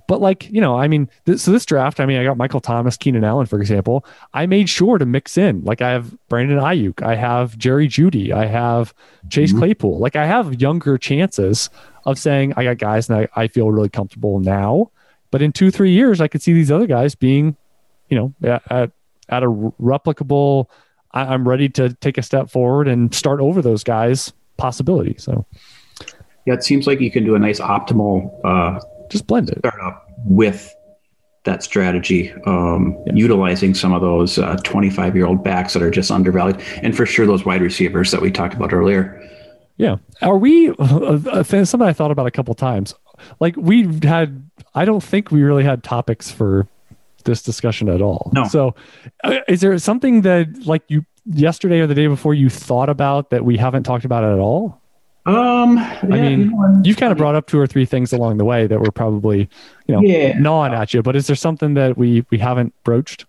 But like, you know, I mean, this, so this draft, I mean, I got Michael Thomas, Keenan Allen, for example. I made sure to mix in. Like I have Brandon Aiyuk, I have Jerry Jeudy I have Chase mm-hmm. Claypool. Like I have younger chances of saying I got guys and I, I feel really comfortable now. But in two, three years, I could see these other guys being, you know, at, at a replicable, I, am ready to take a step forward and start over those guys possibility. So, yeah, it seems like you can do a nice optimal, uh, just blend it Start up with that strategy, um, yeah. utilizing some of those 25 uh, year old backs that are just undervalued, and for sure those wide receivers that we talked about earlier. Yeah, are we? Uh, something I thought about a couple times. like we had. I don't think we really had topics for this discussion at all. No. So, uh, is there something that like you yesterday or the day before you thought about that we haven't talked about at all? Um, I mean, you've kind of brought up two or three things along the way that were probably, you know, Yeah. gnawing at you. But is there something that we we haven't broached?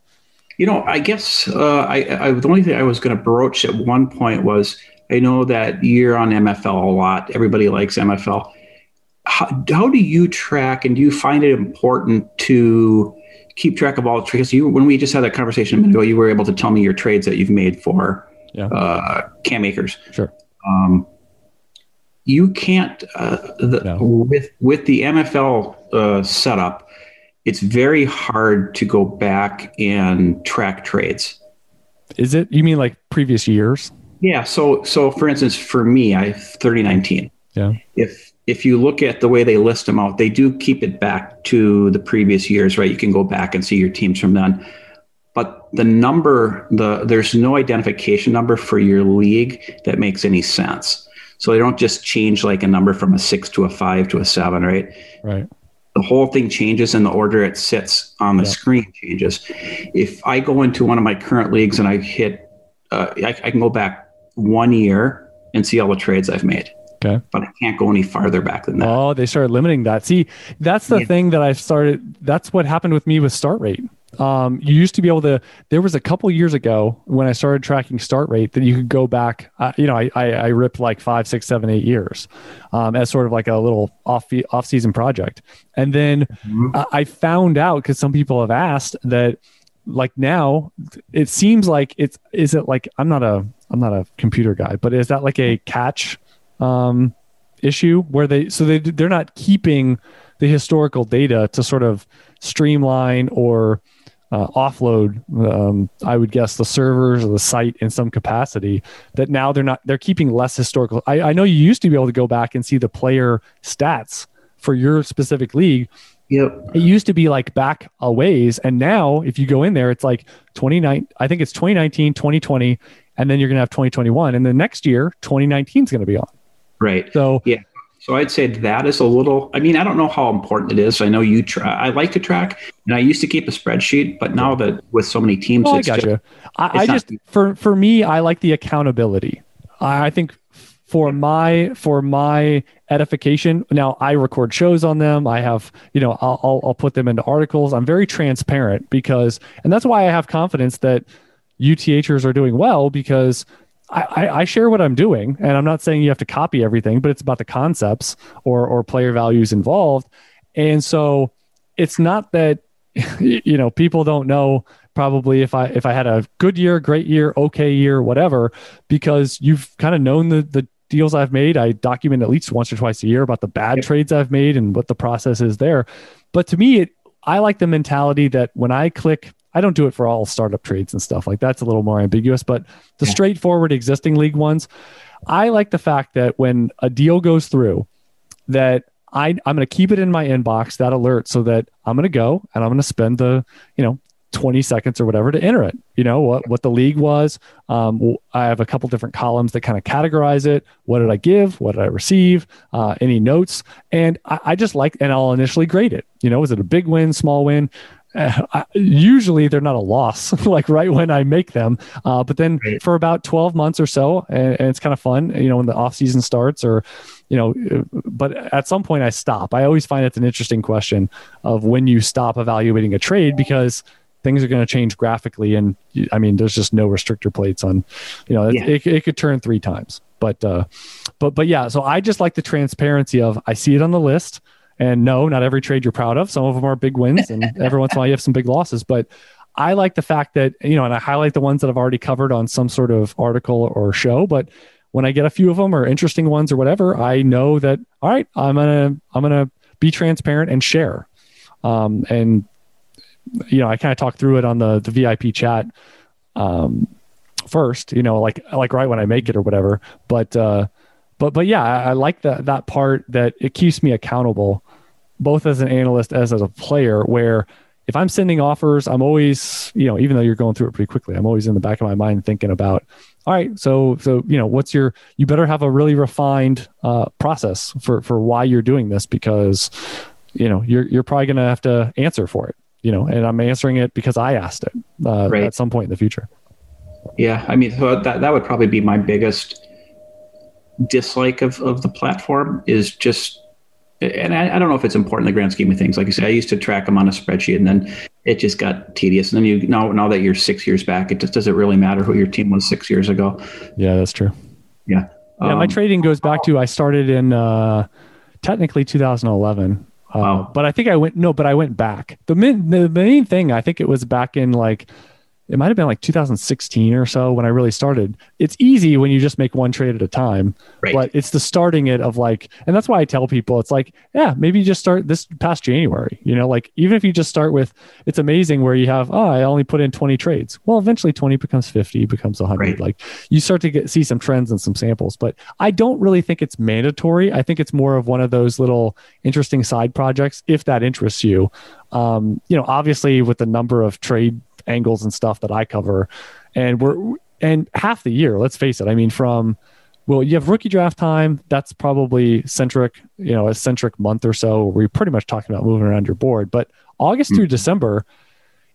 You know, I guess uh, I, I the only thing I was going to broach at one point was I know that you're on MFL a lot. Everybody likes MFL. How, how do you track and do you find it important to keep track of all the trades? You when we just had that conversation a minute ago, you were able to tell me your trades that you've made for Yeah. uh, Cam Akers. Sure. Um, you can't uh, the, No. with with the MFL uh, setup. It's very hard to go back and track trades. Is it? You mean like previous years? Yeah. So so for instance, for me, I have 3019. Yeah. If if you look at the way they list them out, they do keep it back to the previous years, right? You can go back and see your teams from then. But the number, the there's no identification number for your league that makes any sense. So they don't just change like a number from a six to a five to a seven, right? Right. the whole thing changes and the order it sits on the Yeah. screen changes. If I go into one of my current leagues and I hit, uh, I, I can go back one year and see all the trades I've made, Okay. but I can't go any farther back than that. Oh, they started limiting that. See, that's the Yeah. thing that I've started. That's what happened with me with start rate. Um, you used to be able to. There was a couple years ago when I started tracking start rate that you could go back. Uh, you know, I, I I ripped like five, six, seven, eight years um, as sort of like a little off off season project, and then Mhm. I I found out because some people have asked that like now it seems like it's is it like I'm not a I'm not a computer guy, but is that like a catch um, issue where they so they they're not keeping the historical data to sort of streamline or uh, offload um, i would guess the servers or the site in some capacity that now they're not they're keeping less historical I, I know you used to be able to go back and see the player stats for your specific league Yep. it used to be like back a ways and now if you go in there it's like 29 i think it's 2019 2020 and then you're going to have 2021 and the next year 2019 is going to be on Right. so So I'd say that is a little. I mean, I don't know how important it is. I know you try. I like to track, and I used to keep a spreadsheet, but now that with so many teams, Oh, I got just, you. I, I not- for for me, I like the accountability. I I think for my for my edification. Now I record shows on them. I have you know I'll I'll, I'll put them into articles. I'm very transparent because, and that's why I have confidence that UTHers are doing well because. I, I- share what I'm doing, and I'm not saying you have to copy everything, but it's about the concepts or or player values involved. And so it's not that you know people don't know probably if I if I had a good year, great year, okay year, whatever, because you've kind of known the the deals I've made. I document at least once or twice a year about the bad Yep. trades I've made and what the process is there. But to me, it I like the mentality that when I click, I don't do it for all startup trades and stuff like that's a little more ambiguous. But the Yeah. straightforward existing league ones, I like the fact that when a deal goes through, that I, I'm going to keep it in my inbox, that alert, so that I'm going to go and I'm going to spend the, you know, 20 seconds or whatever to enter it. You know, what, what the league was. Um, I have a couple different columns that kind of categorize it. What did I give? What did I receive? Uh, any notes? And I, I just like, and I'll initially grade it. You know, is it a big win, small win? Uh, I, usually they're not a loss, like right when I make them. Uh, but then Right. for about 12 months or so, and, and it's kind of fun, you know, when the off season starts or, you know, uh, but at some point I stop. I always find it's an interesting question of when you stop evaluating a trade because things are going to change graphically. And I mean, there's just no restrictor plates on, you know, it, it, it could turn three times, but, uh, but, but yeah, so I just like the transparency of I see it on the list. And no, not every trade you're proud of. Some of them are big wins, and every once in a while you have some big losses. But I like the fact that, you know, and I highlight the ones that I've already covered on some sort of article or show. But when I get a few of them or interesting ones or whatever, I know that, all right, I'm going to, I'm going to be transparent and share. Um, and, you know, I kind of talk through it on the, the VIP chat, um, first, you know, like, like right when I make it or whatever. But, uh, but, but yeah, I, I like that, that part that it keeps me accountable both as an analyst as as a player where if i'm sending offers i'm always you know even though you're going through it pretty quickly i'm always in the back of my mind thinking about all right, so so you know, what's your you better have a really refined uh, process for for why you're doing this because you know you're you're probably going to have to answer for it. You know, and I'm answering it because I asked it uh, right. at some point in the future. Yeah, I mean, so that that would probably be my biggest dislike of of the platform is just and I, I, don't know if it's important in the grand scheme of things. Like you said, I used to track them on a spreadsheet, and then it just got tedious. And then you now now that you're six years back, it just doesn't really matter who your team was six years ago. Yeah, that's true. Yeah, yeah. Um, my trading goes back to I started in uh, technically 2011. Uh, wow. But I think I went no, but I went back. The main the main thing I think it was back in like it might have been like 2016 or so when I really started. It's easy when you just make one trade at a time, right. but it's the starting it of like, and that's why I tell people it's like, yeah, maybe you just start this past January, you know, like even if you just start with, it's amazing where you have, oh, I only put in 20 trades. Well, eventually 20 becomes 50, becomes 100. Right. Like you start to get, see some trends and some samples, but I don't really think it's mandatory. I think it's more of one of those little interesting side projects if that interests you. Um, you know, obviously with the number of trade angles and stuff that I cover. And we're and half the year, let's face it. I mean, from well, you have rookie draft time. That's probably centric, you know, a centric month or so where you're pretty much talking about moving around your board. But August mm-hmm. through December,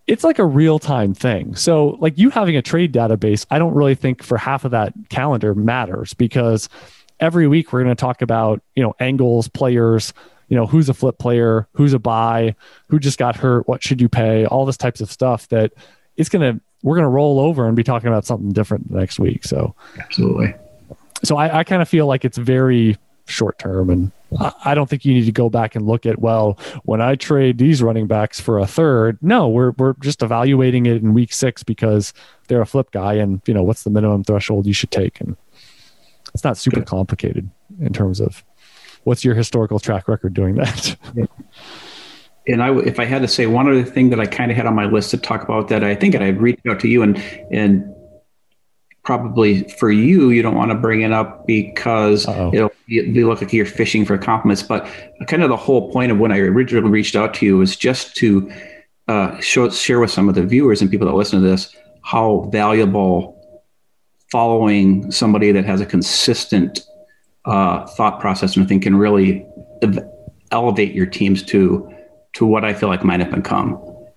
it's like a real time thing. So, like you having a trade database, I don't really think for half of that calendar matters because every week we're going to talk about, you know, angles, players, you know, who's a flip player, who's a buy, who just got hurt, what should you pay, all this types of stuff that it's going to, we're going to roll over and be talking about something different next week. So, absolutely. So, I, I kind of feel like it's very short term. And I don't think you need to go back and look at, well, when I trade these running backs for a third, no, we're, we're just evaluating it in week six because they're a flip guy and, you know, what's the minimum threshold you should take. And it's not super complicated in terms of what's your historical track record doing that? and I, if I had to say one other thing that I kind of had on my list to talk about that I think I reached out to you and and probably for you you don't want to bring it up because Uh-oh. it'll be look like you're fishing for compliments. But kind of the whole point of when I originally reached out to you was just to uh, show, share with some of the viewers and people that listen to this how valuable following somebody that has a consistent uh, thought process, and I think can really ev- elevate your teams to to what I feel like might have become.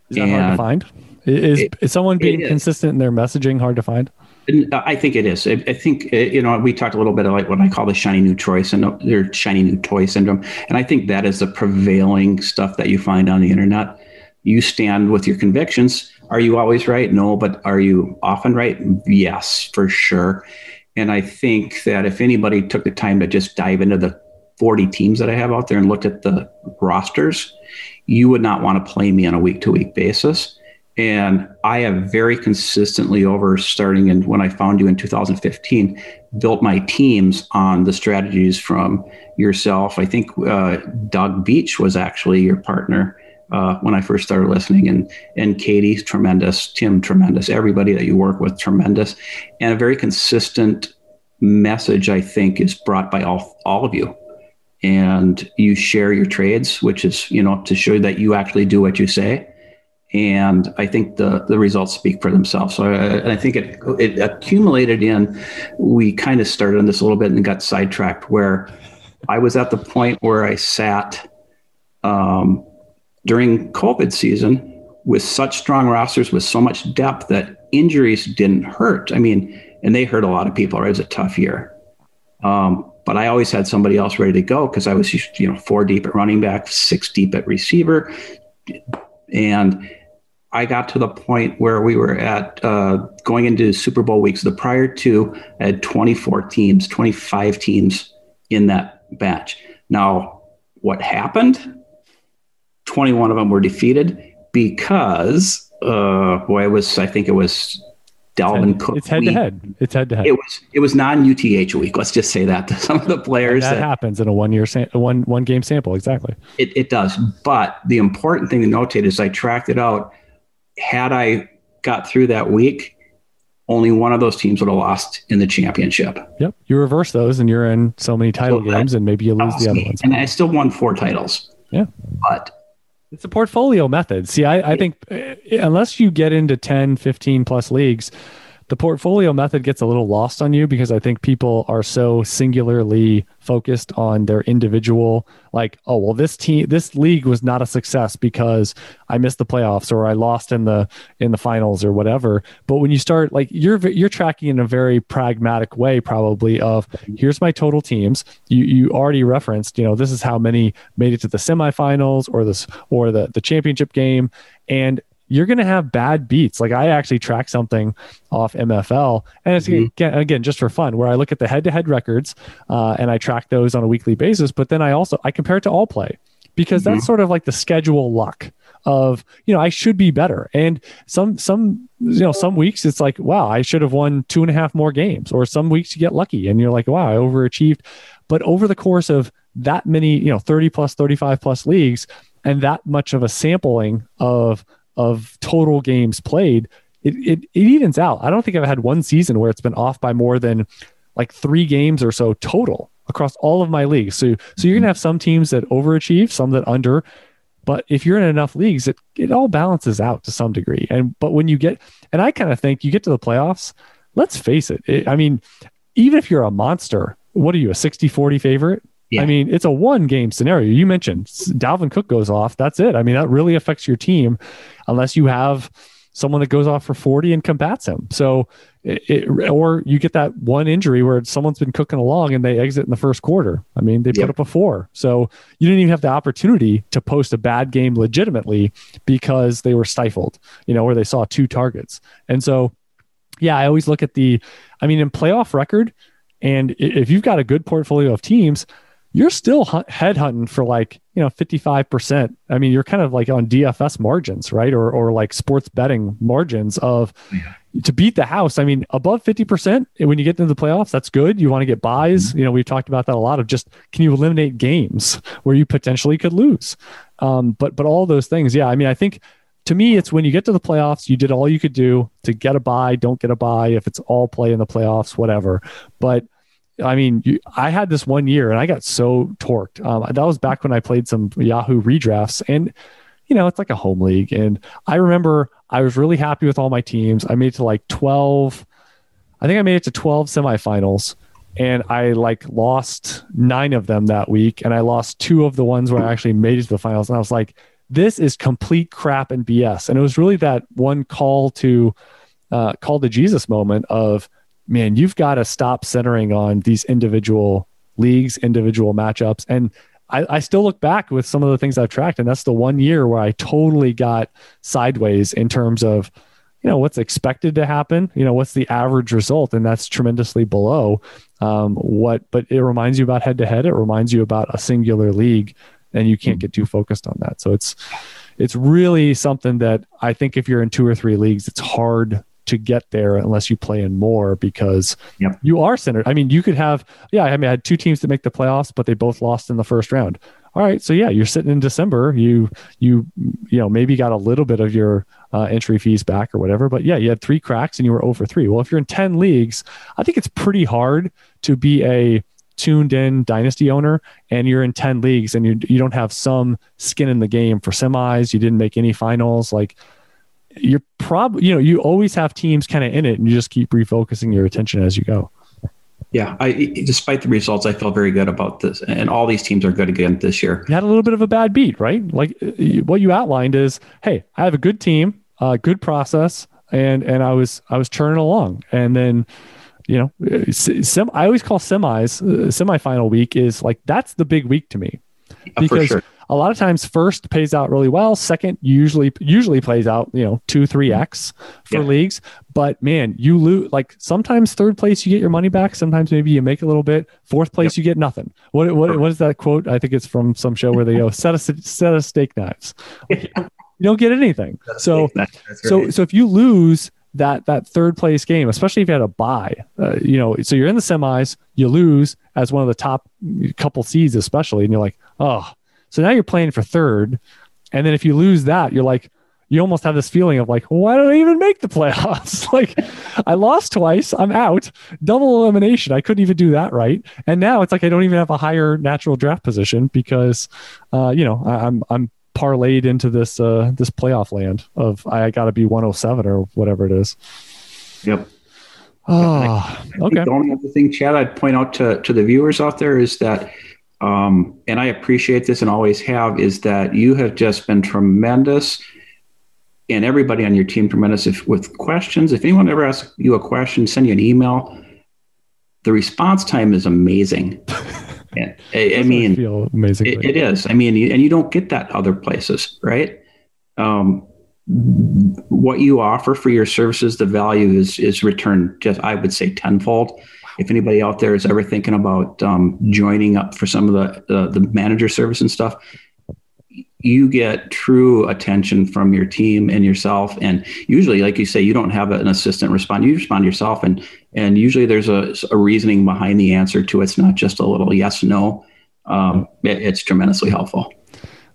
Is that and hard to find? Is, it, is someone being consistent in their messaging hard to find? I think it is. I, I, think uh, you know we talked a little bit of like what I call the shiny new toy syndrome, their shiny new toy syndrome, and I think that is the prevailing stuff that you find on the internet. You stand with your convictions. Are you always right? No, but are you often right? Yes, for sure. And I think that if anybody took the time to just dive into the 40 teams that I have out there and looked at the rosters, you would not want to play me on a week to week basis. And I have very consistently over starting in when I found you in 2015, built my teams on the strategies from yourself. I think uh, Doug Beach was actually your partner uh, when I first started listening, and and Katie tremendous, Tim tremendous, everybody that you work with tremendous, and a very consistent message I think is brought by all all of you, and you share your trades, which is you know to show that you actually do what you say. And I think the, the results speak for themselves. So I, I think it, it accumulated in. We kind of started on this a little bit and got sidetracked. Where I was at the point where I sat um, during COVID season with such strong rosters with so much depth that injuries didn't hurt. I mean, and they hurt a lot of people. Right? It was a tough year. Um, but I always had somebody else ready to go because I was, you know, four deep at running back, six deep at receiver, and I got to the point where we were at uh, going into Super Bowl weeks. The prior two had 24 teams, 25 teams in that batch. Now, what happened? 21 of them were defeated because, uh, boy, it was, I think it was Dalvin Cook. It's head to head. It's head to head. It was it was non UTH week. Let's just say that to some of the players. that, that, happens in a one year sam- one one game sample. Exactly. It it does. But the important thing to notate is I tracked it out. Had I got through that week, only one of those teams would have lost in the championship. Yep. You reverse those, and you're in so many title so games, and maybe you lose the other ones. And I still won four titles. Yeah. But it's a portfolio method. See, I, I think uh, unless you get into 10, 15 plus leagues, the portfolio method gets a little lost on you because I think people are so singularly focused on their individual like oh well this team this league was not a success because I missed the playoffs or I lost in the in the finals or whatever. But when you start like you're you're tracking in a very pragmatic way probably of here's my total teams. You you already referenced you know this is how many made it to the semifinals or this or the the championship game. And you're going to have bad beats. Like I actually track something off MFL, and it's mm-hmm. again, again, just for fun, where I look at the head-to-head records uh, and I track those on a weekly basis. But then I also I compare it to all play because mm-hmm. that's sort of like the schedule luck of you know I should be better. And some some you know some weeks it's like wow I should have won two and a half more games, or some weeks you get lucky and you're like wow I overachieved. But over the course of that many you know 30 plus 35 plus leagues and that much of a sampling of of total games played, it, it, it evens out. I don't think I've had one season where it's been off by more than like three games or so total across all of my leagues. So so you're gonna have some teams that overachieve, some that under. But if you're in enough leagues, it, it all balances out to some degree. And but when you get and I kind of think you get to the playoffs, let's face it, it I mean, even if you're a monster, what are you, a 60-40 favorite? Yeah. I mean, it's a one game scenario. You mentioned Dalvin Cook goes off. That's it. I mean, that really affects your team unless you have someone that goes off for 40 and combats him. So, it, it, or you get that one injury where someone's been cooking along and they exit in the first quarter. I mean, they yep. put up a four. So you didn't even have the opportunity to post a bad game legitimately because they were stifled, you know, where they saw two targets. And so, yeah, I always look at the, I mean, in playoff record, and if you've got a good portfolio of teams, you're still head hunting for like you know 55% i mean you're kind of like on dfs margins right or, or like sports betting margins of yeah. to beat the house i mean above 50% when you get into the playoffs that's good you want to get buys mm-hmm. you know we've talked about that a lot of just can you eliminate games where you potentially could lose um, but but all those things yeah i mean i think to me, it's when you get to the playoffs, you did all you could do to get a buy, don't get a buy. If it's all play in the playoffs, whatever. But I mean, you, I had this one year and I got so torqued. Um, that was back when I played some Yahoo redrafts, and you know, it's like a home league. And I remember I was really happy with all my teams. I made it to like twelve. I think I made it to twelve semifinals, and I like lost nine of them that week, and I lost two of the ones where I actually made it to the finals. And I was like, this is complete crap and BS. And it was really that one call to uh, call to Jesus moment of man, you've got to stop centering on these individual leagues, individual matchups. And I, I, still look back with some of the things I've tracked, and that's the one year where I totally got sideways in terms of, you know, what's expected to happen, you know, what's the average result, and that's tremendously below um, what. But it reminds you about head to head. It reminds you about a singular league, and you can't get too focused on that. So it's it's really something that I think if you're in two or three leagues, it's hard to get there unless you play in more because yep. you are centered. I mean, you could have, yeah, I mean, I had two teams to make the playoffs, but they both lost in the first round. All right, so yeah, you're sitting in December. You you you know maybe got a little bit of your uh, entry fees back or whatever, but yeah, you had three cracks and you were over three. Well, if you're in ten leagues, I think it's pretty hard to be a tuned in dynasty owner and you're in 10 leagues and you, you don't have some skin in the game for semis you didn't make any finals like you're probably you know you always have teams kind of in it and you just keep refocusing your attention as you go. Yeah i despite the results i felt very good about this and all these teams are good again this year. You had a little bit of a bad beat right? Like uh, what you outlined is hey i have a good team uh, good process and and i was i was churning along. And then you know uh, sem- i always call semis uh, semifinal week is like that's the big week to me. Because sure a lot of times first pays out really well. Second usually usually plays out you know 2 3x for yeah. leagues. But man you lose like sometimes third place you get your money back. Sometimes maybe you make a little bit. Fourth place yep. you get nothing. What, what what is that quote? I think it's from some show where they go set a set of steak knives. You don't get anything. So so so if you lose that that third place game, especially if you had a buy. Uh, you know, so you're in the semis, you lose as one of the top couple seeds, especially, and you're like, oh, so now you're playing for third. And then if you lose that, you're like, you almost have this feeling of like, why don't I even make the playoffs? like, I lost twice. I'm out. Double elimination. I couldn't even do that right. And now it's like I don't even have a higher natural draft position because, uh, you know, I, I'm I'm parlayed into this uh, this playoff land of I got to be 107 or whatever it is. Yep. Oh, okay. The only other thing, Chad, I'd point out to, to the viewers out there is that, um, and I appreciate this and always have, is that you have just been tremendous and everybody on your team tremendous if, with questions. If anyone ever asks you a question, send you an email. The response time is amazing. I, I mean, feel amazing. It, it is. I mean, and you don't get that other places, right? Um, what you offer for your services, the value is is returned just I would say tenfold. If anybody out there is ever thinking about um, joining up for some of the uh, the manager service and stuff, you get true attention from your team and yourself. And usually, like you say, you don't have an assistant respond. You respond yourself, and and usually there's a, a reasoning behind the answer to it. It's not just a little yes no. Um, it, it's tremendously helpful.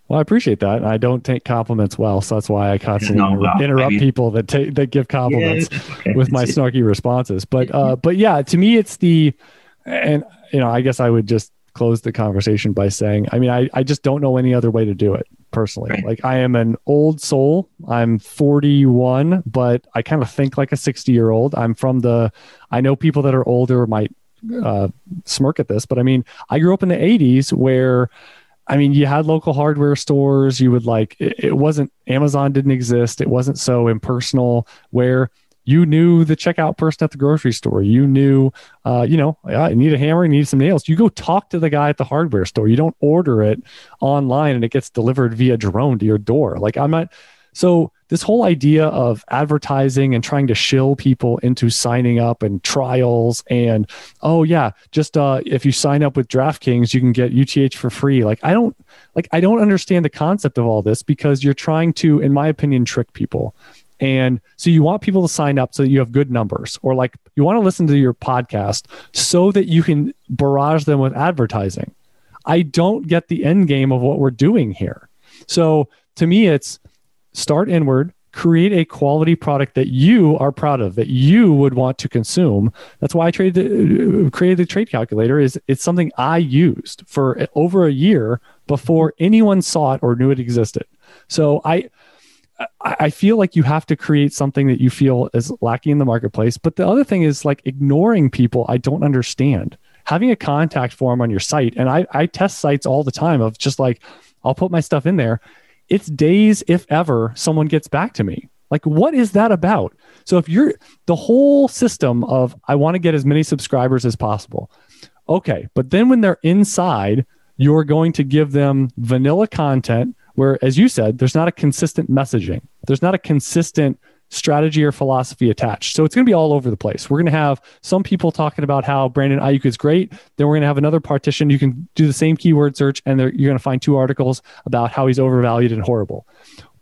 Well, I appreciate that. I don't take compliments well, so that's why I constantly no, well, interrupt people that take that give compliments yeah, okay. with my snarky responses. But uh, but yeah, to me, it's the and you know, I guess I would just close the conversation by saying, I mean, I I just don't know any other way to do it personally. Right. Like I am an old soul. I'm 41, but I kind of think like a 60 year old. I'm from the. I know people that are older might uh, smirk at this, but I mean, I grew up in the 80s where I mean, you had local hardware stores. You would like, it, it, wasn't, Amazon didn't exist. It wasn't so impersonal where you knew the checkout person at the grocery store. You knew, uh, you know, I need a hammer, I need some nails. You go talk to the guy at the hardware store. You don't order it online and it gets delivered via drone to your door. Like, I'm not, so this whole idea of advertising and trying to shill people into signing up and trials and oh yeah, just uh, if you sign up with DraftKings, you can get UTH for free. Like I don't like I don't understand the concept of all this because you're trying to, in my opinion, trick people. And so you want people to sign up so that you have good numbers, or like you want to listen to your podcast so that you can barrage them with advertising. I don't get the end game of what we're doing here. So to me, it's start inward, create a quality product that you are proud of, that you would want to consume. That's why I the, uh, created the trade calculator. Is it's something I used for over a year before anyone saw it or knew it existed. So I. I feel like you have to create something that you feel is lacking in the marketplace. But the other thing is like ignoring people I don't understand. Having a contact form on your site, and I, I test sites all the time of just like, I'll put my stuff in there it's days, if ever, someone gets back to me. Like, what is that about? So, if you're the whole system of, I want to get as many subscribers as possible. Okay. But then when they're inside, you're going to give them vanilla content where, as you said, there's not a consistent messaging, there's not a consistent strategy or philosophy attached. So it's going to be all over the place. We're going to have some people talking about how Brandon Aiyuk is great. Then we're going to have another partition. You can do the same keyword search and you're going to find two articles about how he's overvalued and horrible.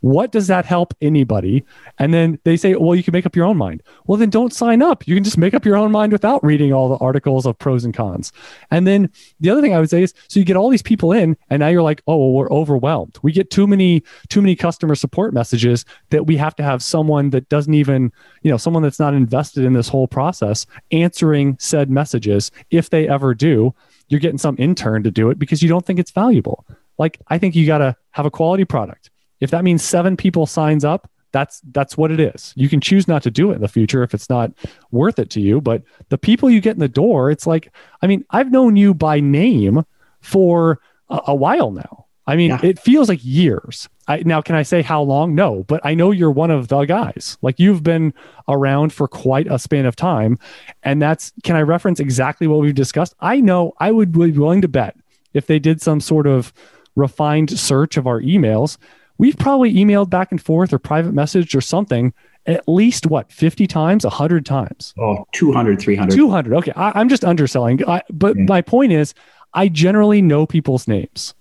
What does that help anybody? And then they say, well, you can make up your own mind. Well, then don't sign up. You can just make up your own mind without reading all the articles of pros and cons. And then the other thing I would say is, so you get all these people in, and now you're like, oh, well, we're overwhelmed. We get too many, too many customer support messages that we have to have someone that doesn't even, you know, someone that's not invested in this whole process answering said messages. If they ever do, you're getting some intern to do it because you don't think it's valuable. Like, I think you got to have a quality product if that means seven people signs up, that's that's what it is. You can choose not to do it in the future if it's not worth it to you. But the people you get in the door, it's like, I mean, I've known you by name for a, a while now. I mean, yeah. it feels like years. I, now, can I say how long? No, but I know you're one of the guys. Like you've been around for quite a span of time. And that's, can I reference exactly what we've discussed? I know I would be willing to bet if they did some sort of refined search of our emails we've probably emailed back and forth or private messaged or something at least what 50 times 100 times? Oh 200 300 200 okay. I, am just underselling. I, but yeah. my point is i generally know people's names.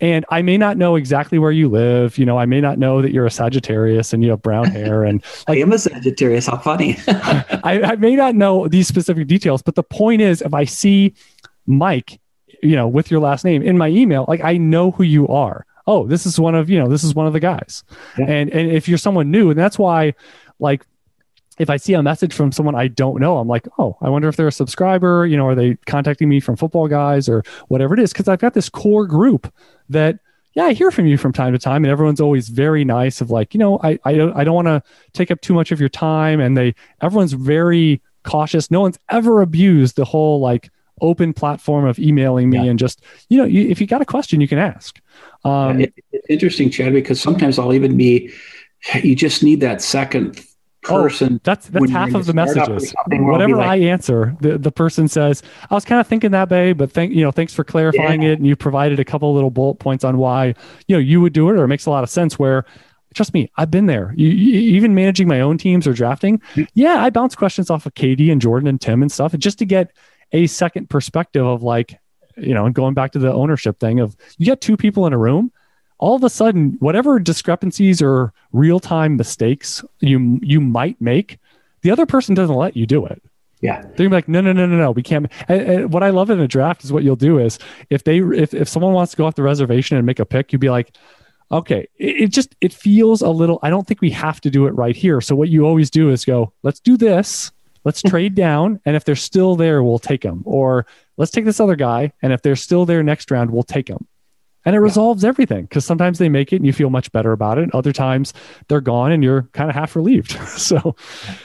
And i may not know exactly where you live you know i may not know that you're a sagittarius and you have brown hair and like, i am a sagittarius how funny. I, I may not know these specific details but the point is if i see mike you know with your last name in my email like i know who you are oh, this is one of, you know, this is one of the guys. Yeah. And and if you're someone new, and that's why like if I see a message from someone I don't know, I'm like, oh, I wonder if they're a subscriber. You know, are they contacting me from football guys or whatever it is? Because I've got this core group that, yeah, I hear from you from time to time, and everyone's always very nice. Of like, you know, I I don't I don't want to take up too much of your time, and they everyone's very cautious. No one's ever abused the whole like open platform of emailing me yeah. and just you know you, if you got a question you can ask um, it, it's interesting chad because sometimes i'll even be you just need that second oh, person oh, that's that's half of the messages whatever like, i answer the, the person says i was kind of thinking that way but thank you know thanks for clarifying yeah. it and you provided a couple little bullet points on why you know you would do it or it makes a lot of sense where trust me, I've been there. You, you, even managing my own teams or drafting, yeah, I bounce questions off of Katie and Jordan and Tim and stuff, just to get a second perspective of like, you know, and going back to the ownership thing of you get two people in a room, all of a sudden, whatever discrepancies or real time mistakes you you might make, the other person doesn't let you do it. Yeah. They're like, no, no, no, no, no. We can't. And, and what I love in a draft is what you'll do is if they, if, if someone wants to go off the reservation and make a pick, you'd be like, okay, it, it just, it feels a little, I don't think we have to do it right here. So what you always do is go, let's do this. Let's trade down. And if they're still there, we'll take them. Or let's take this other guy. And if they're still there next round, we'll take them. And it yeah. resolves everything because sometimes they make it and you feel much better about it. Other times they're gone and you're kind of half relieved. so,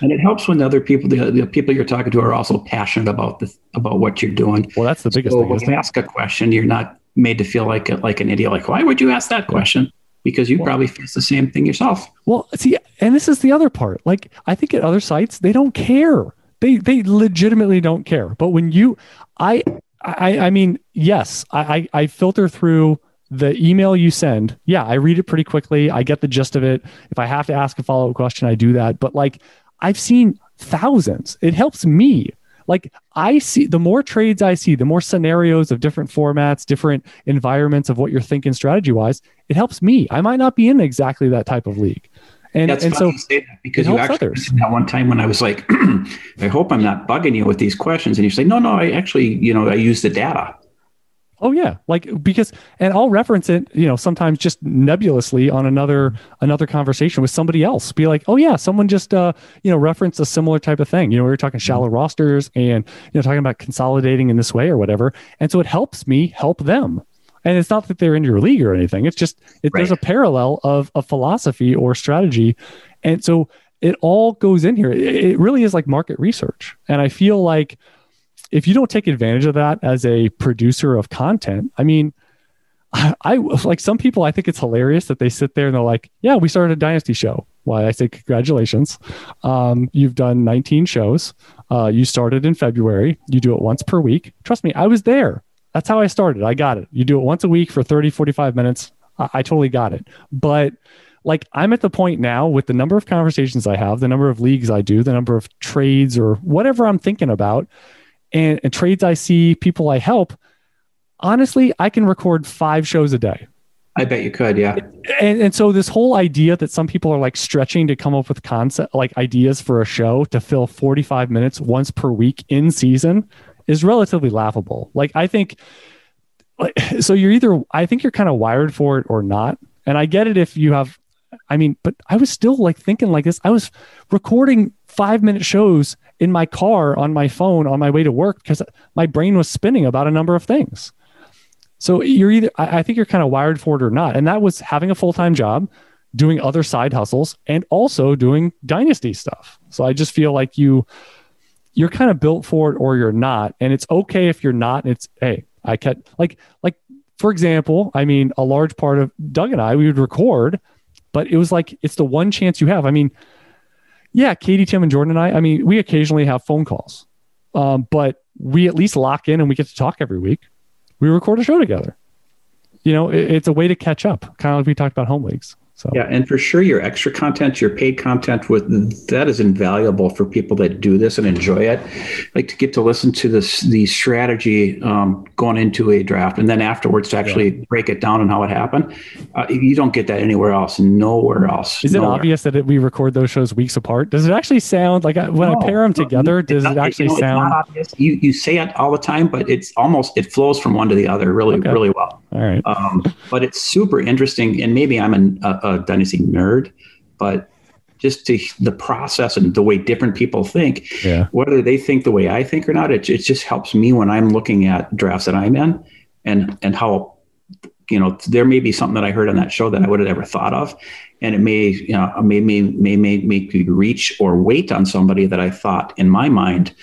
and it helps when the other people, the, the, people you're talking to, are also passionate about the about what you're doing. Well, that's the biggest so thing. When you ask a question, you're not made to feel like like an idiot. Like, why would you ask that question? Because you well, probably face the same thing yourself. Well, see, and this is the other part. Like, I think at other sites they don't care they they legitimately don't care. But when you, I I I mean, yes, I I filter through the email you send. Yeah, I read it pretty quickly. I get the gist of it. If I have to ask a follow up question, I do that. But like, I've seen thousands. It helps me. Like I see the more trades I see, the more scenarios of different formats, different environments of what you're thinking strategy wise, it helps me. I might not be in exactly that type of league. And, That's and so because you actually others. that one time when I was like, I hope I'm not bugging you with these questions. And you say, no, no, I actually, you know, I use the data. Oh yeah, like because and I'll reference it, you know, sometimes just nebulously on another another conversation with somebody else. Be like, oh yeah, someone just uh, you know, referenced a similar type of thing. You know, we were talking shallow mm-hmm. rosters and you know, talking about consolidating in this way or whatever. And so it helps me help them. And it's not that they're in your league or anything. It's just it, right. there's a parallel of a philosophy or strategy, and so it all goes in here. It, it really is like market research, and I feel like if you don't take advantage of that as a producer of content, I mean, I, I, like some people. I think it's hilarious that they sit there and they're like, "Yeah, we started a dynasty show." Why I say congratulations. Um, you've done 19 shows. Uh, you started in February. You do it once per week. Trust me, I was there. That's how I started. I got it. You do it once a week for 30, 45 minutes. I, I totally got it. But like I'm at the point now with the number of conversations I have, the number of leagues I do, the number of trades or whatever I'm thinking about, and, and trades I see, people I help. Honestly, I can record five shows a day. I bet you could, yeah. And and so this whole idea that some people are like stretching to come up with concept like ideas for a show to fill 45 minutes once per week in season is relatively laughable. Like I think like so you're either I think you're kind of wired for it or not. And I get it if you have I mean, but I was still like thinking like this. I was recording 5 minute shows in my car on my phone on my way to work because my brain was spinning about a number of things. So you're either I, I think you're kind of wired for it or not. And that was having a full-time job, doing other side hustles and also doing dynasty stuff. So I just feel like you you're kind of built for it or you're not. And it's okay if you're not. It's hey, I kept like like for example, I mean, a large part of Doug and I we would record, but it was like it's the one chance you have. I mean, yeah, Katie, Tim, and Jordan and I. I mean, we occasionally have phone calls, um, but we at least lock in and we get to talk every week. We record a show together. You know, it, it's a way to catch up, kind of like we talked about home leagues. So yeah, and for sure, your extra content, your paid content, with that is invaluable for people that do this and enjoy it. Like to get to listen to this the strategy um, going into a draft, and then afterwards to actually yeah. break it down and how it happened. Uh, you don't get that anywhere else, nowhere else. Is nowhere. it obvious that it, we record those shows weeks apart? Does it actually sound like uh, when no, I pair them together? Does it actually you know, sound? You you say it all the time, but it's almost it flows from one to the other really okay. really well. All right. Um, but it's super interesting, and maybe I'm an, a, a dynasty nerd, but just to the process and the way different people think, yeah. whether they think the way I think or not, it, it just helps me when I'm looking at drafts that I'm in and and how you know, there may be something that I heard on that show that I would have never thought of. And it may, you know, may, may, may, may make me reach or wait on somebody that I thought in my mind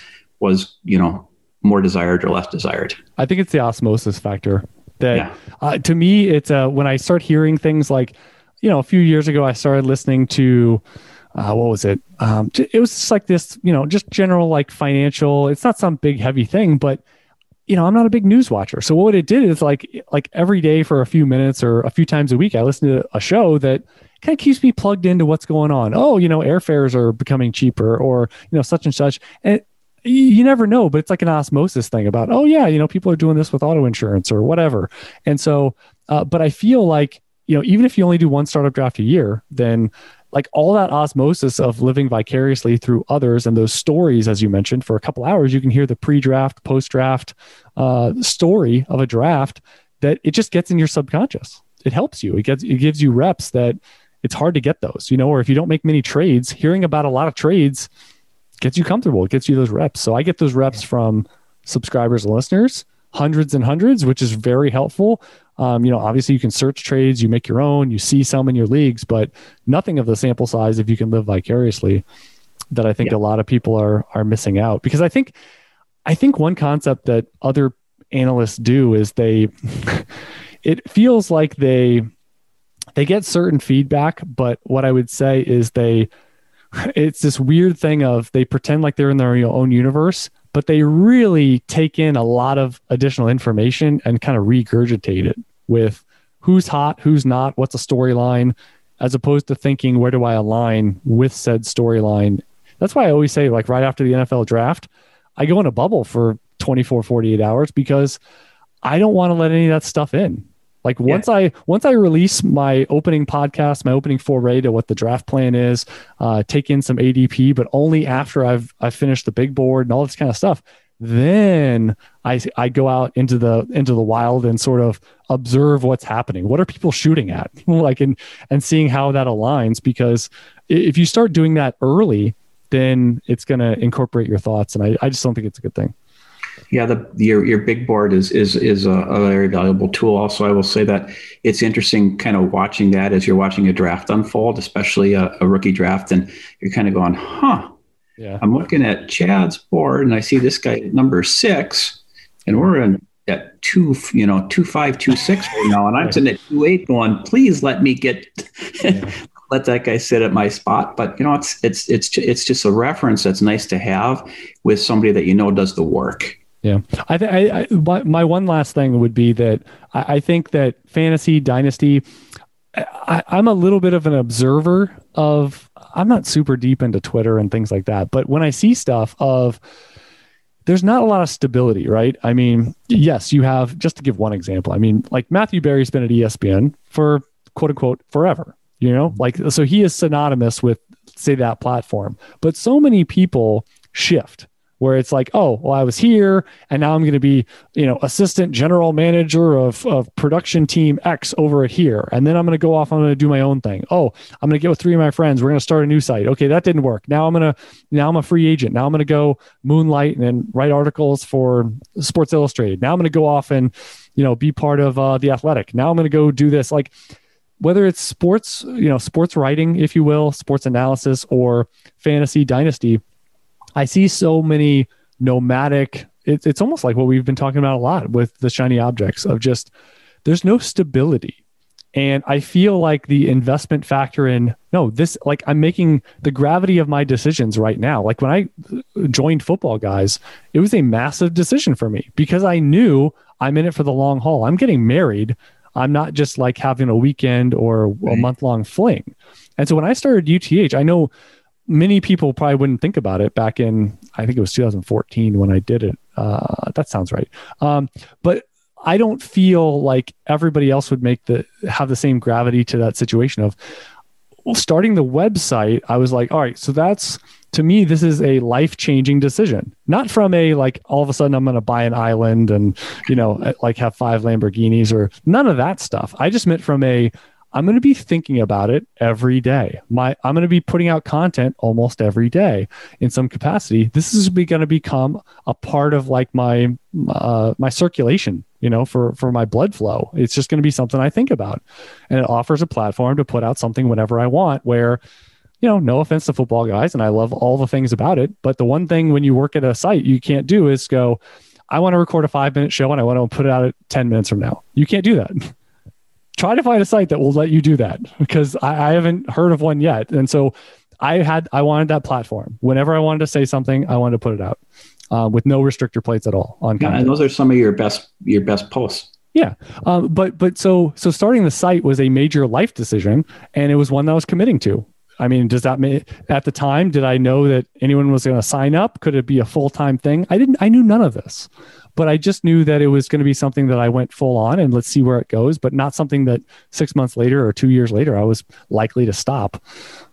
was, you know, more desired or less desired. I think it's the osmosis factor that yeah. uh, to me, it's uh, when I start hearing things like, you know, a few years ago, I started listening to, uh, what was it? Um, it was just like this, you know, just general like financial. It's not some big heavy thing, but you know, I'm not a big news watcher. So what it did is like like every day for a few minutes or a few times a week, I listen to a show that kind of keeps me plugged into what's going on. Oh, you know, airfares are becoming cheaper, or you know, such and such. And you never know, but it's like an osmosis thing about, oh yeah, you know, people are doing this with auto insurance or whatever. And so, uh, but I feel like you know, even if you only do one startup draft a year, then like all that osmosis of living vicariously through others and those stories, as you mentioned, for a couple hours, you can hear the pre-draft, post-draft uh, story of a draft that it just gets in your subconscious. It helps you. It gets it gives you reps that it's hard to get those, you know, or if you don't make many trades, hearing about a lot of trades gets you comfortable. It gets you those reps. So I get those reps from subscribers and listeners, hundreds and hundreds, which is very helpful. Um, you know, obviously you can search trades, you make your own, you see some in your leagues, but nothing of the sample size if you can live vicariously that I think yeah. a lot of people are are missing out. Because I think I think one concept that other analysts do is they it feels like they they get certain feedback, but what I would say is they it's this weird thing of they pretend like they're in their own universe but they really take in a lot of additional information and kind of regurgitate it with who's hot, who's not, what's a storyline, as opposed to thinking where do I align with said storyline. That's why I always say, like right after the NFL draft, I go in a bubble for 24, 48 hours because I don't want to let any of that stuff in. Like once yeah. I once I release my opening podcast, my opening foray to what the draft plan is, uh, take in some ADP, but only after I've I've finished the big board and all this kind of stuff. Then I I go out into the into the wild and sort of observe what's happening. What are people shooting at? like and and seeing how that aligns. Because if you start doing that early, then it's going to incorporate your thoughts, and I I just don't think it's a good thing. Yeah, the your your big board is is is a, a, very valuable tool. Also, I will say that it's interesting, kind of watching that as you're watching a draft unfold, especially a, a rookie draft, and you're kind of going, "Huh." Yeah. I'm looking at Chad's board, and I see this guy number six, and we're in at two, you know, two five, two six right now, and I'm sitting at two eight, going, "Please let me get." Yeah. let that guy sit at my spot but you know it's it's it's it's just a reference that's nice to have with somebody that you know does the work yeah, I, th- I, my one last thing would be that I, I think that fantasy dynasty. I, I'm a little bit of an observer of. I'm not super deep into Twitter and things like that, but when I see stuff of there's not a lot of stability, right? I mean, yes, you have, just to give one example, I mean, like Matthew Berry's been at ESPN for quote unquote forever, you know, like, so he is synonymous with, say, that platform. But so many people shift where it's like, oh, well, I was here and now I'm going to be, you know, assistant general manager of, of production team X over here. And then I'm going to go off, I'm going to do my own thing. Oh, I'm going to get with three of my friends. We're going to start a new site. Okay, that didn't work. Now I'm going to, now I'm a free agent. Now I'm going to go moonlight and then write articles for Sports Illustrated. Now I'm going to go off and, you know, be part of uh, the athletic. Now I'm going to go do this. Like, whether it's sports, you know, sports writing, if you will, sports analysis or fantasy dynasty, I see so many nomadic. It's it's almost like what we've been talking about a lot with the shiny objects of just there's no stability. And I feel like the investment factor in no, this like I'm making the gravity of my decisions right now. Like when I uh, joined football guys, it was a massive decision for me because I knew I'm in it for the long haul. I'm getting married. I'm not just like having a weekend or a month long fling. And so when I started UTH, I know many people probably wouldn't think about it back in I think it was 2014 when I did it. Uh, that sounds right. Um, but I don't feel like everybody else would make the have the same gravity to that situation of starting the website. I was like, all right, so that's to me this is a life changing decision. Not from a like all of a sudden I'm going to buy an island and you know like have five Lamborghinis or none of that stuff. I just meant from a I'm going to be thinking about it every day. My I'm going to be putting out content almost every day in some capacity. This is going to become a part of like my uh, my circulation, you know, for for my blood flow. It's just going to be something I think about, and it offers a platform to put out something whenever I want. Where you know, no offense to football guys, and I love all the things about it, but the one thing when you work at a site you can't do is go. I want to record a five minute show and I want to put it out at 10 minutes from now. You can't do that. try to find a site that will let you do that because I, I haven't heard of one yet. And so I had I wanted that platform. Whenever I wanted to say something, I wanted to put it out uh, with no restrictor plates at all on. Yeah, and those are some of your best your best posts. Yeah, um, but but so so starting the site was a major life decision, and it was one that I was committing to. I mean, does that mean at the time did I know that anyone was going to sign up? Could it be a full time thing? I didn't. I knew none of this but I just knew that it was going to be something that I went full on and let's see where it goes, but not something that six months later or two years later I was likely to stop.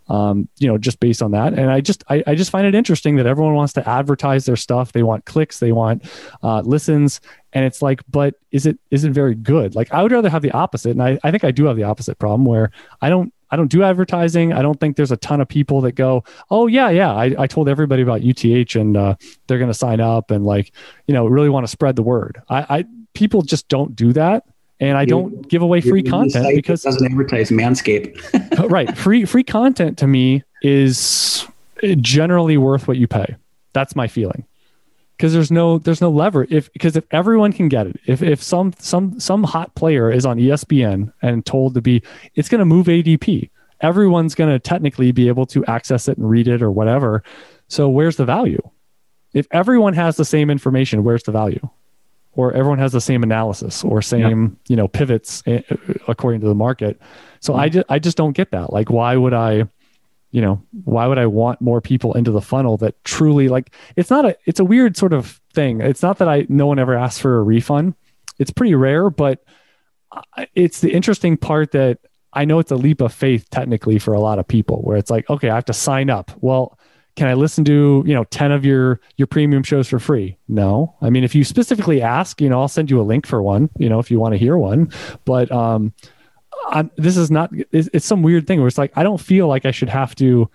Um, you know, just based on that. And I just I, I, just find it interesting that everyone wants to advertise their stuff. They want clicks, they want uh, listens, and it's like, but is it is it very good? Like I would rather have the opposite, and I, I think I do have the opposite problem where I don't I don't do advertising. I don't think there's a ton of people that go, oh yeah, yeah. I, I told everybody about UTH and uh, they're going to sign up and like, you know, really want to spread the word. I, I people just don't do that. And I you, don't give away free content because doesn't advertise Manscaped. right. Free, free content to me is generally worth what you pay. That's my feeling because there's no there's no lever. If because if everyone can get it if if some some some hot player is on espn and told to be it's going to move adp everyone's going to technically be able to access it and read it or whatever. So where's the value? If everyone has the same information where's the value? Or everyone has the same analysis or same yeah. you know pivots eh, according to the market. So mm-hmm. i just i just don't get that. Like why would i you know why would i want more people into the funnel that truly like it's not a it's a weird sort of thing. It's not that i no one ever asks for a refund. It's pretty rare but it's the interesting part that i know it's a leap of faith technically for a lot of people where it's like okay i have to sign up. Well can i listen to you know 10 of your your premium shows for free? No. I mean if you specifically ask you know i'll send you a link for one you know if you want to hear one. But um I'm, this is not it's, it's some weird thing where it's like i don't feel like i should have to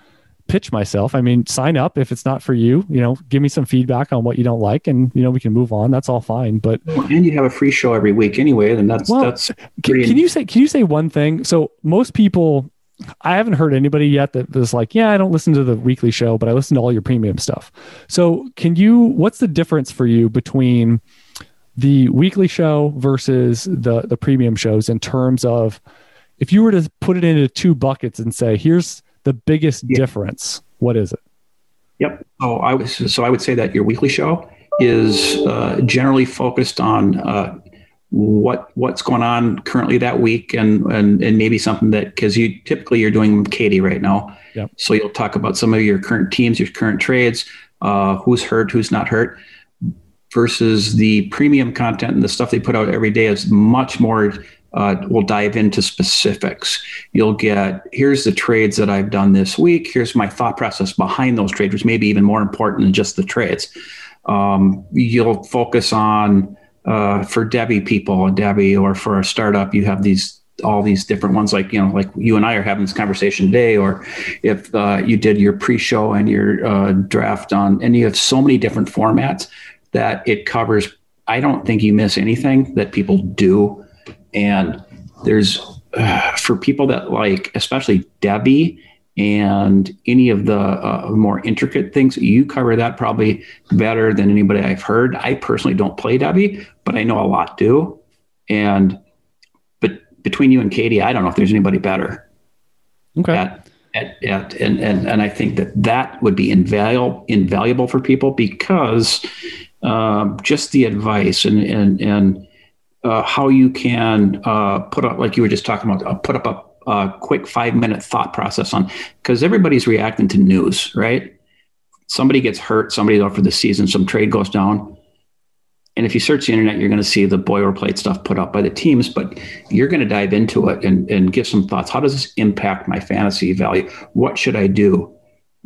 pitch myself. I mean sign up if it's not for you you know give me some feedback on what you don't like and you know we can move on. That's all fine but and you have a free show every week anyway then that's well, that's can, can you say can you say one thing? So most people I haven't heard anybody yet that was like, yeah, I don't listen to the weekly show, but I listen to all your premium stuff. So, can you, what's the difference for you between the weekly show versus the the premium shows in terms of if you were to put it into two buckets and say here's the biggest yeah. difference what is it yep oh i was so i would say that your weekly show is uh, generally focused on uh, what what's going on currently that week and and, and maybe something that because you typically you're doing katie right now yep. so you'll talk about some of your current teams your current trades uh, who's hurt who's not hurt versus the premium content and the stuff they put out every day is much more uh, we'll dive into specifics. You'll get here's the trades that I've done this week. Here's my thought process behind those trades, which may be even more important than just the trades. Um, you'll focus on uh, for Devy people Devy, or for a startup, you have these all these different ones like you know like you and i are having this conversation today or if uh, you did your pre-show and your uh, draft on and you have so many different formats that it covers. I don't think you miss anything that people do. And there's, uh, for people that like, especially Devy and any of the uh, more intricate things, you cover that probably better than anybody I've heard. I personally don't play Devy, but I know a lot do. And, but between you and Katie, I don't know if there's anybody better. Okay. At, at, at, and, and, and I think that that would be invaluable, invaluable for people because um, just the advice and and and uh, how you can uh, put up, like you were just talking about, uh, put up a, a quick five minute thought process on because everybody's reacting to news, right? Somebody gets hurt, somebody's out for the season, some trade goes down. And if you search the internet, you're going to see the boilerplate stuff put up by the teams, but you're going to dive into it and, and give some thoughts. How does this impact my fantasy value? What should I do?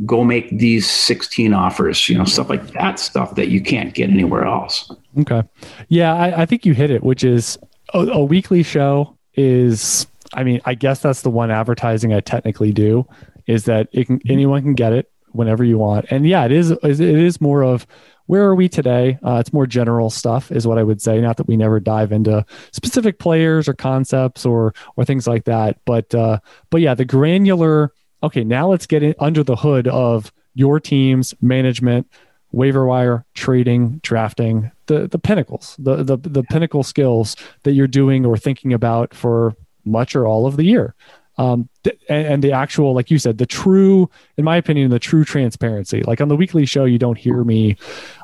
Go make these 16 offers, you know, stuff like that stuff that you can't get anywhere else. Okay. Yeah, I, I think you hit it, which is a, a weekly show is I mean, I guess that's the one advertising I technically do is that it can anyone can get it whenever you want. And yeah, it is it is more of where are we today? Uh, it's more general stuff, is what I would say. Not that we never dive into specific players or concepts or or things like that, but uh, but yeah, the granular. Okay, now let's get in under the hood of your team's management, waiver wire, trading, drafting, the the pinnacles, the the the pinnacle skills that you're doing or thinking about for much or all of the year um, th- and, and, the actual, like you said, the true, in my opinion, the true transparency. Like on the weekly show, you don't hear me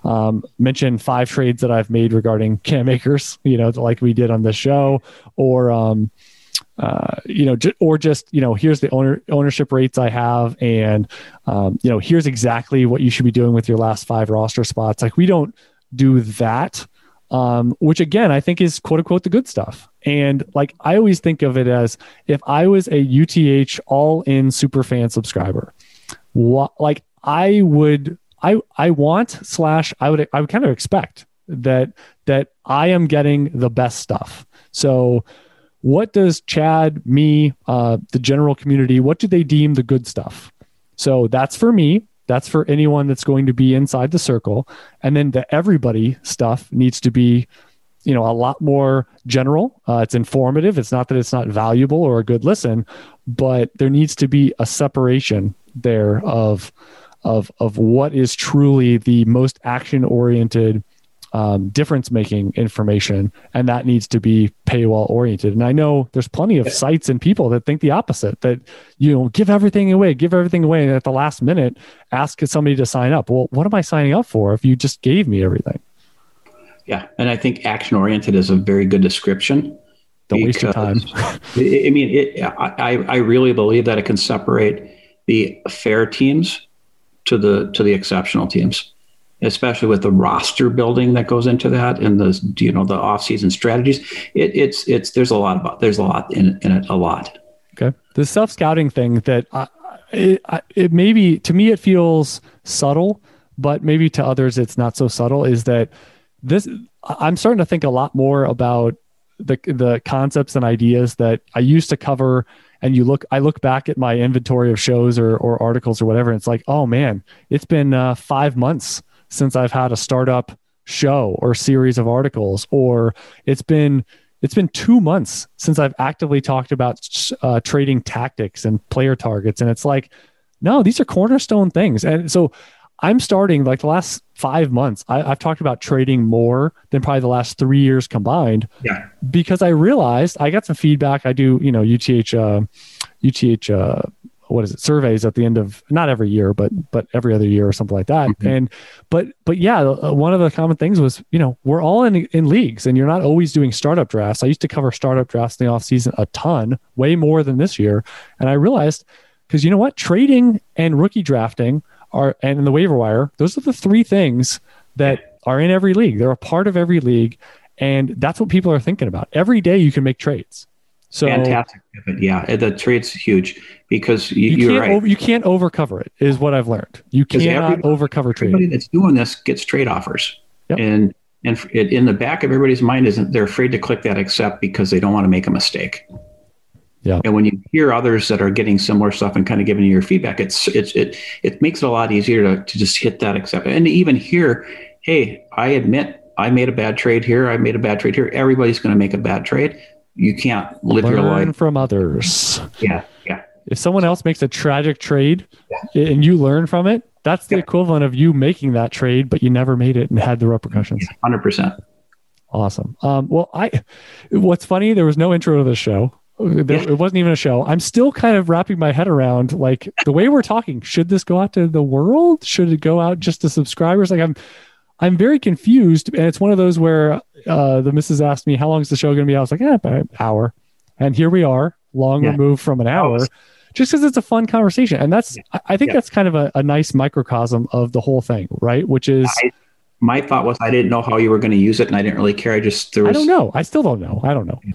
um, mention five trades that I've made regarding Cam Akers, you know, like we did on the show, or um, uh, you know, j- or just you know, here's the owner ownership rates I have, and um, you know, here's exactly what you should be doing with your last five roster spots. Like we don't do that um, which again I think is quote unquote the good stuff. And like I always think of it as if I was a UTH all in super fan subscriber, what like I would I I want slash I would I would kind of expect that that I am getting the best stuff. So what does Chad, me, uh, the general community, what do they deem the good stuff? So that's for me. That's for anyone that's going to be inside the circle. And then the everybody stuff needs to be, you know, a lot more general. Uh, it's informative. It's not that it's not valuable or a good listen, but there needs to be a separation there of of of what is truly the most action oriented um, difference making information and that needs to be paywall oriented. And i know there's plenty of sites and people that think the opposite that you know give everything away give everything away and at the last minute ask somebody to sign up. Well what am i signing up for if you just gave me everything? Yeah and i think action oriented is a very good description don't waste your time. i mean it, I, I really believe that it can separate the fair teams to the to the exceptional teams especially with the roster building that goes into that and the you know the off-season strategies it, it's it's there's a lot about there's a lot in, in it a lot. Okay. The self-scouting thing that I, it, it maybe to me it feels subtle but maybe to others it's not so subtle is that this i'm starting to think a lot more about the the concepts and ideas that i used to cover and you look i look back at my inventory of shows or, or articles or whatever and it's like oh man it's been uh, five months since I've had a startup show or series of articles, or it's been it's been two months since I've actively talked about uh, trading tactics and player targets, and it's like, no, these are cornerstone things, and so I'm starting like the last five months. I, have talked about trading more than probably the last three years combined. Yeah. Because I realized I got some feedback. I do, you know, UTH, uh, UTH uh, what is it? Surveys at the end of not every year but but every other year or something like that. Mm-hmm. and but but yeah uh, one of the common things was you know we're all in in leagues and you're not always doing startup drafts. I used to cover startup drafts in the off season a ton way more than this year. And i realized because you know what? Trading and rookie drafting are and in the waiver wire those are the three things that are in every league. They're a part of every league. And that's what people are thinking about. Every day you can make trades so fantastic yeah the trade's huge because you, you can't right. over, you can't overcover it is what I've learned. You cannot overcover trade. Everybody that's doing this gets trade offers, yep. and and it, in the back of everybody's mind isn't they're afraid to click that accept because they don't want to make a mistake. Yeah. And when you hear others that are getting similar stuff and kind of giving you your feedback, it's it's it it makes it a lot easier to, to just hit that accept and even hear, hey, I admit I made a bad trade here. I made a bad trade here. Everybody's going to make a bad trade. You can't live Learn your life from others. Yeah, yeah. If someone else makes a tragic trade yeah. and you learn from it, that's the yeah. equivalent of you making that trade, but you never made it and had the repercussions. Hundred percent. Awesome. Um, well, I, what's funny, there was no intro to the show. There, it wasn't even a show. I'm still kind of wrapping my head around like the way we're talking. Should this go out to the world? Should it go out just to subscribers? Like I'm, I'm very confused, and it's one of those where uh, the missus asked me, "How long is the show going to be?" I was like, "Yeah, about an hour," and here we are, long yeah. removed from an hour just because it's a fun conversation. And that's, I think yeah. that's kind of a, a, nice microcosm of the whole thing, right? Which is, I, my thought was I didn't know how you were going to use it, and I didn't really care. I just was, I don't know. I still don't know. I don't know. Yeah.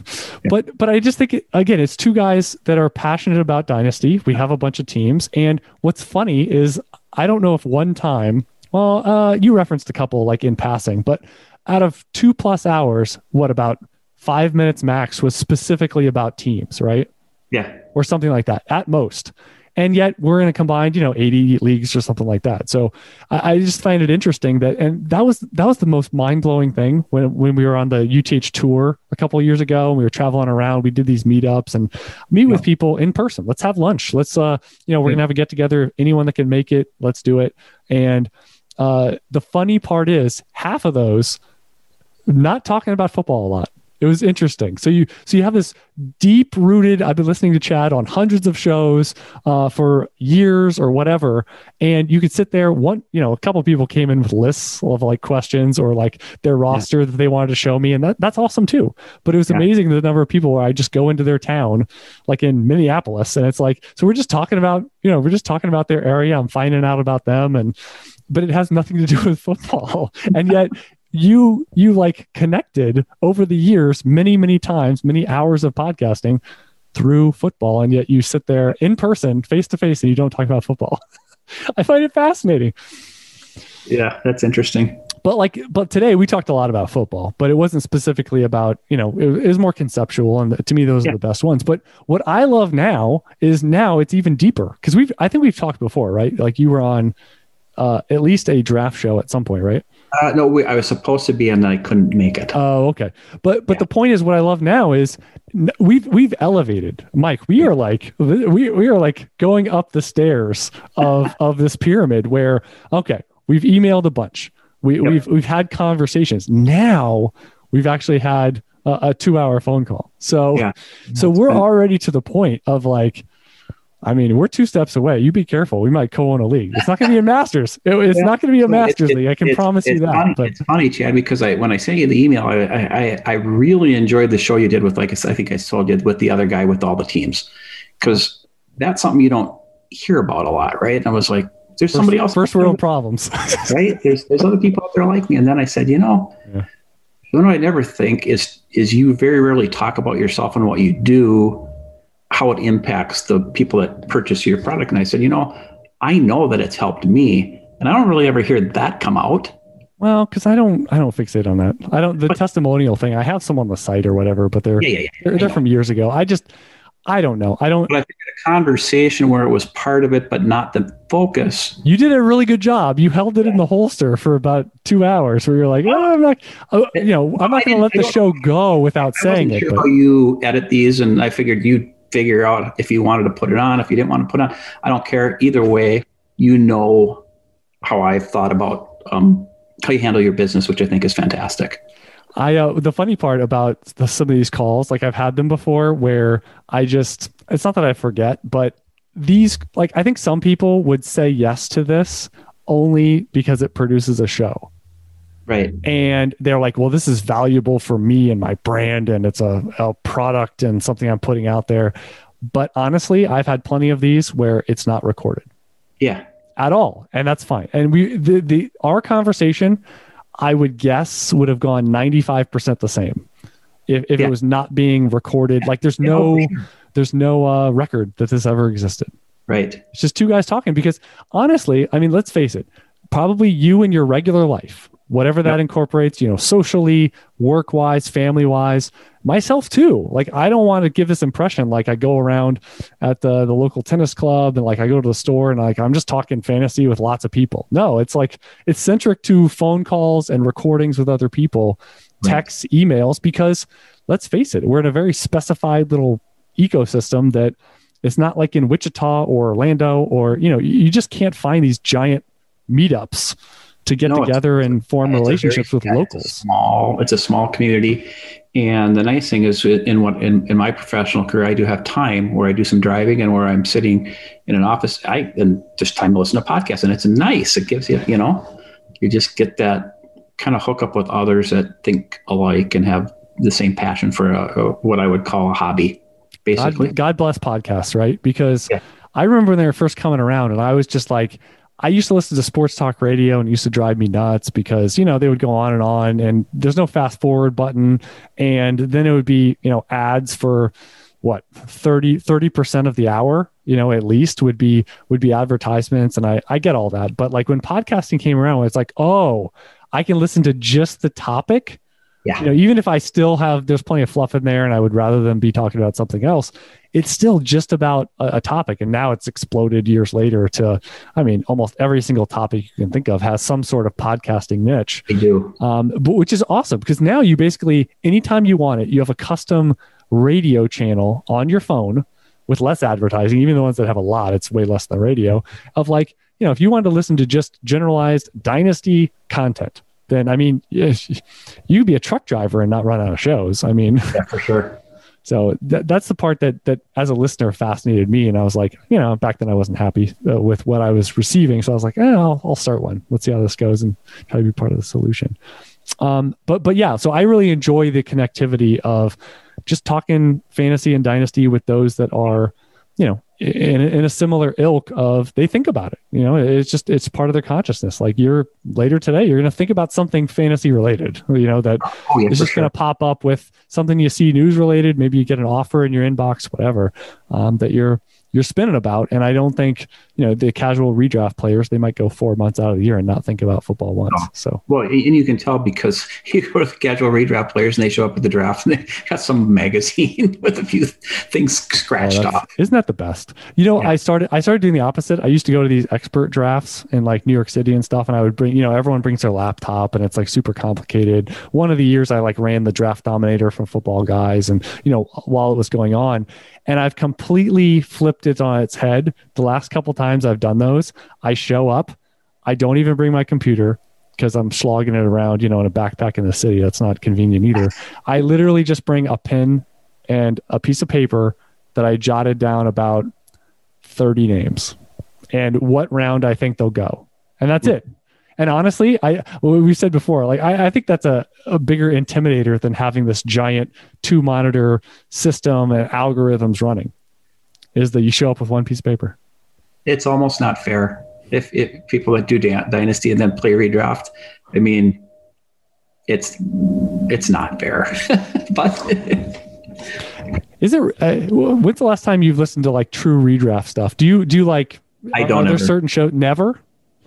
But but I just think it, again, it's two guys that are passionate about dynasty. We have a bunch of teams, and what's funny is I don't know if one time. Well, uh, you referenced a couple like in passing, but out of two plus hours, what about five minutes max was specifically about teams, right? Yeah. Or something like that at most. And yet we're in a combined you know 80 leagues or something like that. So I, I just find it interesting that and that was that was the most mind-blowing thing when when we were on the uth tour a couple years ago and we were traveling around we did these meetups and meet yeah. with people in person. Let's have lunch. Let's uh you know we're gonna have a get together. Anyone that can make it let's do it. And uh the funny part is half of those not talking about football a lot it was interesting. So you so you have this deep rooted. I've been listening to Chad on hundreds of shows uh, for years or whatever, and you could sit there. One, you know, a couple of people came in with lists of like questions or like their roster yeah. that they wanted to show me, and that that's awesome too. But it was yeah. amazing the number of people where I just go into their town, like in Minneapolis, and it's like so we're just talking about you know we're just talking about their area. I'm finding out about them and but it has nothing to do with football. And yet you you like connected over the years many many times many hours of podcasting through football. And yet you sit there in person face to face and you don't talk about football. I find it fascinating. Yeah that's interesting. But like but today we talked a lot about football but it wasn't specifically about you know it, it was more conceptual and to me those yeah. are the best ones. But what i love now is now it's even deeper because we've i think we've talked before right? Like you were on uh, at least a draft show at some point right uh, no, we, I was supposed to be, and I couldn't make it. Oh, okay. But but yeah. the point is, what I love now is we've we've elevated, Mike. We are like we we are like going up the stairs of of this pyramid. Where okay, we've emailed a bunch. We yep. we've we've had conversations. Now we've actually had a, a two hour phone call. So yeah. so we're already to the point of like I mean, we're two steps away. You be careful. We might co-own a league. It's not going to be a Masters. It, it's yeah. not going to be a Masters it, league. I can promise you that. Funny, but it's funny, Chad, because I when I sent you the email, I, I I really enjoyed the show you did with like I think I told you with the other guy with all the teams, because that's something you don't hear about a lot, right? And I was like, there's first, somebody else. First world problems, right? There's there's other people out there like me, and then I said, you know. Yeah. What I never think is is you very rarely talk about yourself and what you do how it impacts the people that purchase your product. And I said, you know, I know that it's helped me, and I don't really ever hear that come out. Well, because I don't, I don't fixate on that. I don't the but, testimonial thing. I have some on the site or whatever, but they're yeah, yeah, yeah, they're, they're from years ago. I just, I don't know. I don't. But I think a conversation where it was part of it, but not the focus. You did a really good job. You held it in the holster for about two hours, where you're like, oh, I'm not, oh, you know, I'm not going to let the show go without I saying it. Sure but. How you edit these, and I figured you figure out if you wanted to put it on, if you didn't want to put on. I don't care. Either way, you know how I've thought about um, how you handle your business, which I think is fantastic. I uh, the funny part about the, some of these calls, like I've had them before, where I just it's not that I forget, but these like I think some people would say yes to this only because it produces a show. Right. And they're like, well, this is valuable for me and my brand, and it's a, a product and something I'm putting out there. But honestly, I've had plenty of these where it's not recorded. Yeah. At all. And that's fine. And we, the, the, our conversation, I would guess would have gone 95% the same if, if yeah. it was not being recorded. Like there's no, there's no uh, record that this ever existed. Right. It's just two guys talking because honestly, I mean, let's face it, probably you in your regular life whatever that yep. incorporates, you know, socially, work wise, family wise, myself too. Like, I don't want to give this impression like I go around at the, the local tennis club and like I go to the store and like I'm just talking fantasy with lots of people. No, it's like it's centric to phone calls and recordings with other people, texts, emails, because let's face it, we're in a very specified little ecosystem that it's not like in Wichita or Orlando or, you know, you just can't find these giant meetups to get no, together and form relationships very, with yeah, locals. It's small, it's a small community, and the nice thing is in what in, in my professional career, I do have time where I do some driving and where I'm sitting in an office. I and just time to listen to podcasts, and it's nice. It gives you, you know, you just get that kind of hook up with others that think alike and have the same passion for a, a, what I would call a hobby. Basically, God, God bless podcasts, right? Because yeah. I remember when they were first coming around, and I was just like I used to listen to sports talk radio and it used to drive me nuts because, you know, they would go on and on and there's no fast forward button. And then it would be, you know, ads for what 30, 30% of the hour, you know, at least would be, would be advertisements. And I, I get all that. But like when podcasting came around, it's like, oh, I can listen to just the topic Yeah. You know, even if I still have, there's plenty of fluff in there and I would rather than be talking about something else, it's still just about a, a, topic. And now it's exploded years later to, I mean, almost every single topic you can think of has some sort of podcasting niche. They do. Um, but which is awesome because now you basically, anytime you want it, you have a custom radio channel on your phone with less advertising, even the ones that have a lot, it's way less than radio, of like, you know, if you wanted to listen to just generalized dynasty content, then I mean, you'd be a truck driver and not run out of shows. I mean, yeah, for sure. So th- that's the part that that as a listener fascinated me, and I was like, you know, back then I wasn't happy uh, with what I was receiving, so I was like, eh, I'll, I'll start one. Let's see how this goes and try to be part of the solution. Um, but but yeah, so I really enjoy the connectivity of just talking fantasy and dynasty with those that are, you know, in, in a similar ilk of they think about it you know it's just it's part of their consciousness like you're later today you're going to think about something fantasy related you know that oh, yeah, is just sure. going to pop up with something you see news related maybe you get an offer in your inbox whatever um, that you're you're spinning about. And I don't think, you know, the casual redraft players, they might go four months out of the year and not think about football once. No. So, well, and you can tell because you go to the casual redraft players and they show up at the draft and they got some magazine with a few things oh, scratched oh, off. Isn't that the best? You know, yeah. I started, I started doing the opposite. I used to go to these expert drafts in like New York City and stuff. And I would bring, you know, everyone brings their laptop and it's like super complicated. One of the years I like ran the draft dominator from football guys and, you know, while it was going on, and I've completely flipped it on its head. The last couple times I've done those, I show up, I don't even bring my computer because I'm slogging it around, you know, in a backpack in the city. That's not convenient either. I literally just bring a pen and a piece of paper that I jotted down about 30 names and what round I think they'll go. And that's it. And honestly, I well, we said before, like I, I think that's a, a bigger intimidator than having this giant two monitor system and algorithms running. Is that you show up with one piece of paper? It's almost not fair. If if people that do dynasty and then play redraft, I mean, it's it's not fair. but is it? Uh, when's the last time you've listened to like true redraft stuff? Do you do you like? I don't. Are there certain show never?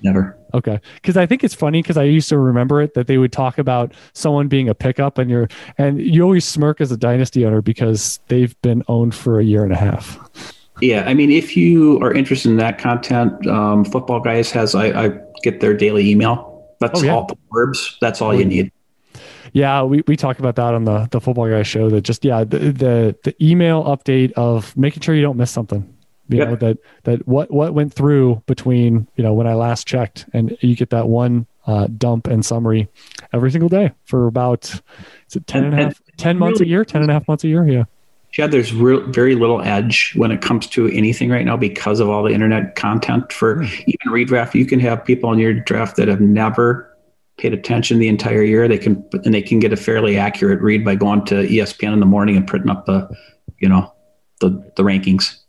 Never. Okay. Because I think it's funny because I used to remember it that they would talk about someone being a pickup and you're, and you always smirk as a dynasty owner because they've been owned for a year and a half. Yeah. I mean, if you are interested in that content, um, Football Guys has, I, I, get their daily email. That's oh, yeah. all the verbs. That's all you need. Yeah, we, we talk about that on the, the Football Guys show that just, yeah, the, the, the email update of making sure you don't miss something you yep. know that that what what went through between you know when i last checked and you get that one uh, dump and summary every single day for about is it 10 and, and a half 10 months really, a year 10 and a half months a year yeah Chad, there's real, very little edge when it comes to anything right now because of all the internet content. For mm. even redraft, you can have people in your draft that have never paid attention the entire year. They can and they can get a fairly accurate read by going to ESPN in the morning and printing up the, you know, the the rankings.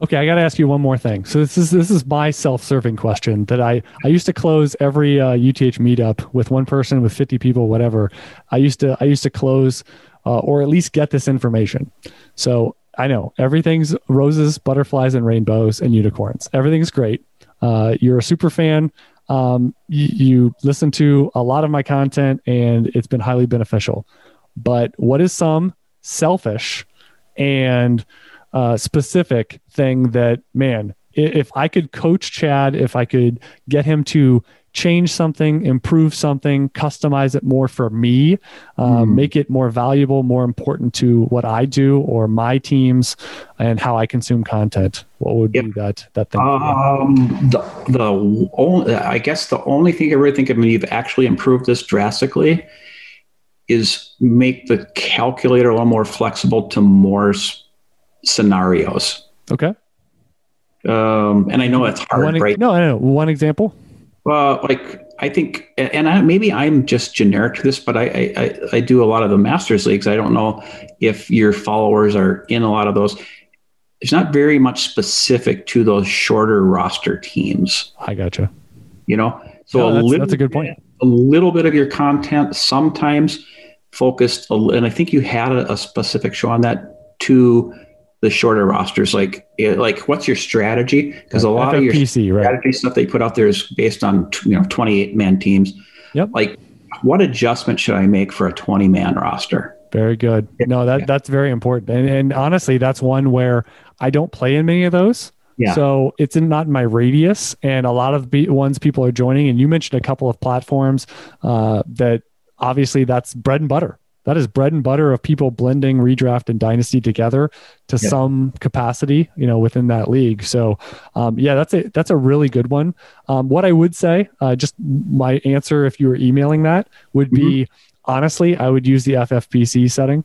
Okay, I got to ask you one more thing. So this is this is my self-serving question that I I used to close every uh, UTH meetup with one person with 50 people whatever. I used to I used to close uh, or at least get this information. So I know everything's roses, butterflies and rainbows and unicorns. Everything's great. Uh, you're a super fan. Um, you, you listen to a lot of my content and it's been highly beneficial. But what is some selfish and uh, specific thing that, man, if I could coach Chad, if I could get him to change something, improve something, customize it more for me, um, mm. make it more valuable, more important to what I do or my teams and how I consume content, what would yep. be that that thing? Um, the the only, I guess the only thing I really think of when you've actually improved this drastically is make the calculator a little more flexible to more scenarios. Okay. Um, and I know it's hard, one, right? No, no, no. One example. Well, like I think, and I, maybe I'm just generic to this, but I, I I do a lot of the masters leagues. I don't know if your followers are in a lot of those. It's not very much specific to those shorter roster teams. I gotcha. You know, so no, a that's, little, that's a good point. A little bit of your content sometimes focused, and I think you had a, a specific show on that to the shorter rosters like like what's your strategy because a lot FFPC, of your strategy right. stuff they put out there is based on you know 28 man teams yep like what adjustment should I make for a 20 man roster? Very good. No, that that's very important. And, and honestly, that's one where I don't play in many of those. Yeah. So it's in, not in my radius, and a lot of the ones people are joining. And you mentioned a couple of platforms uh, that obviously that's bread and butter. That is bread and butter of people blending redraft and dynasty together to yeah. some capacity, you know, within that league. So, um, yeah, that's a that's a really good one. Um, what I would say, uh, just my answer if you were emailing that would be mm-hmm. honestly, I would use the FFPC setting.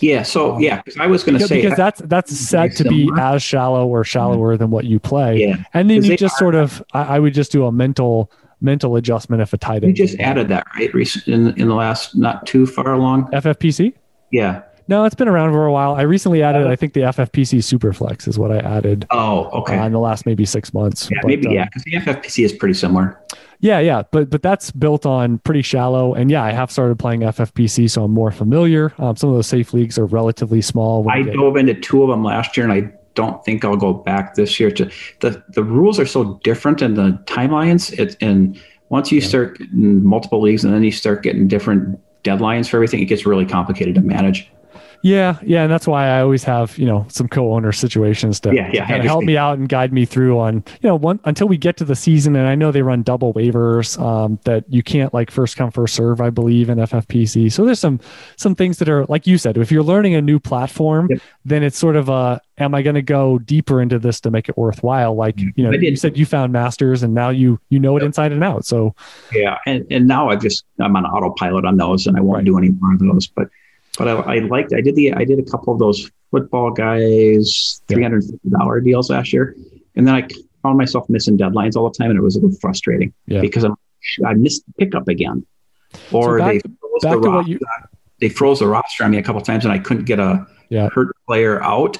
Yeah. So um, yeah, because I was going to say because that's that's set to be as shallow or shallower mm-hmm. than what you play. Yeah. And then you just are, sort of, I, I, would just do a mental mental adjustment if a tight end. You just added that right recent in in the last not too far along. FFPC. Yeah. No, it's been around for a while. I recently added, I think the FFPC Superflex is what I added. Oh, okay. Uh, in the last maybe six months. Yeah, but, maybe um, yeah, because the FFPC is pretty similar. Yeah, yeah, but but that's built on pretty shallow, and yeah, I have started playing FFPC, so I'm more familiar. Um, some of those safe leagues are relatively small. I dove into two of them last year, and I don't think I'll go back this year. To the the rules are so different, and the timelines. It and once you yeah. start multiple leagues, and then you start getting different deadlines for everything, it gets really complicated to manage. Yeah, yeah, and that's why I always have you know some co-owner situations to, yeah, yeah, kind of help me out and guide me through on you know one until we get to the season. And I know they run double waivers um, that you can't like first come first serve. I believe in FFPC. So there's some some things that are like you said. If you're learning a new platform, yep. then it's sort of a am I going to go deeper into this to make it worthwhile? Like you know, you said you found masters and now you you know it yep. inside and out. So yeah, and and now I just I'm on autopilot on those and I won't right. do any more of those, but but I, I, liked I did the I did a couple of those football guys three hundred fifty dollar deals last year, and then I found myself missing deadlines all the time, and it was a little frustrating yeah. because I'm I missed the pickup again, or so back, they froze the roster. You... They froze the roster on me a couple times, and I couldn't get a yeah. hurt player out,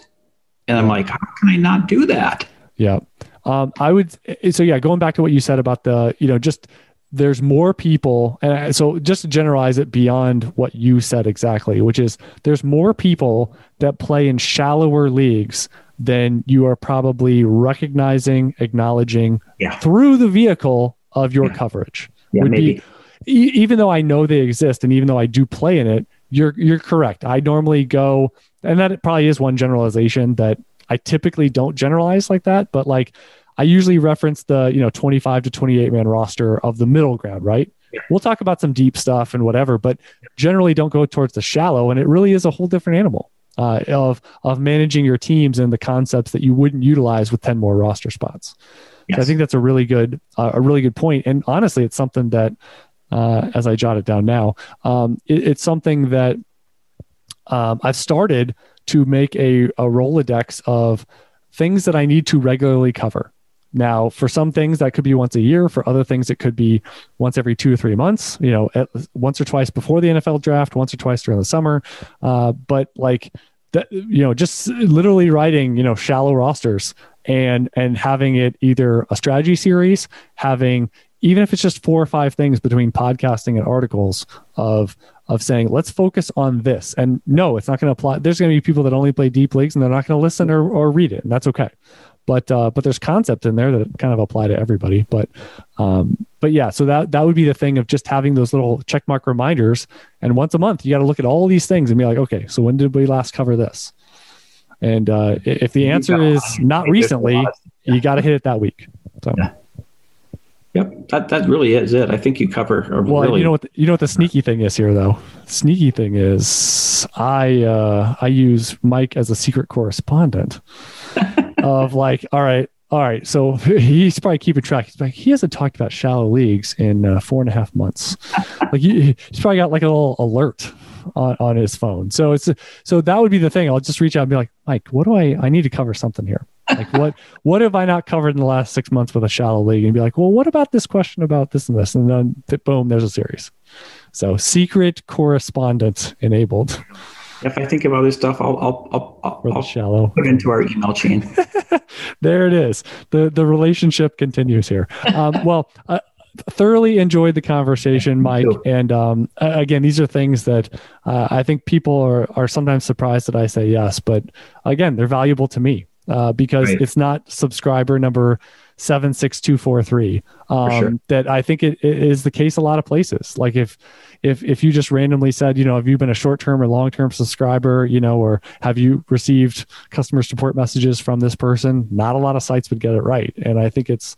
and I'm like, how can I not do that? Yeah. Um, I would so yeah, going back to what you said about the, you know, just there's more people and so just to generalize it beyond what you said exactly which is there's more people that play in shallower leagues than you are probably recognizing acknowledging yeah. through the vehicle of your yeah. coverage yeah, maybe. Be, even though i know they exist and even though i do play in it you're you're correct i normally go and that probably is one generalization that i typically don't generalize like that but like I usually reference the, you know, 25 to 28 man roster of the middle ground, right? We'll talk about some deep stuff and whatever, but generally don't go towards the shallow. And it really is a whole different animal uh, of, of managing your teams and the concepts that you wouldn't utilize with 10 more roster spots. Yes. So I think that's a really good, uh, a really good point. And honestly, it's something that, uh, as I jot it down now, um, it, it's something that um, I've started to make a, a Rolodex of things that I need to regularly cover. Now, for some things that could be once a year. For other things, it could be once every two or three months. You know, at, once or twice before the NFL draft, once or twice during the summer. Uh, but like that, you know, just literally writing, you know, shallow rosters and and having it either a strategy series, having even if it's just four or five things between podcasting and articles of of saying let's focus on this and no it's not going to apply there's going to be people that only play deep leagues and they're not going to listen or, or read it and that's okay but uh, but there's concepts in there that kind of apply to everybody. But um, but yeah, so that that would be the thing of just having those little checkmark reminders. And once a month, you got to look at all these things and be like, okay, so when did we last cover this? And uh, if the answer is not recently, you got to hit it that week. So. Yeah. Yep, that, that really is it. I think you cover. well, really... you know what? The, you know what the sneaky thing is here, though. Sneaky thing is, I uh, I use Mike as a secret correspondent. of like, all right, all right. So he's probably keeping track. He's like, he hasn't talked about shallow leagues in uh, four and a half months. like he, he's probably got like a little alert on, on his phone. So it's so that would be the thing. I'll just reach out and be like, Mike, what do I? I need to cover something here. Like what? what have I not covered in the last six months with a shallow league? And be like, well, what about this question about this and this? And then boom, there's a series. So secret correspondence enabled if I think about this stuff, I'll I'll I'll, I'll, I'll shallow put into our email chain. there it is. the The relationship continues here. Um, well. Uh, thoroughly enjoyed the conversation, Mike. And um, again, these are things that uh, I think people are, are sometimes surprised that I say yes, but again, they're valuable to me. uh, because right. it's not subscriber number 76243 um, sure. that i think it, it is the case a lot of places like if if if you just randomly said you know have you been a short-term or long-term subscriber you know or have you received customer support messages from this person not a lot of sites would get it right and i think it's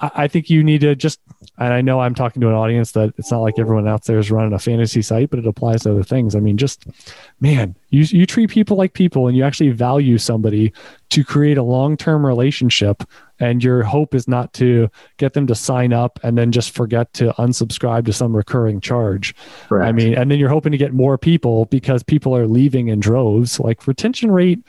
I think you need to just, and I know I'm talking to an audience that it's not like everyone out there is running a fantasy site, but it applies to other things. I mean, just, man, you, you treat people like people and you actually value somebody to create a long term relationship. And your hope is not to get them to sign up and then just forget to unsubscribe to some recurring charge. Correct. I mean, and then you're hoping to get more people because people are leaving in droves. Like retention rate,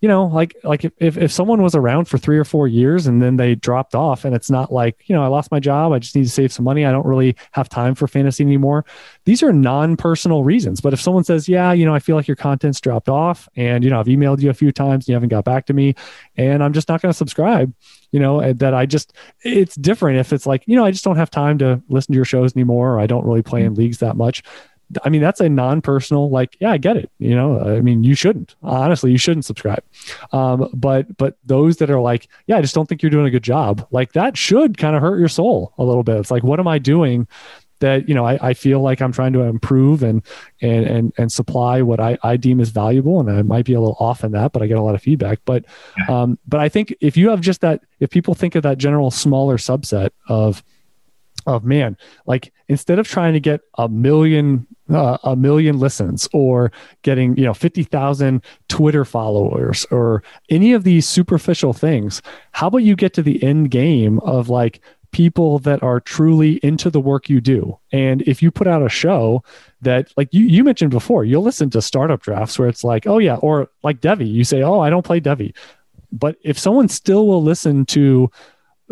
you know, like like if, if someone was around for three or four years and then they dropped off and it's not like, you know, I lost my job, I just need to save some money, I don't really have time for fantasy anymore. These are non-personal reasons. But if someone says, Yeah, you know, I feel like your content's dropped off and you know, I've emailed you a few times and you haven't got back to me and I'm just not going to subscribe, you know, that I just it's different if it's like, you know, I just don't have time to listen to your shows anymore or I don't really play in mm-hmm. leagues that much. I mean, that's a non-personal, like, yeah, I get it. You know, I mean, you shouldn't, honestly, you shouldn't subscribe. Um, but, but those that are like, yeah, I just don't think you're doing a good job. Like that should kind of hurt your soul a little bit. It's like, what am I doing that, you know, I, I feel like I'm trying to improve and, and, and, and supply what I, I deem is valuable. And I might be a little off in that, but I get a lot of feedback. But, um, but I think if you have just that, if people think of that general smaller subset of, of man, like instead of trying to get a million uh, a million listens or getting you know 50,000 Twitter followers or any of these superficial things how about you get to the end game of like people that are truly into the work you do and if you put out a show that like you you mentioned before you'll listen to startup drafts where it's like oh yeah or like Devy, you say oh I don't play Devy. but if someone still will listen to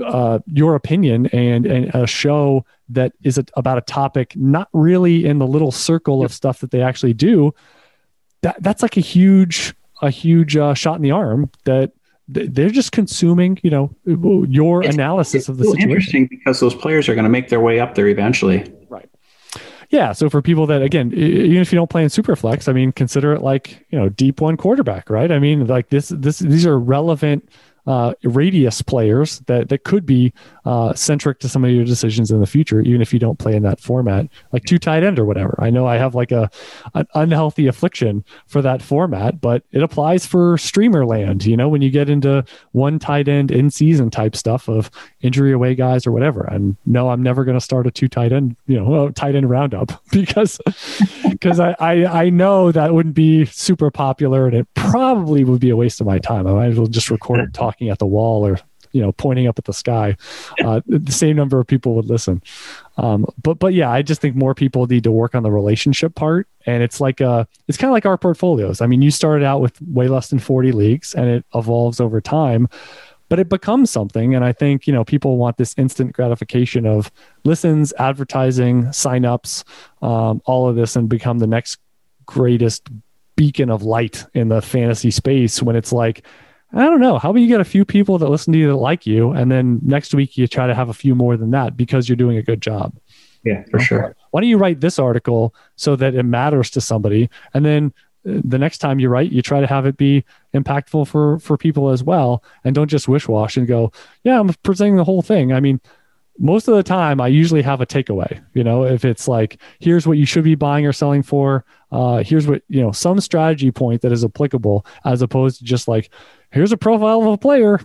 uh, your opinion and, and a show that is a, about a topic not really in the little circle of stuff that they actually do that that's like a huge a huge uh, shot in the arm that they're just consuming you know your it's, analysis it's of the situation. interesting because those players are going to make their way up there eventually. Right. Yeah so for people that again even if you don't play in superflex i mean consider it like you know deep one quarterback right? I mean like this this these are relevant uh, radius players that that could be uh, centric to some of your decisions in the future, even if you don't play in that format, like two tight end or whatever. I know I have like a an unhealthy affliction for that format, but it applies for streamer land. You know, when you get into one tight end in season type stuff of injury away guys or whatever. And no, I'm never going to start a two tight end, you know, tight end roundup because because I, I I know that wouldn't be super popular and it probably would be a waste of my time. I might as well just record talking at the wall or you know pointing up at the sky. Uh, the same number of people would listen. Um, but but yeah i just think more people need to work on the relationship part. And it's like uh it's kind of like our portfolios. I mean you started out with way less than 40 leagues and it evolves over time but it becomes something and i think you know people want this instant gratification of listens advertising signups um, all of this and become the next greatest beacon of light in the fantasy space when it's like I don't know. How about you get a few people that listen to you that like you, and then next week you try to have a few more than that because you're doing a good job. Yeah, for sure. Why don't you write this article so that it matters to somebody, and then the next time you write, you try to have it be impactful for for people as well, and don't just wish wash and go, yeah, I'm presenting the whole thing. I mean, most of the time I usually have a takeaway. You know, if it's like, here's what you should be buying or selling for, uh, here's what, you know, some strategy point that is applicable as opposed to just like, here's a profile of a player.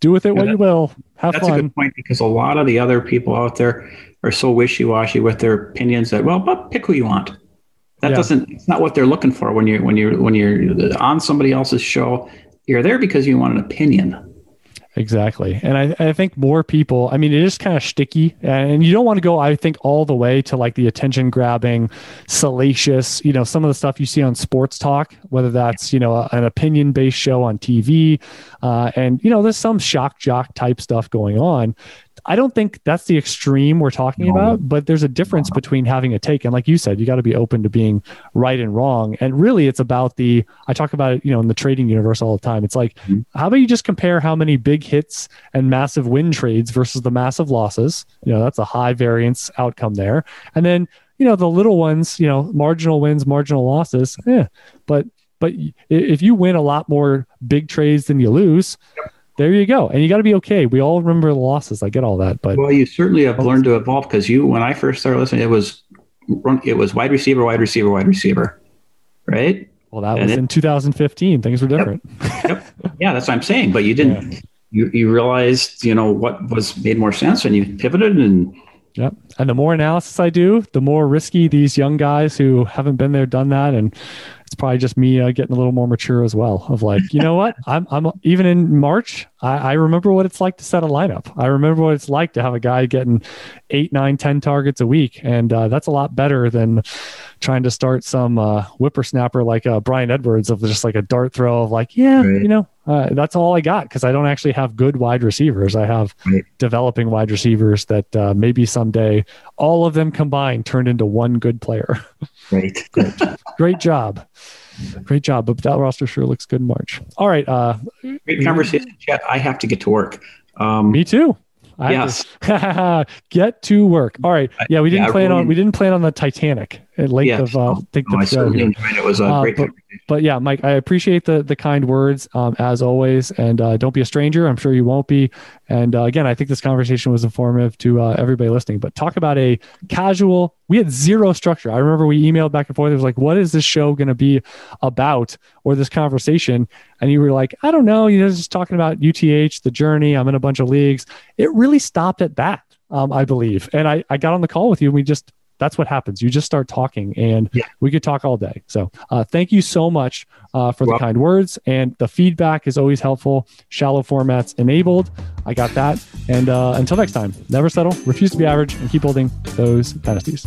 Do with it yeah, what that, you will. Have that's fun. a good point because a lot of the other people out there are so wishy washy with their opinions that, well, but pick who you want. That yeah. doesn't, it's not what they're looking for when you're, when you're, when you're on somebody else's show. You're there because you want an opinion Exactly. And I, I think more people, I mean, it is kind of sticky and you don't want to go, I think, all the way to like the attention grabbing, salacious, you know, some of the stuff you see on sports talk, whether that's, you know, an opinion based show on TV. Uh, and, you know, there's some shock jock type stuff going on. I don't think that's the extreme we're talking about, but there's a difference between having a take and like you said, you got to be open to being right and wrong. And really it's about the I talk about it, you know, in the trading universe all the time. It's like mm-hmm. how about you just compare how many big hits and massive win trades versus the massive losses? You know, that's a high variance outcome there. And then, you know, the little ones, you know, marginal wins, marginal losses, yeah. But but if you win a lot more big trades than you lose, yep. There you go. And you got to be okay. We all remember the losses. I get all that, but well, you certainly have learned to evolve because you, when I first started listening, it was it was wide receiver, wide receiver, wide receiver, right? Well, that and was it, in 2015. Things were different. Yep. yep. Yeah, that's what I'm saying. But you didn't. Yeah. You you realized you know what was made more sense, and you pivoted and Yep. And the more analysis I do, the more risky these young guys who haven't been there, done that, and it's probably just me uh, getting a little more mature as well. Of like, you know what? I'm I'm even in March. I, I remember what it's like to set a lineup. I remember what it's like to have a guy getting eight, nine, ten targets a week, and uh, that's a lot better than trying to start some uh, whippersnapper like uh, Bryan Edwards of just like a dart throw of like, yeah, right. you know, uh, that's all I got because I don't actually have good wide receivers. I have right. developing wide receivers that uh, maybe someday all of them combined turned into one good player. Right. great, great job. Great job. But that roster sure looks good in March. All right. Uh, great conversation, Chad. I have to get to work. Um, me too. I yes. To get to work. All right. Yeah, we didn't yeah, plan really, on we didn't plan on the Titanic at length yeah, of uh, think no, the show. It was a uh, great but, but, yeah, Mike, I appreciate the the kind words um, as always, and uh, don't be a stranger. I'm sure you won't be. And uh, again, I think this conversation was informative to uh, everybody listening. But talk about a casual. We had zero structure. I remember we emailed back and forth. It was like, "What is this show going to be about?" Or this conversation, and you were like, "I don't know." You know, just talking about UTH, the journey. I'm in a bunch of leagues. It really stopped at that. Um, I believe. And I, I got on the call with you and we just that's what happens. You just start talking, and yeah. we could talk all day. So, uh, thank you so much uh, for well, the kind words, and the feedback is always helpful. Shallow formats enabled. I got that. And uh, until next time, never settle, refuse to be average, and keep building those dynasties.